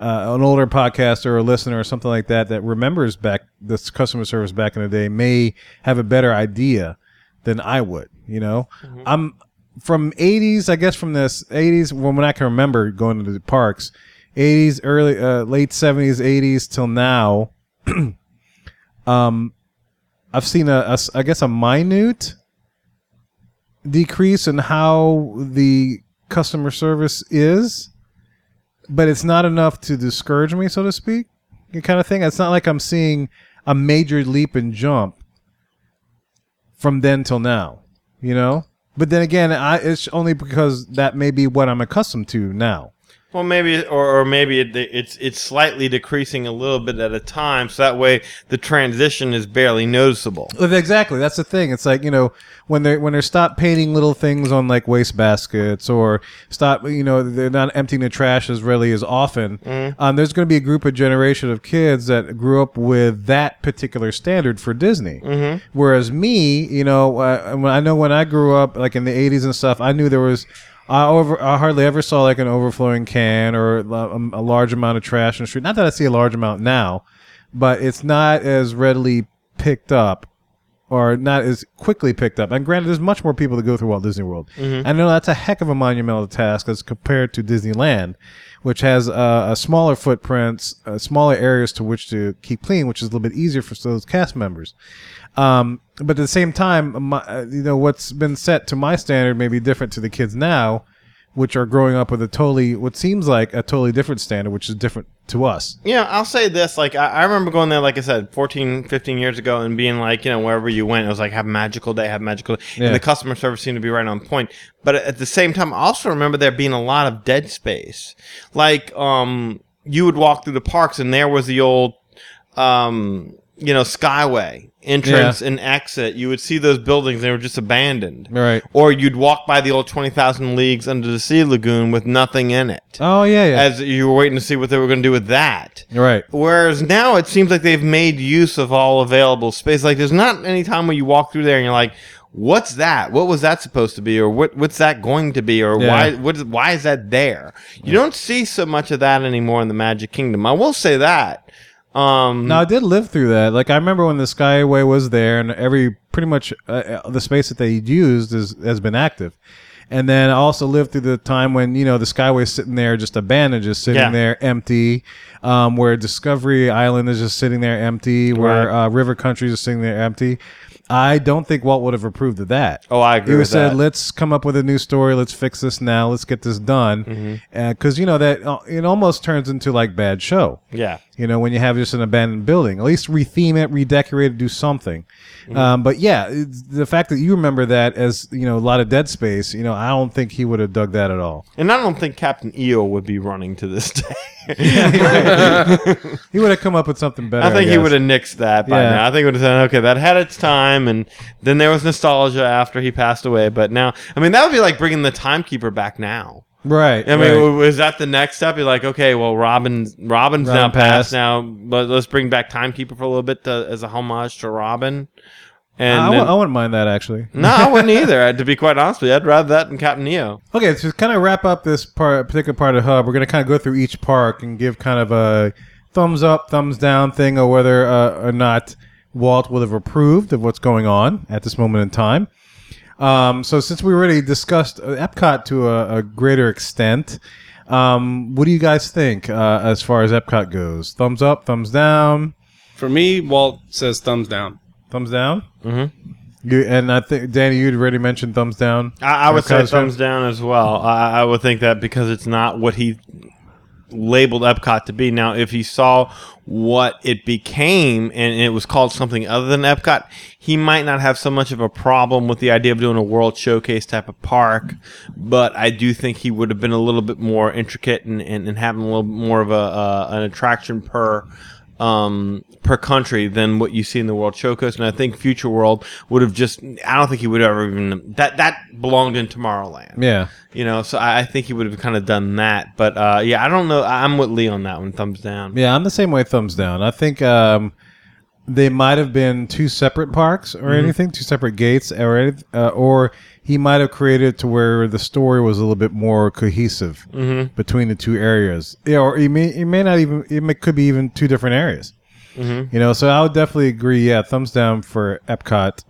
[SPEAKER 1] uh, an older podcaster or a listener or something like that that remembers back this customer service back in the day may have a better idea than I would. You know, I'm from 80s. I guess from this 80s when when I can remember going to the parks, 80s, early, uh, late 70s, 80s till now. [CLEARS THROAT] um, I've seen a, a I guess a minute decrease in how the customer service is, but it's not enough to discourage me, so to speak. Kind of thing. It's not like I'm seeing a major leap and jump from then till now, you know. But then again, I, it's only because that may be what I'm accustomed to now.
[SPEAKER 2] Well, maybe, or, or maybe it, it's it's slightly decreasing a little bit at a time, so that way the transition is barely noticeable.
[SPEAKER 1] Exactly. That's the thing. It's like you know when they when they stop painting little things on like waste baskets or stop you know they're not emptying the trash as really as often.
[SPEAKER 2] Mhm.
[SPEAKER 1] Um, there's going to be a group of generation of kids that grew up with that particular standard for Disney.
[SPEAKER 2] Mhm.
[SPEAKER 1] Whereas me, you know, uh, I know when I grew up, like in the '80s and stuff, I knew there was. I over I hardly ever saw like an overflowing can or a, a large amount of trash in the street. Not that I see a large amount now, but it's not as readily picked up or not as quickly picked up. And granted, there's much more people that go through Walt Disney World.
[SPEAKER 2] Mhm.
[SPEAKER 1] I know that's a heck of a monumental task as compared to Disneyland, which has uh, a smaller footprints, uh, smaller areas to which to keep clean, which is a little bit easier for those cast members. Um, but at the same time, my, uh, you know, what's been set to my standard may be different to the kids now, which are growing up with a totally, what seems like a totally different standard, which is different to us.
[SPEAKER 2] Yeah, I'll say this. Like, I, I remember going there, like I said, 14, 15 years ago and being like, you know, wherever you went, it was like, have a magical day, have a magical day.
[SPEAKER 1] Yeah.
[SPEAKER 2] And the customer service seemed to be right on point. But at the same time, I also remember there being a lot of dead space. Like, um, you would walk through the parks and there was the old, um, you know, Skyway entrance
[SPEAKER 1] Yeah.
[SPEAKER 2] and exit. You would see those buildings, they were just abandoned.
[SPEAKER 1] Right.
[SPEAKER 2] Or you'd walk by the old 20,000 Leagues Under the Sea Lagoon with nothing in it.
[SPEAKER 1] Oh, yeah, yeah.
[SPEAKER 2] As you were waiting to see what they were going to do with that.
[SPEAKER 1] Right.
[SPEAKER 2] Whereas now it seems like they've made use of all available space. Like there's not any time where you walk through there and you're like, "What's that? What was that supposed to be? Or what what's that going to be? Or
[SPEAKER 1] Yeah.
[SPEAKER 2] why what is, why is that there?" You don't see so much of that anymore in the Magic Kingdom. I will say that. Um,
[SPEAKER 1] Now I did live through that. Like I remember when the Skyway was there, and every pretty much uh, uh, the space that they used is has been active. And then I also lived through the time when you know the Skyway is sitting there just abandoned, just sitting
[SPEAKER 2] Yeah.
[SPEAKER 1] there empty. Um, where Discovery Island is just sitting there empty. Where uh, River Country is sitting there empty. I don't think Walt would have approved of that.
[SPEAKER 2] Oh, I agree
[SPEAKER 1] He would
[SPEAKER 2] with
[SPEAKER 1] said,
[SPEAKER 2] that.
[SPEAKER 1] "Let's come up with a new story. Let's fix this now. Let's get this done."
[SPEAKER 2] Mm-hmm.
[SPEAKER 1] Because you know that uh, it almost turns into like bad show.
[SPEAKER 2] Yeah.
[SPEAKER 1] You know, when you have just an abandoned building, at least retheme it, redecorate it, do something.
[SPEAKER 2] Mhm.
[SPEAKER 1] Um, but yeah, the fact that you remember that as you know a lot of dead space, you know, I don't think he would have dug that at all.
[SPEAKER 2] and I don't think Captain EO would be running to this [LAUGHS] day. [LAUGHS]
[SPEAKER 1] he would have come up with something better.
[SPEAKER 2] I think he
[SPEAKER 1] guess.
[SPEAKER 2] would have nixed that by
[SPEAKER 1] Yeah.
[SPEAKER 2] now. I think he would have said, okay, that had its time, and then there was nostalgia after he passed away. But now, I mean, that would be like bringing the timekeeper back now.
[SPEAKER 1] Right.
[SPEAKER 2] I mean,
[SPEAKER 1] right.
[SPEAKER 2] w- is that the next step? You're like, okay, well, Robin, Robin's now
[SPEAKER 1] Robin
[SPEAKER 2] passed.
[SPEAKER 1] passed.
[SPEAKER 2] Now, but let's bring back Timekeeper for a little bit to, as a homage to Robin. And
[SPEAKER 1] I,
[SPEAKER 2] then-
[SPEAKER 1] I wouldn't mind that actually. [LAUGHS]
[SPEAKER 2] no, I wouldn't [LAUGHS] either. To be quite honest with you, I'd rather that than Captain EO.
[SPEAKER 1] Okay, so to kind of wrap up this part, particular part of Hub, we're going to kind of go through each park and give kind of a thumbs up, thumbs down thing, or whether uh, or not Walt would have approved of what's going on at this moment in time. Um, so, since we already discussed uh, Epcot to a, a greater extent, um, what do you guys think uh, as far as Epcot goes? Thumbs up, thumbs down.
[SPEAKER 3] For me, Walt says thumbs down.
[SPEAKER 1] Thumbs down.
[SPEAKER 2] Mm-hmm.
[SPEAKER 1] You and I think Danny, you'd already mentioned thumbs down.
[SPEAKER 2] I, I would say
[SPEAKER 1] Epcot's
[SPEAKER 2] thumbs down as well. I, I would think that because it's not what he labeled Epcot to be. Now, if he saw what it became and it was called something other than Epcot, he might not have so much of a problem with the idea of doing a World Showcase type of park. But I do think he would have been a little bit more intricate and, and, and having a little bit more of a uh, an attraction per um, per country than what you see in the World Showcase. And I think Future World would have just. I don't think he would ever even that that belonged in Tomorrowland.
[SPEAKER 1] Yeah.
[SPEAKER 2] You know, so I, I think he would have kind of done that. But uh, yeah, I don't know. I'm with Lee on that one. Thumbs down.
[SPEAKER 1] Yeah, I'm the same way. Thumbs down. I think um, they might have been two separate parks or
[SPEAKER 2] Mhm.
[SPEAKER 1] anything, two separate gates, or uh, or he might have created to where the story was a little bit more cohesive
[SPEAKER 2] Mhm.
[SPEAKER 1] between the two areas. Yeah, or it may it may not even it may, could be even two different areas.
[SPEAKER 2] Mhm.
[SPEAKER 1] You know, so I would definitely agree. Yeah, thumbs down for Epcot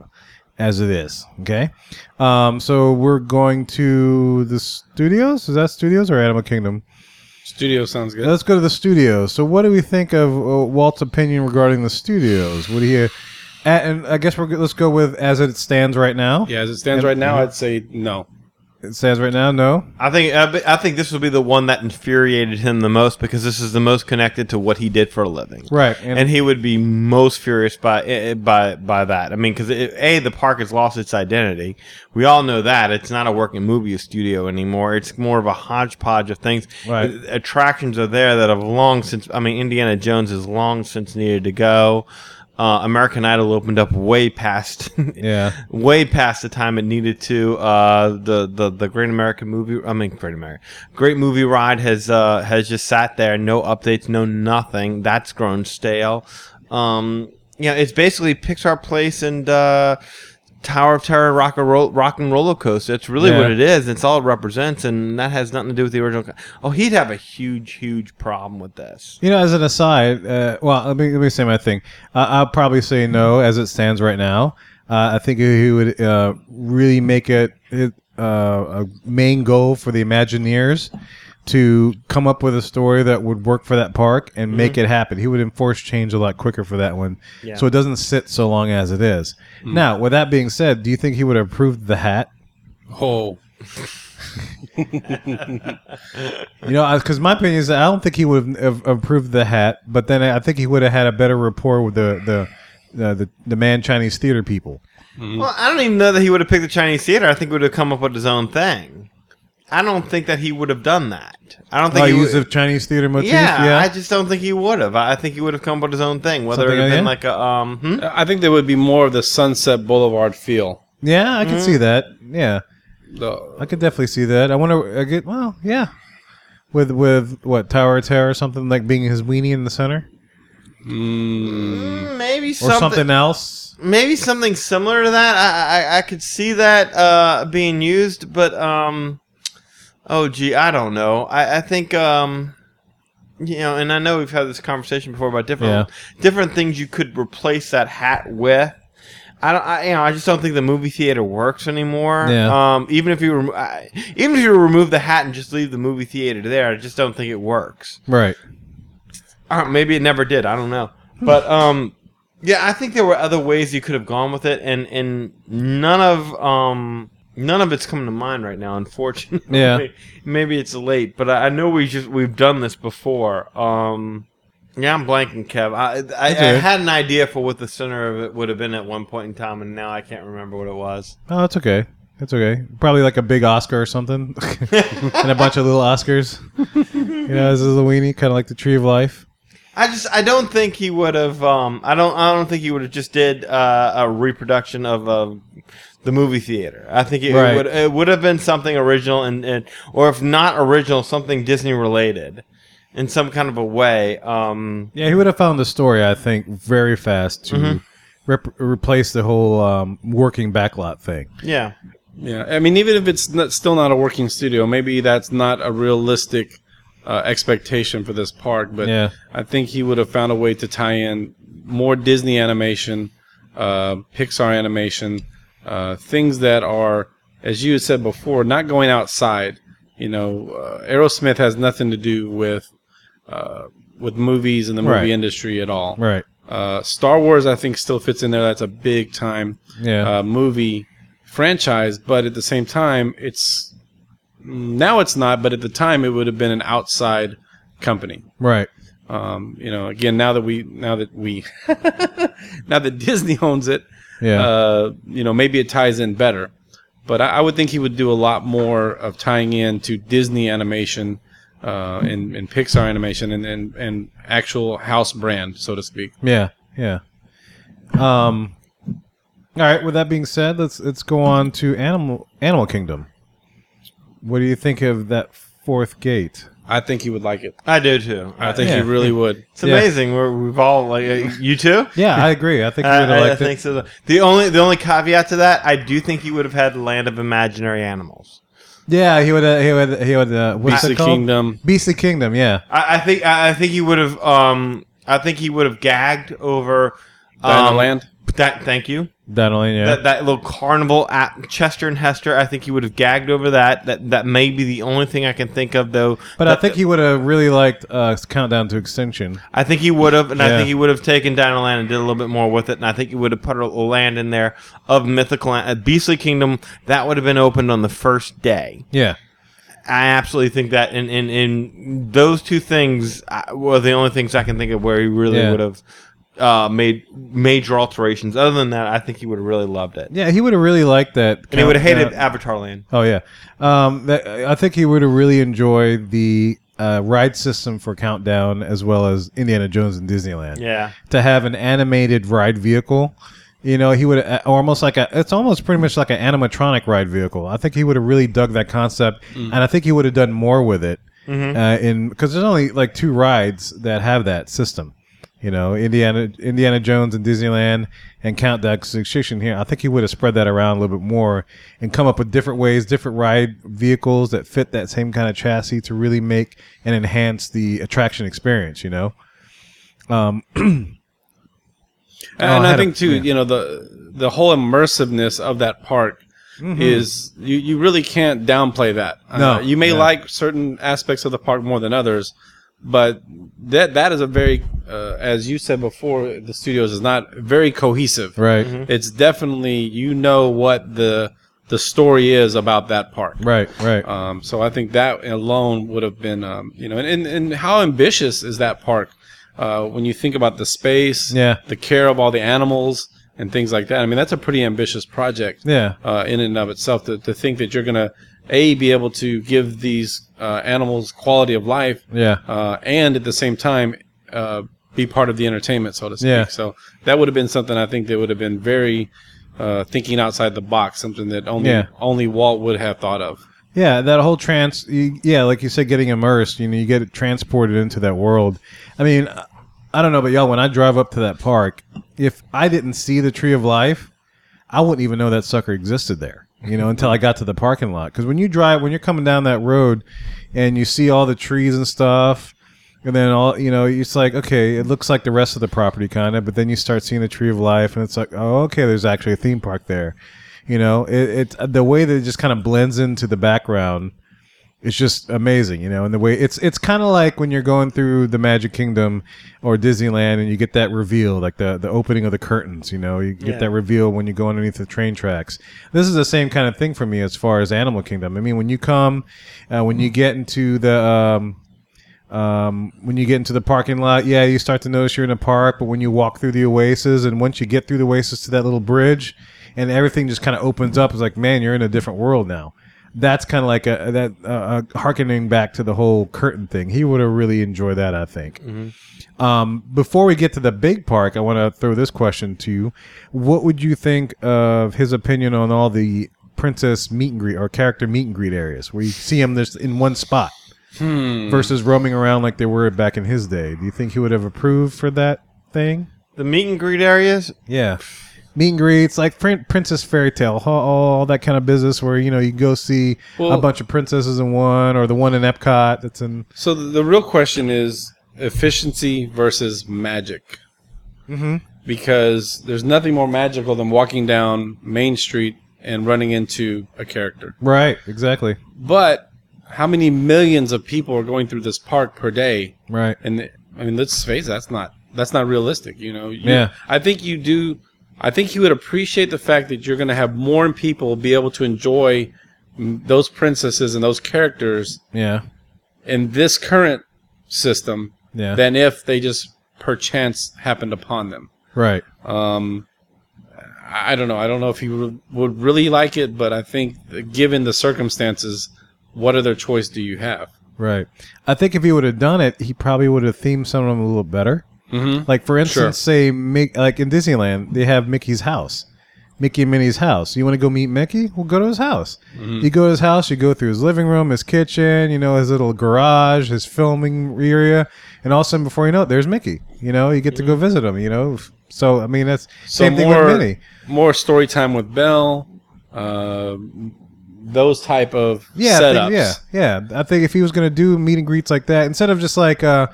[SPEAKER 1] as it is. Okay, um, so we're going to the studios. Is that studios or Animal Kingdom?
[SPEAKER 3] Studio sounds good.
[SPEAKER 1] Let's go to the studios. So, what do we think of uh, Walt's opinion regarding the studios? What do you? a- And I guess we're let's go with as it stands right now.
[SPEAKER 3] Yeah, as it stands right now, I'd say no.
[SPEAKER 1] It stands right now. No.
[SPEAKER 2] I think I think this would be the one that infuriated him the most because this is the most connected to what he did for a living.
[SPEAKER 1] Right,
[SPEAKER 2] and,
[SPEAKER 1] and-
[SPEAKER 2] he would be most furious by eh, by by that. I mean, because a the park has lost its identity. We all know that it's not a working movie studio anymore. It's more of a hodgepodge of things.
[SPEAKER 1] Right.
[SPEAKER 2] Attractions are there that have long since. I mean, Indiana Jones has long since needed to go. Uh, American Idol opened up way past [LAUGHS]
[SPEAKER 1] Yeah.
[SPEAKER 2] way past the time it needed to. Uh, the, the the Great American Movie, I mean, Great American, Great Movie Ride has uh, has just sat there, no updates, no nothing. That's grown stale. Um, yeah, it's basically Pixar Place and uh, Tower of Terror, Rock and Roll, Rock and Roller Coaster. That's really
[SPEAKER 1] Yeah.
[SPEAKER 2] what it is. It's all it represents, and that has nothing to do with the original. Oh, he'd have a huge, huge problem with this.
[SPEAKER 1] You know, as an aside, uh, well, let me let me say my thing. Uh, I'll probably say no as it stands right now. Uh, I think he would uh, really make it, it uh, a main goal for the Imagineers to come up with a story that would work for that park and make
[SPEAKER 2] Mhm.
[SPEAKER 1] it happen. He would enforce change a lot quicker for that one,
[SPEAKER 2] Yeah.
[SPEAKER 1] so it doesn't sit so long as it is.
[SPEAKER 3] Mm.
[SPEAKER 1] Now, with that being said, do you think he would have approved the hat?
[SPEAKER 3] Oh. [LAUGHS]
[SPEAKER 1] You know, because my opinion is that I don't think he would have approved the hat, but then I think he would have had a better rapport with the the the, the, the man Chinese theater people.
[SPEAKER 2] Well, I don't even know that he would have picked the Chinese theater. I think he would have come up with his own thing. I don't think that he would have done that. I don't think
[SPEAKER 1] Oh,
[SPEAKER 2] he
[SPEAKER 1] use
[SPEAKER 2] would.
[SPEAKER 1] the Chinese theater motif.
[SPEAKER 2] yeah,
[SPEAKER 1] Yeah,
[SPEAKER 2] I just don't think he would have. I I think he would have come up with his own thing. Whether
[SPEAKER 1] Something
[SPEAKER 2] it had been
[SPEAKER 1] like
[SPEAKER 2] like a um, hmm?
[SPEAKER 3] I think there would be more of the Sunset Boulevard feel.
[SPEAKER 1] yeah, I can
[SPEAKER 2] Mm.
[SPEAKER 1] see that. Yeah,
[SPEAKER 3] The-
[SPEAKER 1] I could definitely see that. I wonder. I get well, yeah, with with what Tower of Terror or something like being his weenie in the center,
[SPEAKER 2] Mm, maybe
[SPEAKER 1] or
[SPEAKER 2] something,
[SPEAKER 1] something else.
[SPEAKER 2] Maybe something similar to that. I I, I could see that uh, being used, but um, oh gee, I don't know. I I think um. You know, and I know we've had this conversation before about different different things you could replace that hat with. I don't, I, you know, I just don't think the movie theater works anymore.
[SPEAKER 1] Yeah.
[SPEAKER 2] Um, even if you remo- I- even if you remove the hat and just leave the movie theater there, I just don't think it works.
[SPEAKER 1] Right.
[SPEAKER 2] Uh, maybe it never did. I don't know. But um, yeah, I think there were other ways you could have gone with it, and and none of um none of it's coming to mind right now. Unfortunately,
[SPEAKER 1] Yeah. [LAUGHS]
[SPEAKER 2] maybe it's late, but I, I know we just we've done this before. Um, yeah, I'm blanking, Kev. I I, I had an idea for what the center of it would have been at one point in time, and now I can't remember what it was.
[SPEAKER 1] Oh, it's okay. It's okay. Probably like a big Oscar or something, [LAUGHS] and a bunch of little Oscars. you know, as a little weenie, kind of like the Tree of Life.
[SPEAKER 2] I just I don't think he would have. Um, I don't I don't think he would have just did uh, a reproduction of uh, the movie theater. I think it
[SPEAKER 1] Right.
[SPEAKER 2] would it would have been something original and, and or if not original, something Disney related in some kind of a way. Um,
[SPEAKER 1] Yeah, he would have found the story, I think, very fast to
[SPEAKER 2] Mhm.
[SPEAKER 1] rep- replace the whole um, working backlot thing.
[SPEAKER 2] yeah.
[SPEAKER 3] Yeah, I mean, even if it's not, still not a working studio, maybe that's not a realistic uh, expectation for this park. But
[SPEAKER 1] Yeah.
[SPEAKER 3] I think he would have found a way to tie in more Disney animation, uh, Pixar animation, uh, things that are, as you had said before, not going outside. You know, uh, Aerosmith has nothing to do with uh, with movies and the movie
[SPEAKER 1] Right.
[SPEAKER 3] industry at all.
[SPEAKER 1] Right.
[SPEAKER 3] Uh, Star Wars, I think, still fits in there. That's a big time
[SPEAKER 1] Yeah.
[SPEAKER 3] uh, movie franchise, but at the same time, it's now it's not. But at the time, it would have been an outside company.
[SPEAKER 1] Right.
[SPEAKER 3] Um, you know, again, now that we now that we [LAUGHS] now that Disney owns it,
[SPEAKER 1] Yeah.
[SPEAKER 3] uh, you know, maybe it ties in better. But I, I would think he would do a lot more of tying in to Disney animation, uh, in in Pixar animation and, and and actual house brand, so to speak.
[SPEAKER 1] Yeah, yeah. Um. All right. With that being said, let's let's go on to Animal Animal Kingdom. What do you think of that fourth gate?
[SPEAKER 3] I think he would like it.
[SPEAKER 2] I do too.
[SPEAKER 3] I think
[SPEAKER 1] Yeah.
[SPEAKER 3] he really would. [LAUGHS]
[SPEAKER 2] It's amazing. We're, we've all like uh, you too. [LAUGHS]
[SPEAKER 1] Yeah, I agree. I think he
[SPEAKER 2] I,
[SPEAKER 1] would have
[SPEAKER 2] I
[SPEAKER 1] liked
[SPEAKER 2] think
[SPEAKER 1] it.
[SPEAKER 2] so. The only the only caveat to that, I do think he would have had Land of Imaginary Animals.
[SPEAKER 1] Yeah, he would. Uh, he would. He would. Uh, what's
[SPEAKER 3] Beastly
[SPEAKER 1] it called?
[SPEAKER 3] Kingdom.
[SPEAKER 1] Beastly Kingdom. Yeah.
[SPEAKER 2] I, I think I I think he would have. Um, I think he would have gagged over
[SPEAKER 3] Dino
[SPEAKER 2] um,
[SPEAKER 3] Land?
[SPEAKER 2] That thank you.
[SPEAKER 1] Dino Land, yeah.
[SPEAKER 2] That, that little carnival at Chester and Hester. I think he would have gagged over that. That that may be the only thing I can think of though.
[SPEAKER 1] but I think he would have really liked uh, Countdown to Extinction.
[SPEAKER 2] I think he would have, and I think he would have taken Dino Land and did a little bit more with it, and I think he would have put a a land in there of mythical land, uh, Beastly Kingdom that would have been opened on the first day.
[SPEAKER 1] Yeah.
[SPEAKER 2] I absolutely think that, in in, in those two things uh, were the only things I can think of where he really
[SPEAKER 1] Yeah.
[SPEAKER 2] would have uh, made major alterations. Other than that, I think he would have really loved it.
[SPEAKER 1] Yeah, he would have really liked that.
[SPEAKER 2] And he would have hated Avatar Land.
[SPEAKER 1] Oh yeah, um, that, I think he would have really enjoyed the uh, ride system for Countdown as well as Indiana Jones and Disneyland.
[SPEAKER 2] Yeah.
[SPEAKER 1] to have an animated ride vehicle, you know, he would have almost like a. It's almost pretty much like an animatronic ride vehicle. I think he would have really dug that concept,
[SPEAKER 2] Mm.
[SPEAKER 1] and I think he would have done more with it.
[SPEAKER 2] Mhm.
[SPEAKER 1] Uh, in because there's only like two rides that have that system. You know, Indiana Indiana Jones and Disneyland and Count to Extinction here. I think he would have spread that around a little bit more and come up with different ways, different ride vehicles that fit that same kind of chassis to really make and enhance the attraction experience. You know. Um, [CLEARS THROAT]
[SPEAKER 3] And
[SPEAKER 1] Oh, I
[SPEAKER 3] I
[SPEAKER 1] had a-
[SPEAKER 3] think too,
[SPEAKER 1] yeah.
[SPEAKER 3] you know, the the whole immersiveness of that park
[SPEAKER 1] Mhm.
[SPEAKER 3] is you, you really can't downplay that.
[SPEAKER 1] No,
[SPEAKER 3] Uh, you may
[SPEAKER 1] yeah.
[SPEAKER 3] like certain aspects of the park more than others, but that that is a very, uh, as you said before, the studios is not very cohesive.
[SPEAKER 1] Right. Mhm.
[SPEAKER 3] It's definitely you know what the the story is about that park.
[SPEAKER 1] Right, right.
[SPEAKER 3] Um, so I think that alone would have been, um, you know, and, and, and how ambitious is that park? Uh, when you think about the space,
[SPEAKER 1] Yeah.
[SPEAKER 3] the care of all the animals and things like that. I mean, that's a pretty ambitious project.
[SPEAKER 1] Yeah.
[SPEAKER 3] Uh, in and of itself, to, to think that you're gonna a be able to give these uh, animals quality of life,
[SPEAKER 1] Yeah.
[SPEAKER 3] uh, and at the same time uh, be part of the entertainment, so to speak.
[SPEAKER 1] Yeah.
[SPEAKER 3] So that would have been something I think that would have been very uh, thinking outside the box, something that only
[SPEAKER 1] Yeah.
[SPEAKER 3] only Walt would have thought of.
[SPEAKER 1] Yeah, that whole trans. Yeah, like you said, getting immersed. You know, you get transported into that world. I mean, I don't know, but y'all, when I drive up to that park, if I didn't see the Tree of Life, I wouldn't even know that sucker existed there. You know, until I got to the parking lot. Because when you drive, when you're coming down that road, and you see all the trees and stuff, and then all you know, it's like okay, it looks like the rest of the property kind of, but then you start seeing the Tree of Life, and it's like oh, okay, there's actually a theme park there. You know, it, it the way that it just kind of blends into the background. It's just amazing, you know, and the way it's it's kind of like when you're going through the Magic Kingdom or Disneyland and you get that reveal, like the the opening of the curtains, you know, you get
[SPEAKER 2] Yeah.
[SPEAKER 1] that reveal when you go underneath the train tracks. This is the same kind of thing for me as far as Animal Kingdom. I mean, when you come, uh, when you get into the um, um, when you get into the parking lot, yeah, you start to notice you're in a park. But when you walk through the oasis, and once you get through the oasis to that little bridge, and everything just kind of opens up, it's like, man, you're in a different world now. That's kind of like a that uh, harkening back to the whole curtain thing. He would have really enjoyed that, I think. Um, before we get to the big park, I want to throw this question to you: What would you think of his opinion on all the princess meet and greet or character meet and greet areas where you see them just in one spot?
[SPEAKER 3] Hmm.
[SPEAKER 1] versus roaming around like they were back in his day. Do you think he would have approved for that thing?
[SPEAKER 2] The meet and greet areas.
[SPEAKER 1] Yeah. Meet and greets, like Prin- Princess Fairy Tale, all, all that kind of business where, you know, you go see a bunch of princesses in one or the one in Epcot that's in.
[SPEAKER 3] So the, real question is efficiency versus magic.
[SPEAKER 1] Mhm.
[SPEAKER 3] Because there's nothing more magical than walking down Main Street and running into a character.
[SPEAKER 1] Right, exactly.
[SPEAKER 3] But how many millions of people are going through this park per day?
[SPEAKER 1] Right.
[SPEAKER 3] And I mean, let's face it, that's not that's not realistic. You know. You-
[SPEAKER 1] Yeah.
[SPEAKER 3] I think you do. I think he would appreciate the fact that you're going to have more people be able to enjoy those princesses and those characters
[SPEAKER 1] Yeah.
[SPEAKER 3] in this current system
[SPEAKER 1] Yeah.
[SPEAKER 3] than if they just perchance happened upon them.
[SPEAKER 1] Right.
[SPEAKER 3] Um, I I don't know. I don't know if he would, would really like it, but I think given the circumstances, what other choice do you have?
[SPEAKER 1] Right. I think if he would have done it, he probably would have themed some of them a little better.
[SPEAKER 3] Mhm.
[SPEAKER 1] Like for instance,
[SPEAKER 3] Sure.
[SPEAKER 1] say Mick, like in Disneyland, they have Mickey's house, Mickey and Minnie's house. You want to go meet Mickey? Well, go to his house.
[SPEAKER 3] Mhm.
[SPEAKER 1] You go to his house. You go through his living room, his kitchen, you know, his little garage, his filming area, and all of a sudden, before you know it, there's Mickey. You know, you get to go visit him. You know, so I mean, that's
[SPEAKER 3] So
[SPEAKER 1] same thing
[SPEAKER 3] more,
[SPEAKER 1] with Minnie.
[SPEAKER 3] more story time with Belle, uh, those type of
[SPEAKER 1] Yeah,
[SPEAKER 3] setups.
[SPEAKER 1] think- yeah, yeah. I think if he was gonna do meet and greets like that, instead of just like, uh,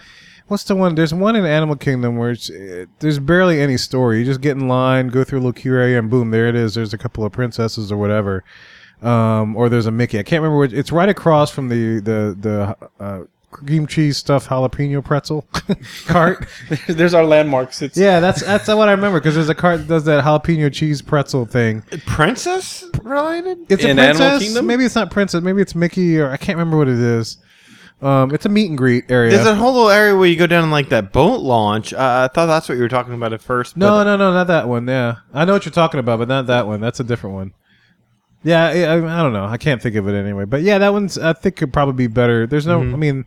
[SPEAKER 1] what's the one? There's one in Animal Kingdom where it's, uh, there's barely any story. You just get in line, go through a little queue area, and boom, there it is. There's a couple of princesses or whatever, um, or there's a Mickey. I can't remember. Which, it's right across from the the the uh, cream cheese stuffed jalapeno pretzel [LAUGHS] cart. [LAUGHS]
[SPEAKER 3] There's our landmarks. It's
[SPEAKER 1] yeah, that's that's what I remember because there's a cart that does that jalapeno cheese pretzel thing.
[SPEAKER 2] Princess related?
[SPEAKER 1] It's a
[SPEAKER 3] In Animal
[SPEAKER 1] princess.
[SPEAKER 3] Kingdom?
[SPEAKER 1] Maybe it's not princess. Maybe it's Mickey, or I can't remember what it is. Um, it's a meet and greet area.
[SPEAKER 2] There's a whole little area where you go down like that boat launch. Uh, I thought that's what you were talking about at first.
[SPEAKER 1] no, no, no, not that one. Yeah, I know what you're talking about, but not that one. That's a different one. Yeah, I, I, I don't know. I can't think of it anyway. But yeah, that one's I think could probably be better. There's no.
[SPEAKER 2] Mhm.
[SPEAKER 1] I mean,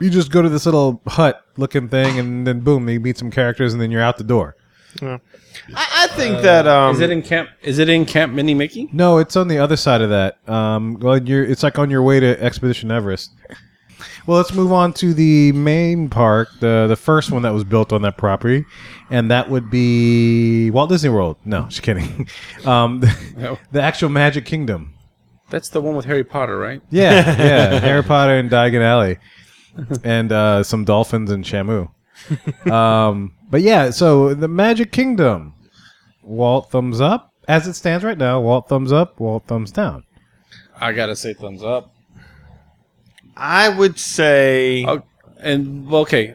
[SPEAKER 1] you just go to this little hut looking thing, and then boom, you meet some characters, and then you're out the door.
[SPEAKER 2] Yeah. I, I think that um,
[SPEAKER 3] is it in camp? Is it in Camp Minnie Mickey?
[SPEAKER 1] No, it's on the other side of that. Um, well, you're it's like on your way to Expedition Everest. Well, let's move on to the main park, the the first one that was built on that property, and that would be Walt Disney World. No, just kidding. [LAUGHS] Um, the, [LAUGHS]
[SPEAKER 3] No.
[SPEAKER 1] the actual Magic Kingdom.
[SPEAKER 3] That's the one with Harry Potter, right?
[SPEAKER 1] Yeah, [LAUGHS] yeah, Harry Potter and Diagon Alley, and uh, some dolphins and Shamu. Um, but yeah, so the Magic Kingdom. Walt thumbs up as it stands right now. Walt thumbs up. Walt thumbs down.
[SPEAKER 3] I gotta say thumbs up.
[SPEAKER 2] I would say.
[SPEAKER 3] Oh, and okay,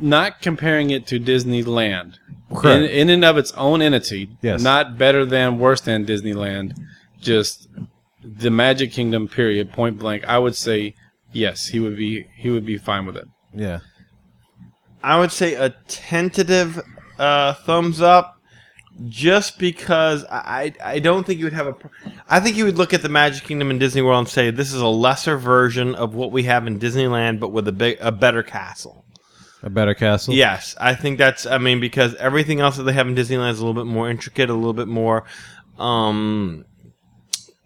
[SPEAKER 3] not comparing it to Disneyland. In,
[SPEAKER 1] Correct.
[SPEAKER 3] in and of its own entity,
[SPEAKER 1] Yes.
[SPEAKER 3] not better than, worse than Disneyland. Just the Magic Kingdom. Period. Point blank. I would say yes. He would be. He would be fine with it.
[SPEAKER 1] Yeah.
[SPEAKER 2] I would say a tentative uh, thumbs up, just because I I don't think you would have a. I think you would look at the Magic Kingdom and Disney World and say this is a lesser version of what we have in Disneyland, but with a big a better castle.
[SPEAKER 1] A better castle.
[SPEAKER 2] Yes, I think that's. I mean, because everything else that they have in Disneyland is a little bit more intricate, a little bit more. Um,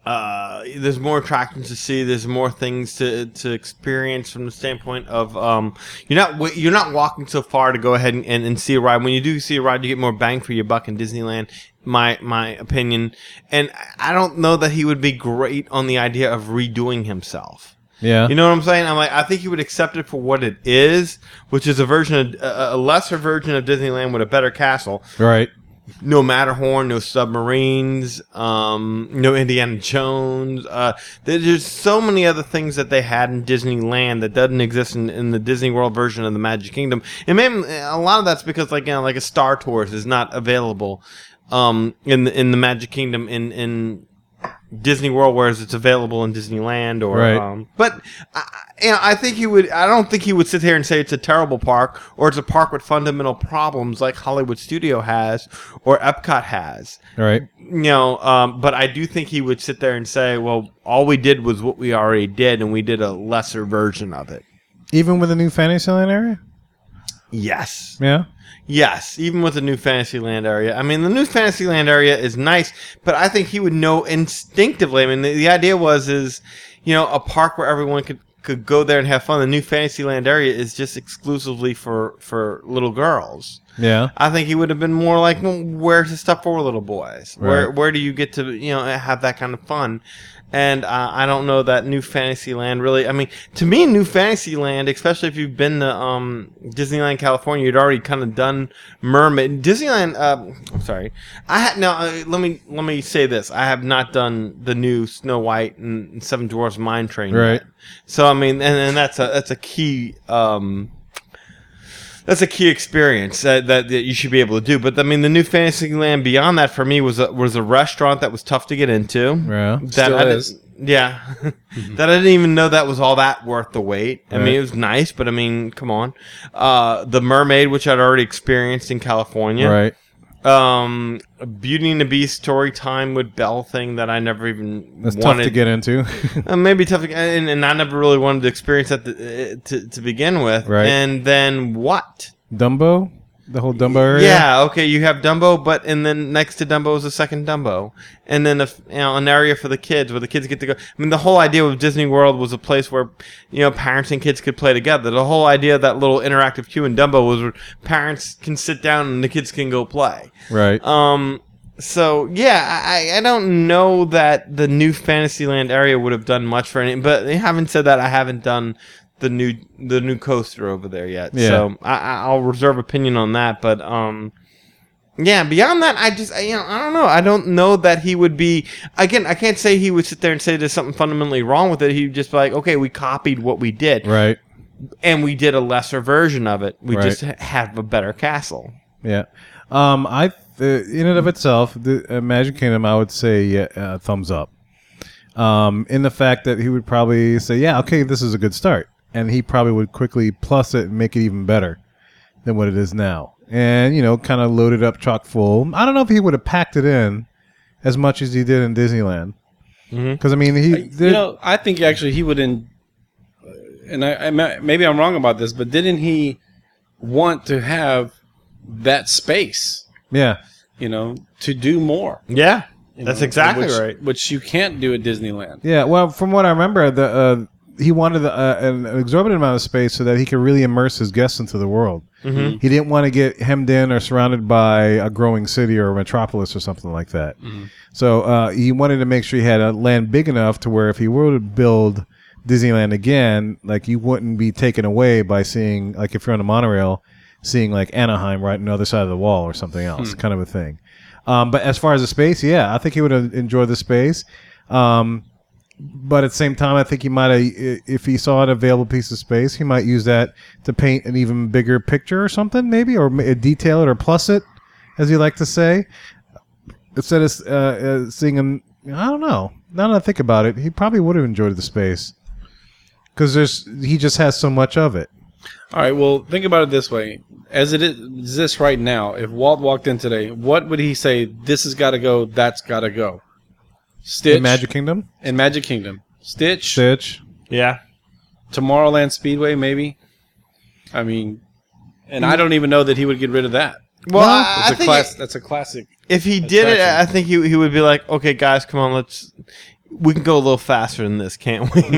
[SPEAKER 2] uh, there's more attractions to see. There's more things to to experience from the standpoint of um, you're not you're not walking so far to go ahead and, and, and see a ride. When you do see a ride, you get more bang for your buck in Disneyland. My my opinion, and I don't know that he would be great on the idea of redoing himself.
[SPEAKER 1] Yeah.
[SPEAKER 2] You know what I'm saying? I'm like, I think he would accept it for what it is, which is a version of a, a lesser version of Disneyland with a better castle.
[SPEAKER 1] Right.
[SPEAKER 2] No Matterhorn, no submarines, um, no Indiana Jones. Uh, there- there's so many other things that they had in Disneyland that doesn't exist in, in the Disney World version of the Magic Kingdom. And maybe a lot of that's because, like, you know, like a Star Tours is not available um, in the, in the Magic Kingdom in in Disney World, whereas it's available in Disneyland or.
[SPEAKER 1] Right.
[SPEAKER 2] Um, but I, you know, I think he would. I don't think he would sit here and say it's a terrible park or it's a park with fundamental problems like Hollywood Studio has or Epcot has.
[SPEAKER 1] Right.
[SPEAKER 2] You know, um, but I do think he would sit there and say, "Well, all we did was what we already did, and we did a lesser version of it."
[SPEAKER 1] Even with the new Fantasyland area.
[SPEAKER 2] Yes.
[SPEAKER 1] Yeah.
[SPEAKER 2] Yes, even with the new Fantasyland area. I mean, the new Fantasyland area is nice, but I think he would know instinctively. I mean, the, the idea was is, you know, a park where everyone could could go there and have fun. The new Fantasyland area is just exclusively for for little girls.
[SPEAKER 1] Yeah.
[SPEAKER 2] I think he would have been more like, well, where's the stuff for little boys? Where where do you get to you know have that kind of fun? And uh, I don't know that New Fantasyland really. I mean, to me, New Fantasyland, especially if you've been to um, Disneyland California, you'd already kind of done Mermaid. Disneyland. Uh, I'm sorry. I had now. Uh, let me let me say this. I have not done the new Snow White and Seven Dwarfs Mine Train.
[SPEAKER 1] Right.
[SPEAKER 2] Yet. So I mean, and, and that's a that's a key. Um, that's a key experience that, that, that you should be able to do. But I mean, the new Fantasyland beyond that for me was a, was a restaurant that was tough to get into.
[SPEAKER 1] Yeah.
[SPEAKER 2] that
[SPEAKER 3] Still
[SPEAKER 2] I didn't-
[SPEAKER 3] is.
[SPEAKER 2] Yeah, [LAUGHS] that I didn't even know that was all that worth the wait. I
[SPEAKER 1] Right.
[SPEAKER 2] mean, it was nice, but I mean, come on. Uh, the Mermaid, which I'd already experienced in California,
[SPEAKER 1] Right.
[SPEAKER 2] Um, Beauty and the Beast story time with Belle thing that I never even
[SPEAKER 1] That's tough to get into. [LAUGHS]
[SPEAKER 2] uh, maybe tough, to get- and, and I never really wanted to experience that to, to, to begin with.
[SPEAKER 1] Right.
[SPEAKER 2] And then what?
[SPEAKER 1] Dumbo, the whole Dumbo area.
[SPEAKER 2] Yeah, okay, you have Dumbo, but and then next to Dumbo is a second Dumbo, and then a, you know, an area for the kids where the kids get to go. I mean, the whole idea of Disney World was a place where you know parents and kids could play together. The whole idea of that little interactive queue in Dumbo was where parents can sit down and the kids can go play.
[SPEAKER 1] Right.
[SPEAKER 2] Um. So yeah, I, I don't know that the new Fantasyland area would have done much for any. But having said that, I haven't done the new the new coaster over there yet.
[SPEAKER 1] Yeah.
[SPEAKER 2] So I, I- I'll reserve opinion on that. But um. Yeah, beyond that, I just, I, you know, I don't know. I don't know that he would be, again, I can't say he would sit there and say there's something fundamentally wrong with it. He'd just be like, okay, we copied what we did.
[SPEAKER 1] Right.
[SPEAKER 2] And we did a lesser version of it. We
[SPEAKER 1] Right.
[SPEAKER 2] just have a better castle.
[SPEAKER 1] Yeah. Um, I uh, in and of itself, the uh, Magic Kingdom, I would say uh, thumbs up. Um, in the fact that he would probably say, "Yeah, okay, this is a good start," and he probably would quickly plus it and make it even better than what it is now, and you know, kind of load it up chock full. I don't know if he would have packed it in as much as he did in Disneyland, mm-hmm. because I mean, he uh,
[SPEAKER 3] you know, I think actually he would in, uh, and I, I maybe I'm wrong about this, but didn't he want to have that space?
[SPEAKER 1] yeah,
[SPEAKER 3] You know, to do more.
[SPEAKER 2] Yeah,
[SPEAKER 3] you
[SPEAKER 2] that's
[SPEAKER 3] know,
[SPEAKER 2] exactly
[SPEAKER 3] which-
[SPEAKER 2] right.
[SPEAKER 3] Which you can't do at Disneyland.
[SPEAKER 1] Yeah, well, from what I remember, the uh, he wanted uh, an, an exorbitant amount of space so that he could really immerse his guests into the world.
[SPEAKER 2] Mhm.
[SPEAKER 1] He didn't want to get hemmed in or surrounded by a growing city or a metropolis or something like that. So uh, he wanted to make sure he had a land big enough to where if he were to build Disneyland again, like you wouldn't be taken away by seeing, like if you're on a monorail, seeing like Anaheim right on the other side of the wall or something else,
[SPEAKER 3] Hmm.
[SPEAKER 1] kind of a thing. Um, but as far as the space, yeah, I think he would enjoy the space. Um, but at the same time, I think he might have, if he saw an available piece of space, he might use that to paint an even bigger picture or something, maybe, or detail it or plus it, as you like to say. Instead of uh, uh, seeing him, I don't know. Now that I think about it, he probably would have enjoyed the space because there's he just has so much of it.
[SPEAKER 3] All right. Well, think about it this way: as it exists right now, if Walt walked in today, what would he say? This has got to go. That's got to go. Stitch
[SPEAKER 1] In Magic Kingdom,
[SPEAKER 3] in Magic Kingdom. Stitch.
[SPEAKER 1] Stitch.
[SPEAKER 2] Yeah.
[SPEAKER 3] Tomorrowland Speedway, maybe. I mean, and I don't even know that he would get rid of that.
[SPEAKER 2] Well, I-
[SPEAKER 3] It's
[SPEAKER 2] I
[SPEAKER 3] a
[SPEAKER 2] think
[SPEAKER 3] class,
[SPEAKER 2] it-
[SPEAKER 3] that's a classic.
[SPEAKER 2] If he did it,
[SPEAKER 3] attraction.
[SPEAKER 2] I think he he would be like, okay, guys, come on, let's. We can go a little faster than this, can't we? [LAUGHS]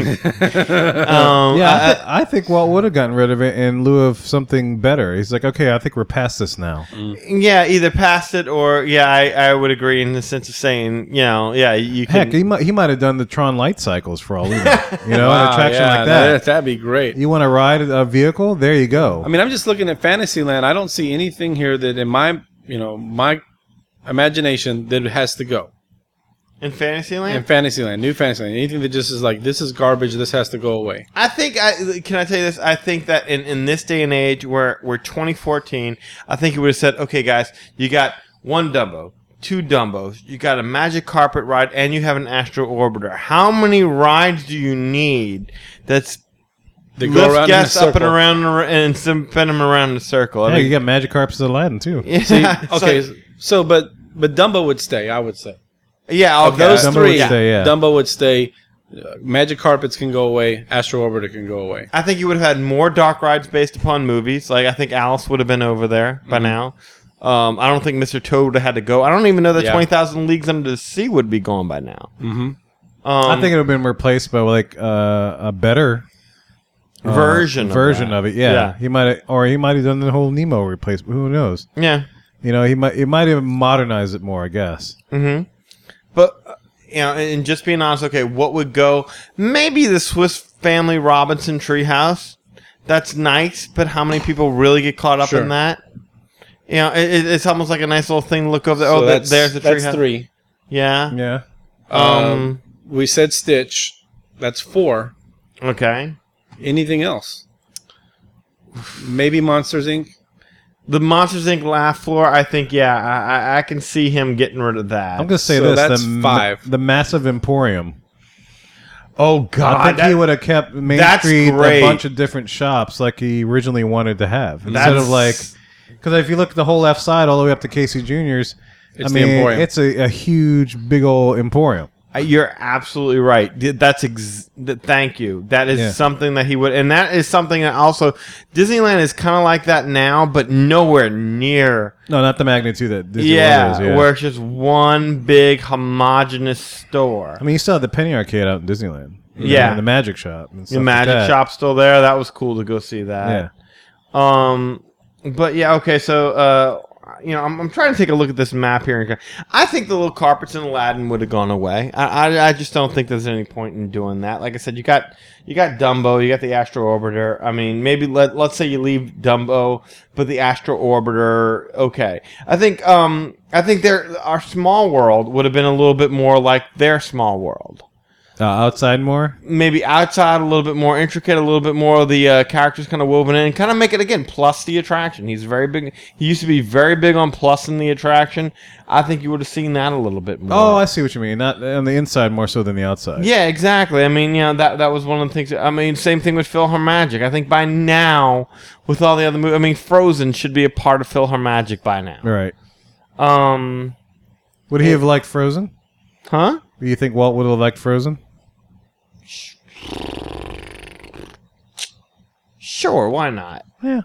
[SPEAKER 2] um,
[SPEAKER 1] yeah, I,
[SPEAKER 2] I-
[SPEAKER 1] thi- I think Walt would have gotten rid of it in lieu of something better. He's like, okay, I think we're past this now.
[SPEAKER 2] yeah, either past it or yeah, I, I would agree in the sense of saying, you know, yeah, you can.
[SPEAKER 1] Heck, he might he might have done the Tron light cycles for all we know. [LAUGHS] You know,
[SPEAKER 3] Wow,
[SPEAKER 1] an attraction
[SPEAKER 3] yeah,
[SPEAKER 1] like that.
[SPEAKER 3] That'd be great.
[SPEAKER 1] You want to ride a vehicle? There you go.
[SPEAKER 3] I mean, I'm just looking at Fantasyland. I don't see anything here that, in my, you know, my imagination, that has to go.
[SPEAKER 2] In Fantasyland.
[SPEAKER 3] In Fantasyland, new Fantasyland, anything that just is like, this is garbage. This has to go away.
[SPEAKER 2] I think I can I tell you this. I think that in, in this day and age, where we're 2014, I think he would have said, "Okay, guys, you got one Dumbo, two Dumbos, you got a magic carpet ride, and you have an Astro Orbiter. How many rides do you need? That's
[SPEAKER 3] They go
[SPEAKER 2] lift
[SPEAKER 3] around in a
[SPEAKER 2] guests up and around the r- and spin them around in a circle. I
[SPEAKER 1] yeah,
[SPEAKER 2] mean,
[SPEAKER 1] you got Magic Carpets of Aladdin too. [LAUGHS]
[SPEAKER 2] Yeah,
[SPEAKER 3] See, okay,
[SPEAKER 2] like-
[SPEAKER 3] so but but Dumbo would stay. I would say.
[SPEAKER 2] Yeah,
[SPEAKER 3] Of
[SPEAKER 2] okay.
[SPEAKER 3] those
[SPEAKER 1] Dumbo
[SPEAKER 3] three,
[SPEAKER 1] would stay, yeah.
[SPEAKER 3] Dumbo would stay. Uh, Magic carpets can go away. Astro Orbiter can go away.
[SPEAKER 2] I think you would have had more dark rides based upon movies. Like I think Alice would have been over there by
[SPEAKER 3] Mm-hmm.
[SPEAKER 2] now. Um, I don't think Mr. Toad would have had to go. I don't even know that
[SPEAKER 3] Yeah.
[SPEAKER 2] Twenty Thousand Leagues Under the Sea would be gone by now.
[SPEAKER 3] Mm-hmm.
[SPEAKER 2] Um,
[SPEAKER 1] I think it would have been replaced by like uh, a better uh,
[SPEAKER 2] Version of
[SPEAKER 1] version
[SPEAKER 2] that.
[SPEAKER 1] of it. Yeah,
[SPEAKER 2] Yeah.
[SPEAKER 1] he might have, or he might have done the whole Nemo replacement. Who knows?
[SPEAKER 2] Yeah.
[SPEAKER 1] You know, he might, it might have modernized it more. I guess.
[SPEAKER 2] Mm-hmm. But uh, you know, and and just being honest, okay, what would go? Maybe the Swiss Family Robinson treehouse. That's nice, but how many people really get caught up
[SPEAKER 3] Sure.
[SPEAKER 2] in that? You know, it, it- it's almost like a nice little thing to look over. There.
[SPEAKER 3] So
[SPEAKER 2] oh, that,
[SPEAKER 3] that's-
[SPEAKER 2] there's the treehouse.
[SPEAKER 3] that's
[SPEAKER 2] treehouse.
[SPEAKER 3] three.
[SPEAKER 2] Yeah.
[SPEAKER 1] Yeah.
[SPEAKER 2] Um.
[SPEAKER 3] We said Stitch. That's four.
[SPEAKER 2] Okay.
[SPEAKER 3] Anything else? Maybe Monsters Inc.
[SPEAKER 2] The Monsters Inc. laugh floor, I think, yeah, I, I, I can see him getting rid of that.
[SPEAKER 1] I'm gonna say
[SPEAKER 3] So
[SPEAKER 1] this:
[SPEAKER 3] that's
[SPEAKER 1] the, m-
[SPEAKER 3] five.
[SPEAKER 1] the massive Emporium.
[SPEAKER 2] Oh God,
[SPEAKER 1] I
[SPEAKER 2] God,
[SPEAKER 1] think he would have kept Main
[SPEAKER 2] that's
[SPEAKER 1] Street
[SPEAKER 2] great.
[SPEAKER 1] a bunch of different shops like he originally wanted to have, instead
[SPEAKER 2] That's-
[SPEAKER 1] of like Because if you look at the whole left side all the way up to Casey Junior's,
[SPEAKER 3] It's
[SPEAKER 1] I
[SPEAKER 3] the
[SPEAKER 1] mean,
[SPEAKER 3] Emporium.
[SPEAKER 1] it's a, a huge, big old emporium.
[SPEAKER 2] You're absolutely right. That's ex- thank you. That is
[SPEAKER 1] Yeah.
[SPEAKER 2] something that he would, and that is something that also Disneyland is kind of like that now, but nowhere near.
[SPEAKER 1] No, not the magnitude that Disney
[SPEAKER 2] yeah,
[SPEAKER 1] is. Yeah,
[SPEAKER 2] where it's just one big homogenous store.
[SPEAKER 1] I mean, you still have the Penny Arcade out in Disneyland. you know,
[SPEAKER 2] Yeah.
[SPEAKER 1] the Magic Shop. And
[SPEAKER 2] The
[SPEAKER 1] like
[SPEAKER 2] magic
[SPEAKER 1] that.
[SPEAKER 2] shop still there. That was cool to go see that. Yeah. Um, but yeah, okay. So, uh, you know, I'm, I'm trying to take a look at this map here. I think the little carpets in Aladdin would have gone away. I, I, I just don't think there's any point in doing that. Like I said, you got you got Dumbo, you got the Astro Orbiter. I mean, maybe let let's say you leave Dumbo, but the Astro Orbiter, okay. I think um I think their our small world would have been a little bit more like their small world
[SPEAKER 1] Uh, outside more.
[SPEAKER 2] maybe outside a little bit more intricate, a little bit more of the uh, characters kind of woven in, kind of make it again plus the attraction. He's very big. He used to be very big on plus in the attraction. I think you would have seen that a little bit more.
[SPEAKER 1] Oh, I see what you mean. Not on the inside more so than the outside.
[SPEAKER 2] yeah, exactly. I mean, you know, that that was one of the things. I mean, same thing with PhilharMagic. I think by now, with all the other movies, I mean, Frozen should be a part of PhilharMagic by now.
[SPEAKER 1] Right.
[SPEAKER 2] Um,
[SPEAKER 1] Would he have liked Frozen?
[SPEAKER 2] Huh?
[SPEAKER 1] Do you think Walt would have liked Frozen?
[SPEAKER 2] Sure, why not?
[SPEAKER 1] Yeah.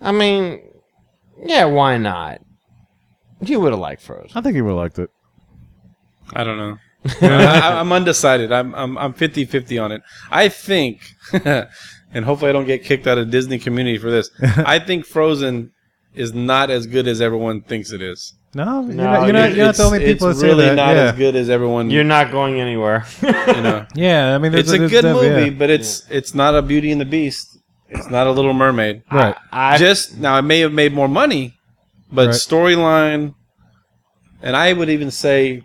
[SPEAKER 2] I mean, yeah, why not? You would have liked Frozen.
[SPEAKER 1] I think he would have liked it.
[SPEAKER 3] I don't know. [LAUGHS] I, I'm undecided. I'm I'm I'm 50-50 on it. I think, [LAUGHS] and hopefully I don't get kicked out of Disney community for this. [LAUGHS] I think Frozen is not as good as everyone thinks it is.
[SPEAKER 1] No, you're
[SPEAKER 2] No,
[SPEAKER 1] not, you're not, you're not the only people that
[SPEAKER 3] it's
[SPEAKER 1] say
[SPEAKER 3] really
[SPEAKER 1] that.
[SPEAKER 3] not
[SPEAKER 1] yeah.
[SPEAKER 3] as good as everyone.
[SPEAKER 2] You're not going anywhere. [LAUGHS]
[SPEAKER 3] you know.
[SPEAKER 1] Yeah, I mean, there's
[SPEAKER 3] it's a good
[SPEAKER 1] def-
[SPEAKER 3] movie,
[SPEAKER 1] yeah.
[SPEAKER 3] but it's it's not a Beauty and the Beast. It's not a Little Mermaid.
[SPEAKER 1] Right.
[SPEAKER 2] I,
[SPEAKER 3] Just now, it may have made more money, but
[SPEAKER 1] Right.
[SPEAKER 3] storyline, and I would even say,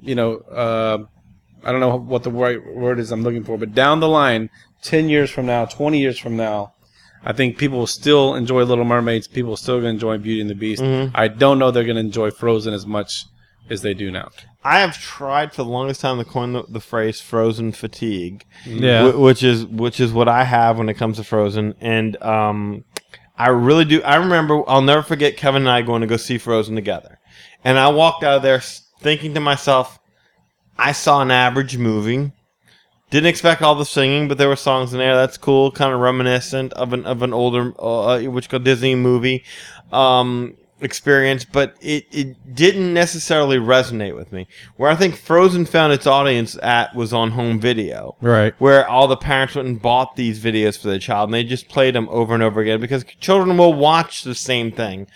[SPEAKER 3] you know, uh, I don't know what the right word is I'm looking for, but down the line, ten years from now, twenty years from now, I think people will still enjoy Little Mermaids. People will still gonna enjoy Beauty and the Beast.
[SPEAKER 2] Mm-hmm.
[SPEAKER 3] I don't know they're gonna enjoy Frozen as much as they do now.
[SPEAKER 2] I have tried for the longest time to coin the, the phrase "frozen fatigue,"
[SPEAKER 1] Yeah.
[SPEAKER 2] wh- which is which is what I have when it comes to Frozen, and um, I really do. I remember I'll never forget Kevin and I going to go see Frozen together, and I walked out of there thinking to myself, I saw an average movie. Didn't expect all the singing, but there were songs in there. That's cool, kind of reminiscent of an of an older, uh, which called Disney movie um, experience. But it it didn't necessarily resonate with me. Where I think Frozen found its audience at was on home video,
[SPEAKER 1] Right.
[SPEAKER 2] where all the parents went and bought these videos for their child, and they just played them over and over again because children will watch the same thing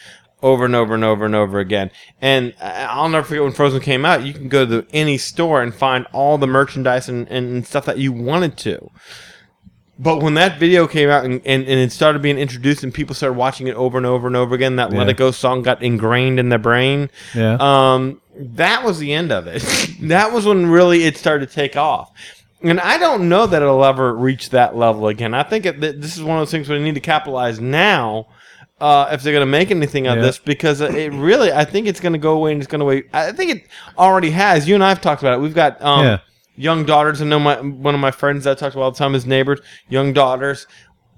[SPEAKER 2] over and over and over and over again. And I'll never forget when Frozen came out. You can go to any store and find all the merchandise and, and stuff that you wanted to. But when that video came out and, and, and it started being introduced and people started watching it over and over and over again, that Let It Go song got ingrained in their brain.
[SPEAKER 1] Yeah.
[SPEAKER 2] Um, that was the end of it. [LAUGHS] that was when really it started to take off. And I don't know that it'll ever reach that level again. I think it, this is one of those things they need to capitalize now uh, if they're going to make anything of
[SPEAKER 1] Yeah.
[SPEAKER 2] this because it really, I think it's going to go away and it's going to wait. I think it already has. You and I have talked about it. We've got um,
[SPEAKER 1] Yeah.
[SPEAKER 2] young daughters. I know my one of my friends that I talk to all the time, his neighbors, young daughters,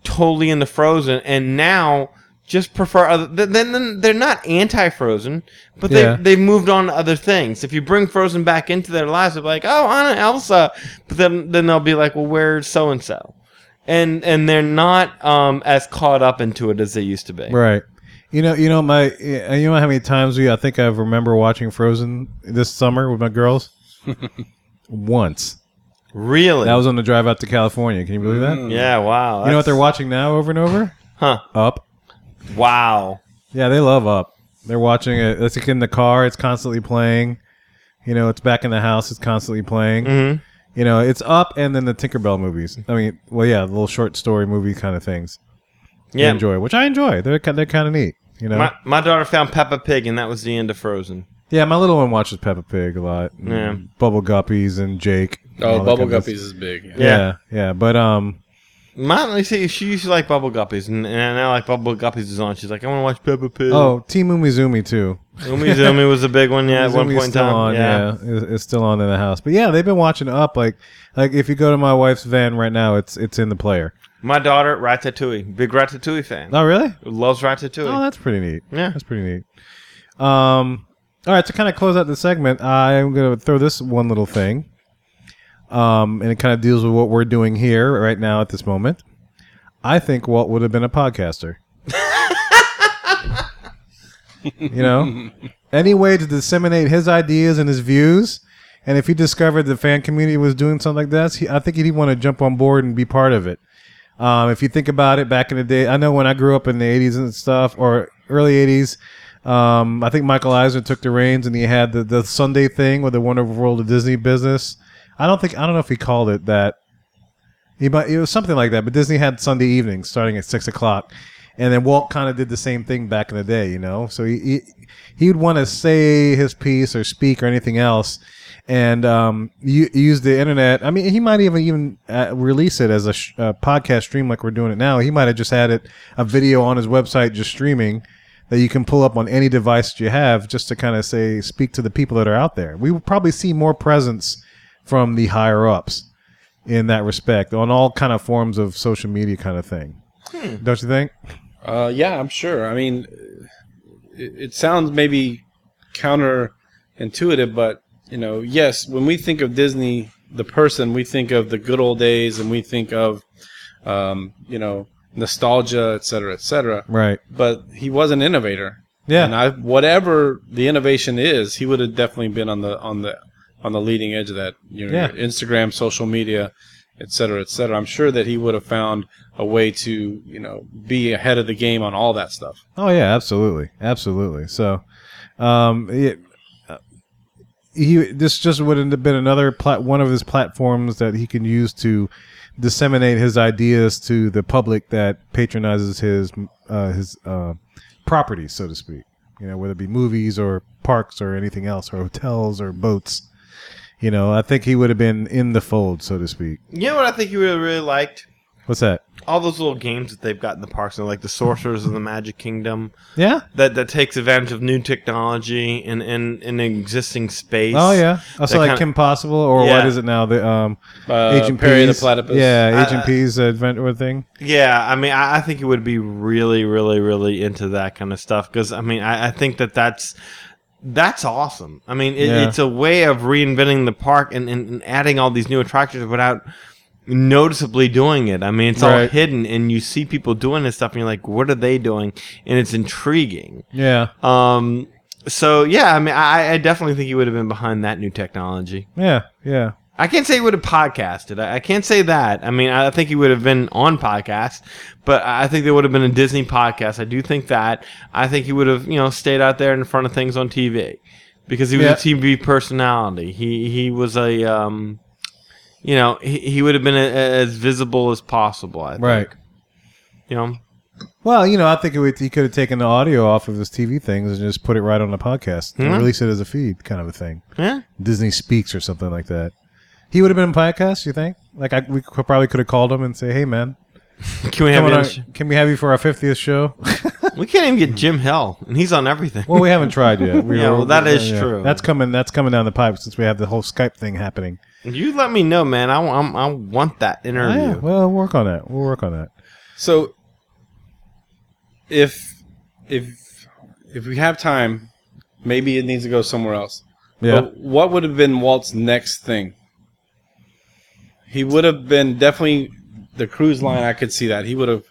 [SPEAKER 2] totally into Frozen, and now just prefer other. Then then- they're not anti-Frozen, but they
[SPEAKER 1] Yeah.
[SPEAKER 2] they've moved on to other things. If you bring Frozen back into their lives, they'll be like, oh, Anna, Elsa, but then then they'll be like, well, where's so and so, and and they're not um as caught up into it as they used to be.
[SPEAKER 1] Right. You know, you know my, you know how many times we I think I remember watching Frozen this summer with my girls. [LAUGHS] Once.
[SPEAKER 2] Really?
[SPEAKER 1] That was on the drive out to California. Can you believe that?
[SPEAKER 2] yeah. Wow.
[SPEAKER 1] You know what they're watching now over and over?
[SPEAKER 2] Huh.
[SPEAKER 1] Up.
[SPEAKER 2] Wow.
[SPEAKER 1] Yeah, they love Up. They're watching it. It's like in the car. It's constantly playing. You know, it's back in the house. It's constantly playing.
[SPEAKER 2] Mhm.
[SPEAKER 1] You know, it's Up and then the Tinkerbell movies. I mean, well, yeah, the little short story movie kind of things. They
[SPEAKER 2] Yeah.
[SPEAKER 1] enjoy, which I enjoy. They're they're kind of neat. You know.
[SPEAKER 2] My my daughter found Peppa Pig, and that was the end of Frozen.
[SPEAKER 1] yeah, my little one watches Peppa Pig a lot. and
[SPEAKER 2] Yeah.
[SPEAKER 1] Bubble Guppies and Jake. and
[SPEAKER 3] Oh, Bubble
[SPEAKER 1] kind of
[SPEAKER 3] Guppies is big. Yeah.
[SPEAKER 1] Yeah, yeah, but um,
[SPEAKER 2] my you see, she used to like Bubble Guppies, and, and now like Bubble Guppies is on. She's like, I want to watch Peppa Pig.
[SPEAKER 1] oh, Team Umizoomi too.
[SPEAKER 2] Umizoomi was a big one, yeah, at one point in time.
[SPEAKER 1] on,
[SPEAKER 2] yeah.
[SPEAKER 1] it's, it's still on in the house. But yeah, they've been watching Up. Like, like if you go to my wife's van right now, it's it's in the player.
[SPEAKER 2] My daughter, Ratatouille, big Ratatouille fan.
[SPEAKER 1] Oh, really?
[SPEAKER 2] Loves Ratatouille.
[SPEAKER 1] Oh, that's pretty neat.
[SPEAKER 2] Yeah.
[SPEAKER 1] that's pretty neat. Um, all right, to kind of close out the segment, I'm going to throw this one little thing. Um, and it kind of deals with what we're doing here right now at this moment. I think Walt would have been a podcaster. You know, [LAUGHS] any way to disseminate his ideas and his views. And if he discovered the fan community was doing something like this, he, I think he'd want to jump on board and be part of it. Um, if you think about it, back in the day, I know when I grew up in the '80s and stuff, or early '80s, um, I think Michael Eisner took the reins and he had the, the Sunday thing with the Wonderful World of Disney business. I don't think I don't know if he called it that. He might, it was something like that, but Disney had Sunday evenings starting at six o'clock, and then Walt kind of did the same thing back in the day, you know. So he he, he would want to say his piece or speak or anything else, and um, u- use the internet. I mean, he might even even uh, release it as a sh- uh, podcast stream like we're doing it now. He might have just had it a video on his website just streaming that you can pull up on any device that you have just to kind of say speak to the people that are out there. We will probably see more presence from the higher ups in that respect on all kind of forms of social media kind of thing.
[SPEAKER 3] Hmm.
[SPEAKER 1] Don't you think?
[SPEAKER 3] Uh, yeah, I'm sure. I mean, it, it sounds maybe counterintuitive, but you know, yes, when we think of Disney, the person, we think of the good old days, and we think of, um, you know, nostalgia, et cetera, et cetera.
[SPEAKER 1] Right.
[SPEAKER 3] But he was an innovator.
[SPEAKER 1] Yeah.
[SPEAKER 3] And I, whatever the innovation is, he would have definitely been on the on the on the leading edge of that. You know,
[SPEAKER 1] Yeah.
[SPEAKER 3] Instagram, social media, et cetera, et cetera. I'm sure that he would have found a way to, you know, be ahead of the game on all that stuff.
[SPEAKER 1] Oh yeah, absolutely, absolutely. So, um, it, uh, he this just wouldn't have been another plat- one of his platforms that he can use to disseminate his ideas to the public that patronizes his uh, his uh, properties, so to speak. You know, whether it be movies or parks or anything else, or hotels or boats. You know, I think he would have been in the fold, so to speak.
[SPEAKER 2] You know what I think you really, really liked?
[SPEAKER 1] What's that?
[SPEAKER 2] All those little games that they've got in the parks, you know, like the Sorcerers of the Magic Kingdom.
[SPEAKER 1] Yeah.
[SPEAKER 2] That that takes advantage of new technology in in, in an existing space.
[SPEAKER 1] Oh yeah, also like
[SPEAKER 2] kinda-
[SPEAKER 1] Kim Possible, or
[SPEAKER 2] Yeah.
[SPEAKER 1] what is it now? The um,
[SPEAKER 3] Uh,
[SPEAKER 1] Agent
[SPEAKER 3] Perry the Platypus.
[SPEAKER 1] Yeah,
[SPEAKER 2] Uh,
[SPEAKER 1] Agent P's adventure thing.
[SPEAKER 2] Yeah, I mean, I, I think it would be really, really, really into that kind of stuff because I mean, I, I think that that's that's awesome. I mean, it,
[SPEAKER 1] Yeah.
[SPEAKER 2] it's a way of reinventing the park and, and, and adding all these new attractions without noticeably doing it. I mean, it's all hidden, and you see people doing this stuff, and you're like, "What are they doing?" And it's intriguing.
[SPEAKER 1] Yeah,
[SPEAKER 2] Um. So yeah, I mean, I, I definitely think he would have been behind that new technology.
[SPEAKER 1] yeah, yeah.
[SPEAKER 2] I can't say he would have podcasted. I, I can't say that. I mean, I think he would have been on podcast, but I think there would have been a Disney podcast. I do think that. I think he would have, you know, stayed out there in front of things on TV because he was
[SPEAKER 1] Yeah.
[SPEAKER 2] a TV personality. He he was a, um, you know, he, he would have been a, as visible as possible. I think.
[SPEAKER 1] Right.
[SPEAKER 2] You know.
[SPEAKER 1] Well, you know, I think it would, he could have taken the audio off of his TV things and just put it right on the podcast and
[SPEAKER 2] Mhm.
[SPEAKER 1] release it as a feed, kind of a thing.
[SPEAKER 2] Yeah.
[SPEAKER 1] Disney Speaks or something like that. He would have been a podcast. You think? Like I, we could, probably could have called him and say, "Hey, man, [LAUGHS]
[SPEAKER 2] Can we have you
[SPEAKER 1] on
[SPEAKER 2] on
[SPEAKER 1] our-
[SPEAKER 2] the sh-
[SPEAKER 1] can we have you for our fiftieth show?" [LAUGHS]
[SPEAKER 2] We can't even get Jim Hill, and he's on everything.
[SPEAKER 1] well, we haven't tried yet. [LAUGHS] We
[SPEAKER 2] yeah,
[SPEAKER 1] were-
[SPEAKER 2] well, that is
[SPEAKER 1] yeah.
[SPEAKER 2] true.
[SPEAKER 1] That's coming. That's coming down the pipe since we have the whole Skype thing happening.
[SPEAKER 2] You let me know, man. I, want- I want that
[SPEAKER 1] Oh,
[SPEAKER 2] interview.
[SPEAKER 1] yeah. Well, we'll work on that. We'll work on that.
[SPEAKER 3] So, if if if we have time, maybe it needs to go somewhere else.
[SPEAKER 1] Yeah.
[SPEAKER 3] But what would have been Walt's next thing? He would have been definitely the cruise line. I could see that he would have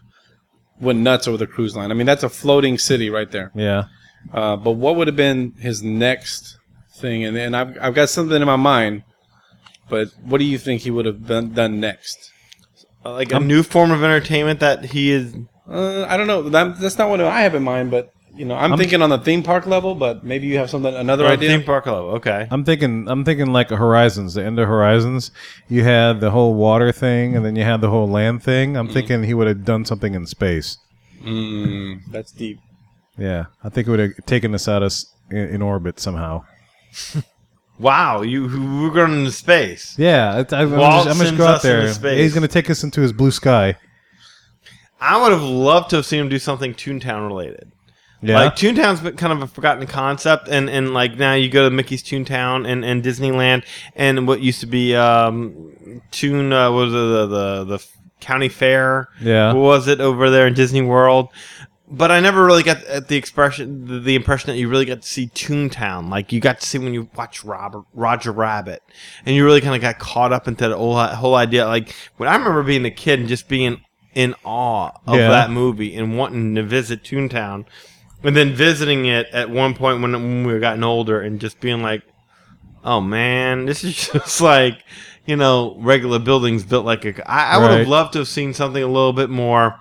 [SPEAKER 3] went nuts over the cruise line. I mean, that's a floating city right there.
[SPEAKER 1] Yeah.
[SPEAKER 3] Uh, but what would have been his next thing? And and I've I've got something in my mind. But what do you think he would have done, done next?
[SPEAKER 2] like a new form of entertainment that he is.
[SPEAKER 3] Uh, I don't know. That, that's not what I have in mind, but you know, I'm,
[SPEAKER 1] I'm-
[SPEAKER 3] thinking on the theme park level. But maybe you have something, another
[SPEAKER 2] Oh,
[SPEAKER 3] idea.
[SPEAKER 2] theme park level. Okay.
[SPEAKER 1] I'm thinking. I'm thinking like Horizons, the end of Horizons. You had the whole water thing, and then you had the whole land thing. I'm thinking he would have done something in space.
[SPEAKER 3] Mm, that's deep.
[SPEAKER 1] Yeah, I think it would have taken us out of in, in orbit somehow. [LAUGHS]
[SPEAKER 2] Wow, you we're going into space.
[SPEAKER 1] Yeah, it, I, I'm,
[SPEAKER 2] Walt
[SPEAKER 1] just, I'm just
[SPEAKER 2] sends
[SPEAKER 1] go out there.
[SPEAKER 2] space.
[SPEAKER 1] He's going to take us into his blue sky.
[SPEAKER 2] I would have loved to have seen him do something Toontown related,
[SPEAKER 1] Yeah.
[SPEAKER 2] Like Toontown's been kind of a forgotten concept, and, and like now you go to Mickey's Toontown and, and Disneyland, and what used to be um, Toon uh, was it, the the the county fair?
[SPEAKER 1] Yeah.
[SPEAKER 2] was it over there in Disney World? But I never really got at the expression, the, the impression that you really got to see Toontown. Like you got to see when you watch Robert, Roger Rabbit, and you really kind of got caught up into the whole, whole idea. Like when I remember being a kid and just being in awe of
[SPEAKER 1] Yeah.
[SPEAKER 2] that movie and wanting to visit Toontown, and then visiting it at one point when, when we were gotten older and just being like, "Oh man, this is [LAUGHS] just like." You know, regular buildings built like a. I, I would
[SPEAKER 1] Right.
[SPEAKER 2] have loved to have seen something a little bit more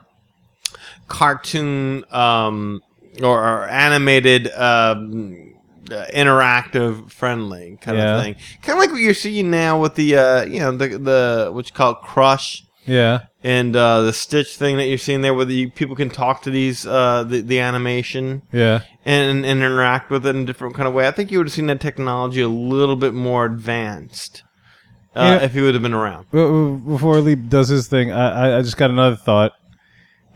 [SPEAKER 2] cartoon um, or, or animated um, uh, interactive friendly kind
[SPEAKER 1] Yeah.
[SPEAKER 2] of thing kind of like what you're seeing now with the uh, you know the the what you call it, crush
[SPEAKER 1] Yeah.
[SPEAKER 2] and uh, the stitch thing that you're seeing there where the people can talk to these uh, the, the animation
[SPEAKER 1] Yeah.
[SPEAKER 2] and, and interact with it in a different kind of way i think you would have seen that technology a little bit more advanced uh, if he would have been around
[SPEAKER 1] Before Lee does his thing, I, I- I just got another thought,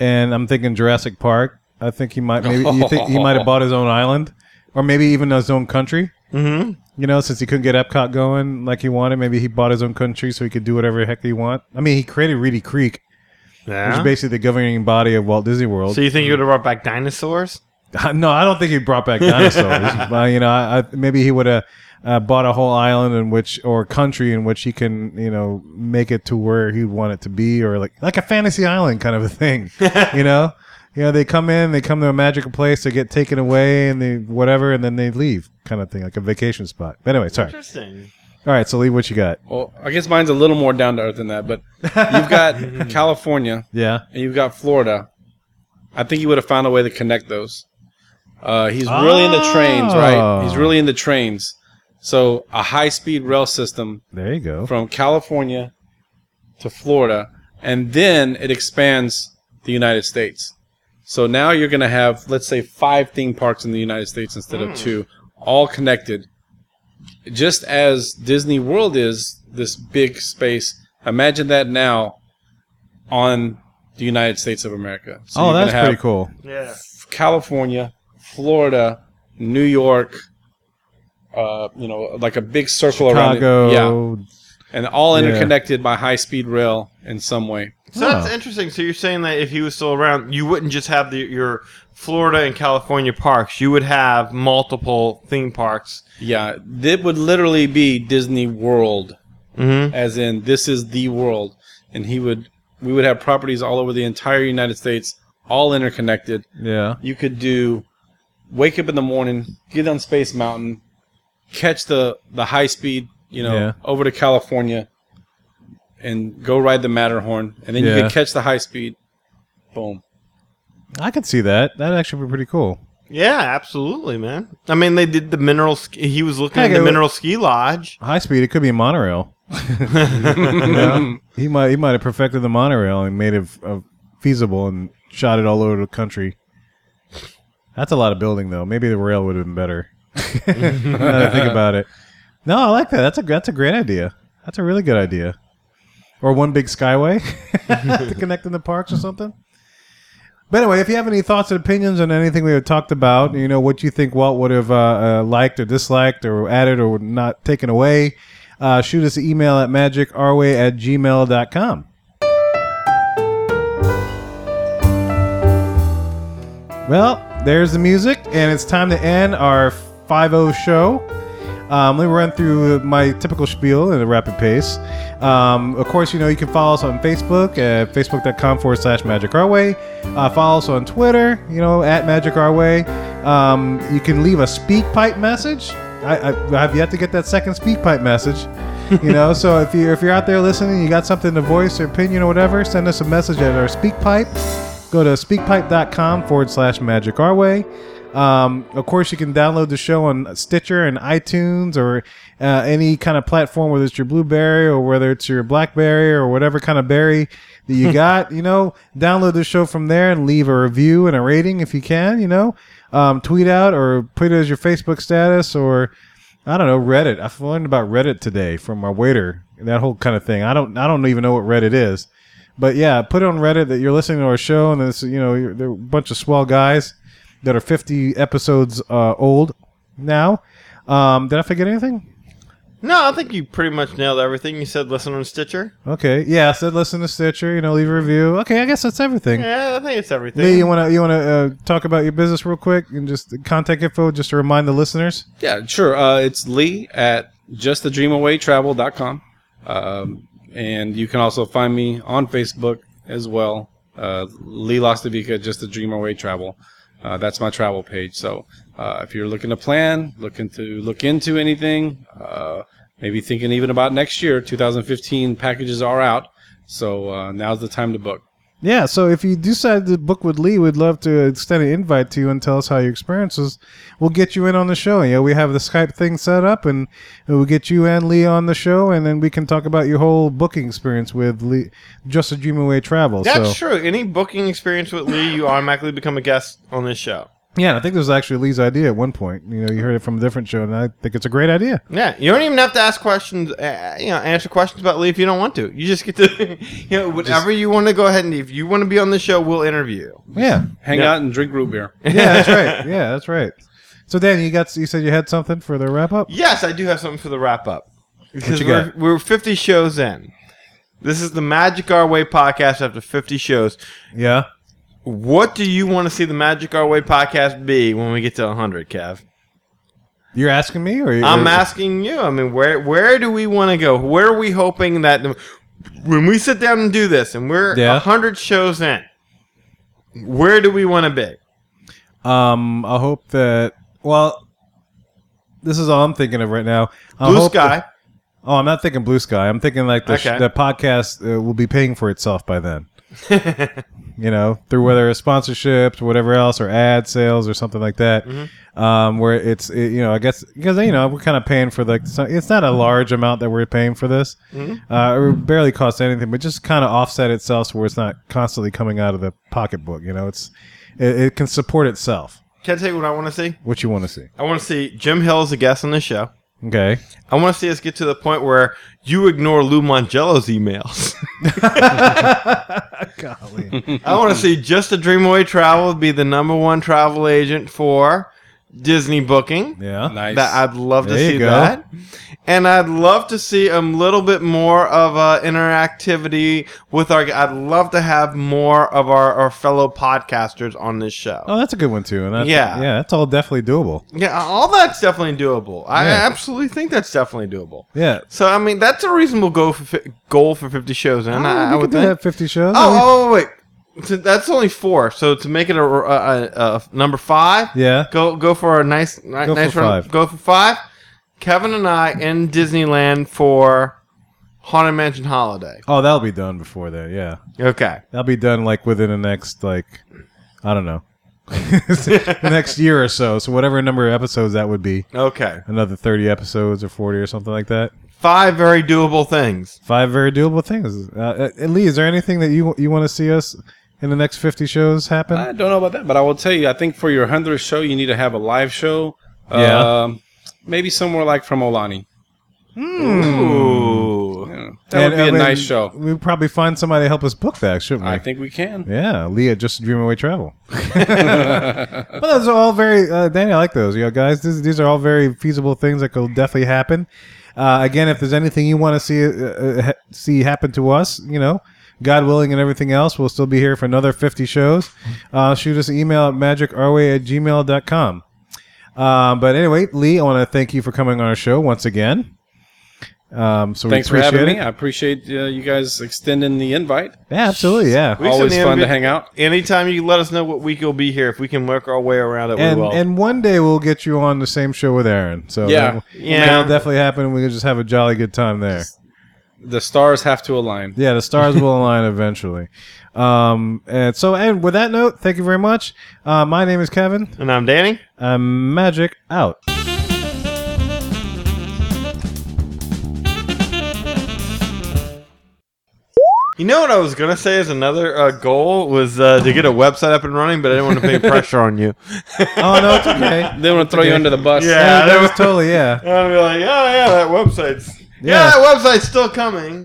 [SPEAKER 1] and I'm thinking Jurassic Park. I think he might maybe you think he might have [LAUGHS] bought his own island, or maybe even his own country.
[SPEAKER 2] Mm-hmm.
[SPEAKER 1] You know, since he couldn't get Epcot going like he wanted, maybe he bought his own country so he could do whatever the heck he want. I mean, he created Reedy Creek, which
[SPEAKER 2] Yeah.
[SPEAKER 1] is basically the governing body of Walt Disney World.
[SPEAKER 2] so you think you would have brought back dinosaurs [LAUGHS]
[SPEAKER 1] No, I don't think he brought back dinosaurs. [LAUGHS] but, you know, I, I, maybe he would have uh, bought a whole island in which, or country in which he can, you know, make it to where he'd want it to be, or like like a fantasy island kind of a thing. [LAUGHS] you know, you know, they come in, they come to a magical place, they get taken away, and they whatever, and then they leave, kind of thing, like a vacation spot. But anyway, sorry.
[SPEAKER 2] interesting
[SPEAKER 1] All right, so Lee, what you got?
[SPEAKER 3] Well, I guess mine's a little more down to earth than that, but you've got [LAUGHS] California
[SPEAKER 1] Yeah.
[SPEAKER 3] and you've got Florida. I think he would have found a way to connect those. Uh, he's really into trains,
[SPEAKER 1] Oh.
[SPEAKER 3] right? He's really into trains. So a high speed rail system
[SPEAKER 1] There you go.
[SPEAKER 3] from California to Florida, and then it expands the United States. So now you're going to have, let's say, five theme parks in the United States instead of two, all connected. Just as Disney World is this big space, imagine that now on the United States of America. So
[SPEAKER 1] oh,
[SPEAKER 3] you're
[SPEAKER 1] that's
[SPEAKER 3] have
[SPEAKER 1] pretty cool.
[SPEAKER 2] yeah
[SPEAKER 3] California, Florida, New York, uh, you know, like a big circle around it.
[SPEAKER 1] Chicago.
[SPEAKER 3] Yeah. And all
[SPEAKER 1] Yeah.
[SPEAKER 3] interconnected by high speed rail in some way.
[SPEAKER 2] So that's interesting. So you're saying that if he was still around, you wouldn't just have the, your Florida and California parks. You would have multiple theme parks.
[SPEAKER 3] Yeah, it would literally be Disney World,
[SPEAKER 2] Mhm.
[SPEAKER 3] as in this is the world, and he would we would have properties all over the entire United States, all interconnected.
[SPEAKER 1] Yeah.
[SPEAKER 3] You could do wake up in the morning, get on Space Mountain, catch the the high speed, you know,
[SPEAKER 1] Yeah.
[SPEAKER 3] over to California, and go ride the Matterhorn, and then you
[SPEAKER 1] Yeah.
[SPEAKER 3] could catch the high speed. Boom.
[SPEAKER 1] I could see that. That'd actually be pretty cool.
[SPEAKER 2] Yeah, absolutely, man. I mean, they did the mineral. Ski, he was looking
[SPEAKER 1] Heck,
[SPEAKER 2] at the
[SPEAKER 1] wa-
[SPEAKER 2] mineral ski lodge.
[SPEAKER 1] High speed. It could be a monorail. [LAUGHS] You know? He might he might have perfected the monorail and made it uh, feasible and shot it all over the country. That's a lot of building though. Maybe the rail would have been better. [LAUGHS] now that I think about it. No, I like that. That's a that's a great idea. That's a really good idea. Or one big skyway [LAUGHS] to connect in the parks or something. But anyway, if you have any thoughts and opinions on anything we have talked about, you know what you think Walt would have uh, uh, liked or disliked or added or not taken away, uh, shoot us an email at magicourway at gmail.com. Well, there's the music, and it's time to end our 5 show. Um, let me run through my typical spiel at a rapid pace. Um, of course, you know, you can follow us on Facebook at facebook.com forward slash magic our way. Uh, follow us on Twitter, you know, at magic our way. Um, you can leave a speak pipe message. I, I, I have yet to get that second speak pipe message. You know, [LAUGHS] so if you're if you're out there listening, you got something to voice or opinion or whatever, send us a message at our speak pipe. Go to speakpipe.com forward slash magic our way. Um, of course, you can download the show on Stitcher and iTunes or uh, any kind of platform, whether it's your Blueberry or whether it's your Blackberry or whatever kind of berry that you [LAUGHS] got. You know, download the show from there and leave a review and a rating if you can. You know, um, tweet out or put it as your Facebook status or I don't know Reddit. I've learned about Reddit today from my waiter. That whole kind of thing. I don't. I don't even know what Reddit is. But yeah, put it on Reddit that you're listening to our show and this, you know, you're, they're a bunch of swell guys that are 50 episodes uh, old now. Um, did I forget anything?
[SPEAKER 2] No, I think you pretty much nailed everything. You said listen on Stitcher.
[SPEAKER 1] Okay, yeah, I said listen to Stitcher. You know, leave a review. Okay, I guess that's everything.
[SPEAKER 2] Yeah, I think it's everything.
[SPEAKER 1] Lee, you wanna you wanna uh, talk about your business real quick and just contact info just to remind the listeners.
[SPEAKER 3] Yeah, sure. Uh, it's Lee at justthedreamawaytravel.com. Um, and you can also find me on Facebook as well. Uh, Lee Lastovica, Just the Dream Away Travel. Uh, that's my travel page. So uh, if you're looking to plan, looking to look into anything, uh, maybe thinking even about next year, 2015 packages are out. So uh, now's the time to book.
[SPEAKER 1] Yeah, so if you decide to book with Lee, we'd love to extend an invite to you and tell us how your experience was. We'll get you in on the show. You know, we have the Skype thing set up, and we'll get you and Lee on the show, and then we can talk about your whole booking experience with Lee, Just a Dream Away Travel.
[SPEAKER 2] That's
[SPEAKER 1] so.
[SPEAKER 2] true. Any booking experience with Lee, you automatically become a guest on this show.
[SPEAKER 1] Yeah, and I think this was actually Lee's idea at one point. You know, you heard it from a different show, and I think it's a great idea.
[SPEAKER 2] Yeah, you don't even have to ask questions. Uh, you know, answer questions about Lee if you don't want to. You just get to, [LAUGHS] you know, whatever you want to go ahead and if you want to be on the show, we'll interview. you.
[SPEAKER 1] Yeah,
[SPEAKER 3] Hang
[SPEAKER 2] Yeah.
[SPEAKER 3] out and drink root beer. [LAUGHS]
[SPEAKER 1] yeah, that's right. Yeah, that's right. So, Dan, you got you said you had something for the wrap up.
[SPEAKER 2] Yes, I do have something for the wrap up. Because
[SPEAKER 1] you
[SPEAKER 2] we're,
[SPEAKER 1] got?
[SPEAKER 2] we're 50 shows in. This is the Magic Our Way podcast after 50 shows.
[SPEAKER 1] Yeah.
[SPEAKER 2] What do you want to see the Magic Our Way podcast be when we get to 100, Kev?
[SPEAKER 1] You're asking me, or
[SPEAKER 2] I'm asking you. I mean, where where do we want to go? Where are we hoping that when we sit down and do this, and we're
[SPEAKER 1] Yeah.
[SPEAKER 2] a hundred shows in, where do we want to be?
[SPEAKER 1] Um, I hope that. Well, this is all I'm thinking of right now. I
[SPEAKER 2] Blue sky.
[SPEAKER 1] that- oh, I'm not thinking blue sky. I'm thinking like the, sh- the podcast uh, will be paying for itself by then. [LAUGHS] you know, through whether it's sponsorships or whatever else, or ad sales or something like that. Um, where it's it, you know, I guess because you know we're kind of paying for like so it's not a large amount that we're paying for this.
[SPEAKER 2] Mhm.
[SPEAKER 1] Uh, it barely costs anything, but just kind of offset itself so where it's not constantly coming out of the pocketbook. You know, it's it, it can support itself.
[SPEAKER 2] Can I tell you what I want to see?
[SPEAKER 1] What you want to see?
[SPEAKER 2] I want to see Jim Hill as a guest on the show.
[SPEAKER 1] Okay.
[SPEAKER 2] I want to see us get to the point where you ignore Lou Mongello's emails. [LAUGHS]
[SPEAKER 1] Golly.
[SPEAKER 2] I want to see Just a Dream Away Travel be the number one travel agent for Disney booking.
[SPEAKER 1] Yeah.
[SPEAKER 3] Nice.
[SPEAKER 2] That I'd love to
[SPEAKER 1] There
[SPEAKER 2] see
[SPEAKER 1] go.
[SPEAKER 2] that. And I'd love to see a little bit more of uh, interactivity with our. I'd love to have more of our, our fellow podcasters on this show.
[SPEAKER 1] Oh, that's a good one too. And that's,
[SPEAKER 2] Yeah.
[SPEAKER 1] yeah, that's all definitely doable.
[SPEAKER 2] Yeah, all that's definitely doable. I absolutely think that's definitely doable.
[SPEAKER 1] Yeah.
[SPEAKER 2] So I mean, that's a reasonable goal for goal for fifty shows, and
[SPEAKER 1] Oh,
[SPEAKER 2] I, I would
[SPEAKER 1] could do
[SPEAKER 2] think.
[SPEAKER 1] that 50 shows.
[SPEAKER 2] Oh,
[SPEAKER 1] I mean-
[SPEAKER 2] oh, wait. That's only four. So to make it a, a, a, a number five,
[SPEAKER 1] Yeah.
[SPEAKER 2] go go for a nice ni-
[SPEAKER 1] Go
[SPEAKER 2] nice
[SPEAKER 1] for
[SPEAKER 2] run.
[SPEAKER 1] five.
[SPEAKER 2] Go for five. Kevin and I in Disneyland for Haunted Mansion Holiday.
[SPEAKER 1] Oh, that'll be done before then. Yeah.
[SPEAKER 2] Okay.
[SPEAKER 1] That'll be done like within the next like I don't know. the [LAUGHS] next year or so. So whatever number of episodes that would be.
[SPEAKER 2] Okay.
[SPEAKER 1] Another 30 episodes or 40 or something like that.
[SPEAKER 2] Five very doable things.
[SPEAKER 1] Five very doable things. Uh, uh, Lee, is there anything that you you want to see us in the next 50 shows happen?
[SPEAKER 3] I don't know about that, but I will tell you, I think for your 100th show, you need to have a live show.
[SPEAKER 1] Yeah.
[SPEAKER 3] Um, maybe somewhere like from Aulani.
[SPEAKER 2] Ooh.
[SPEAKER 3] Yeah, that would be
[SPEAKER 1] And, I
[SPEAKER 3] a
[SPEAKER 1] mean,
[SPEAKER 3] nice show.
[SPEAKER 1] We'd probably find somebody to help us book that, shouldn't we?
[SPEAKER 3] I think we can.
[SPEAKER 1] Yeah, Leah, just dream away travel. [LAUGHS] [LAUGHS] but those are all very, uh, Danny. I like those. You know, guys, these, these are all very feasible things that could definitely happen. Uh, again, if there's anything you want to see uh, uh, ha- see happen to us, you know, God willing, and everything else, we'll still be here for another 50 shows. Uh, shoot us an email at magicourway at gmail.com. Um, but anyway, Lee, I want to thank you for coming on our show once again. Um, so
[SPEAKER 3] Thanks
[SPEAKER 1] we
[SPEAKER 3] for having
[SPEAKER 1] it.
[SPEAKER 3] me. I appreciate uh, you guys extending the invite.
[SPEAKER 1] Yeah, absolutely. Yeah.
[SPEAKER 2] We
[SPEAKER 3] Always fun to hang out.
[SPEAKER 2] Anytime you let us know what week you'll be here, if we can work our way around it,
[SPEAKER 1] and
[SPEAKER 2] we will.
[SPEAKER 1] and one day we'll get you on the same show with Aaron. So
[SPEAKER 3] Yeah.
[SPEAKER 1] that'll,
[SPEAKER 2] Yeah.
[SPEAKER 1] that'll definitely happen. We can just have a jolly good time there.
[SPEAKER 3] The stars have to align.
[SPEAKER 1] Yeah, the stars will align eventually. Um, and so, and with that note, thank you very much. Uh, my name is Kevin.
[SPEAKER 2] and I'm Danny.
[SPEAKER 1] I'm Magic out.
[SPEAKER 2] You know what I was gonna say is another uh, goal was uh, to get a website up and running, but I didn't want to put any [LAUGHS] pressure on you.
[SPEAKER 1] Oh no, it's okay.
[SPEAKER 3] They want to throw you under the bus.
[SPEAKER 2] Yeah,
[SPEAKER 1] that was totally yeah. [LAUGHS]
[SPEAKER 2] I'll be like, oh yeah, that website's yeah,
[SPEAKER 1] Yeah.
[SPEAKER 2] that website's still coming.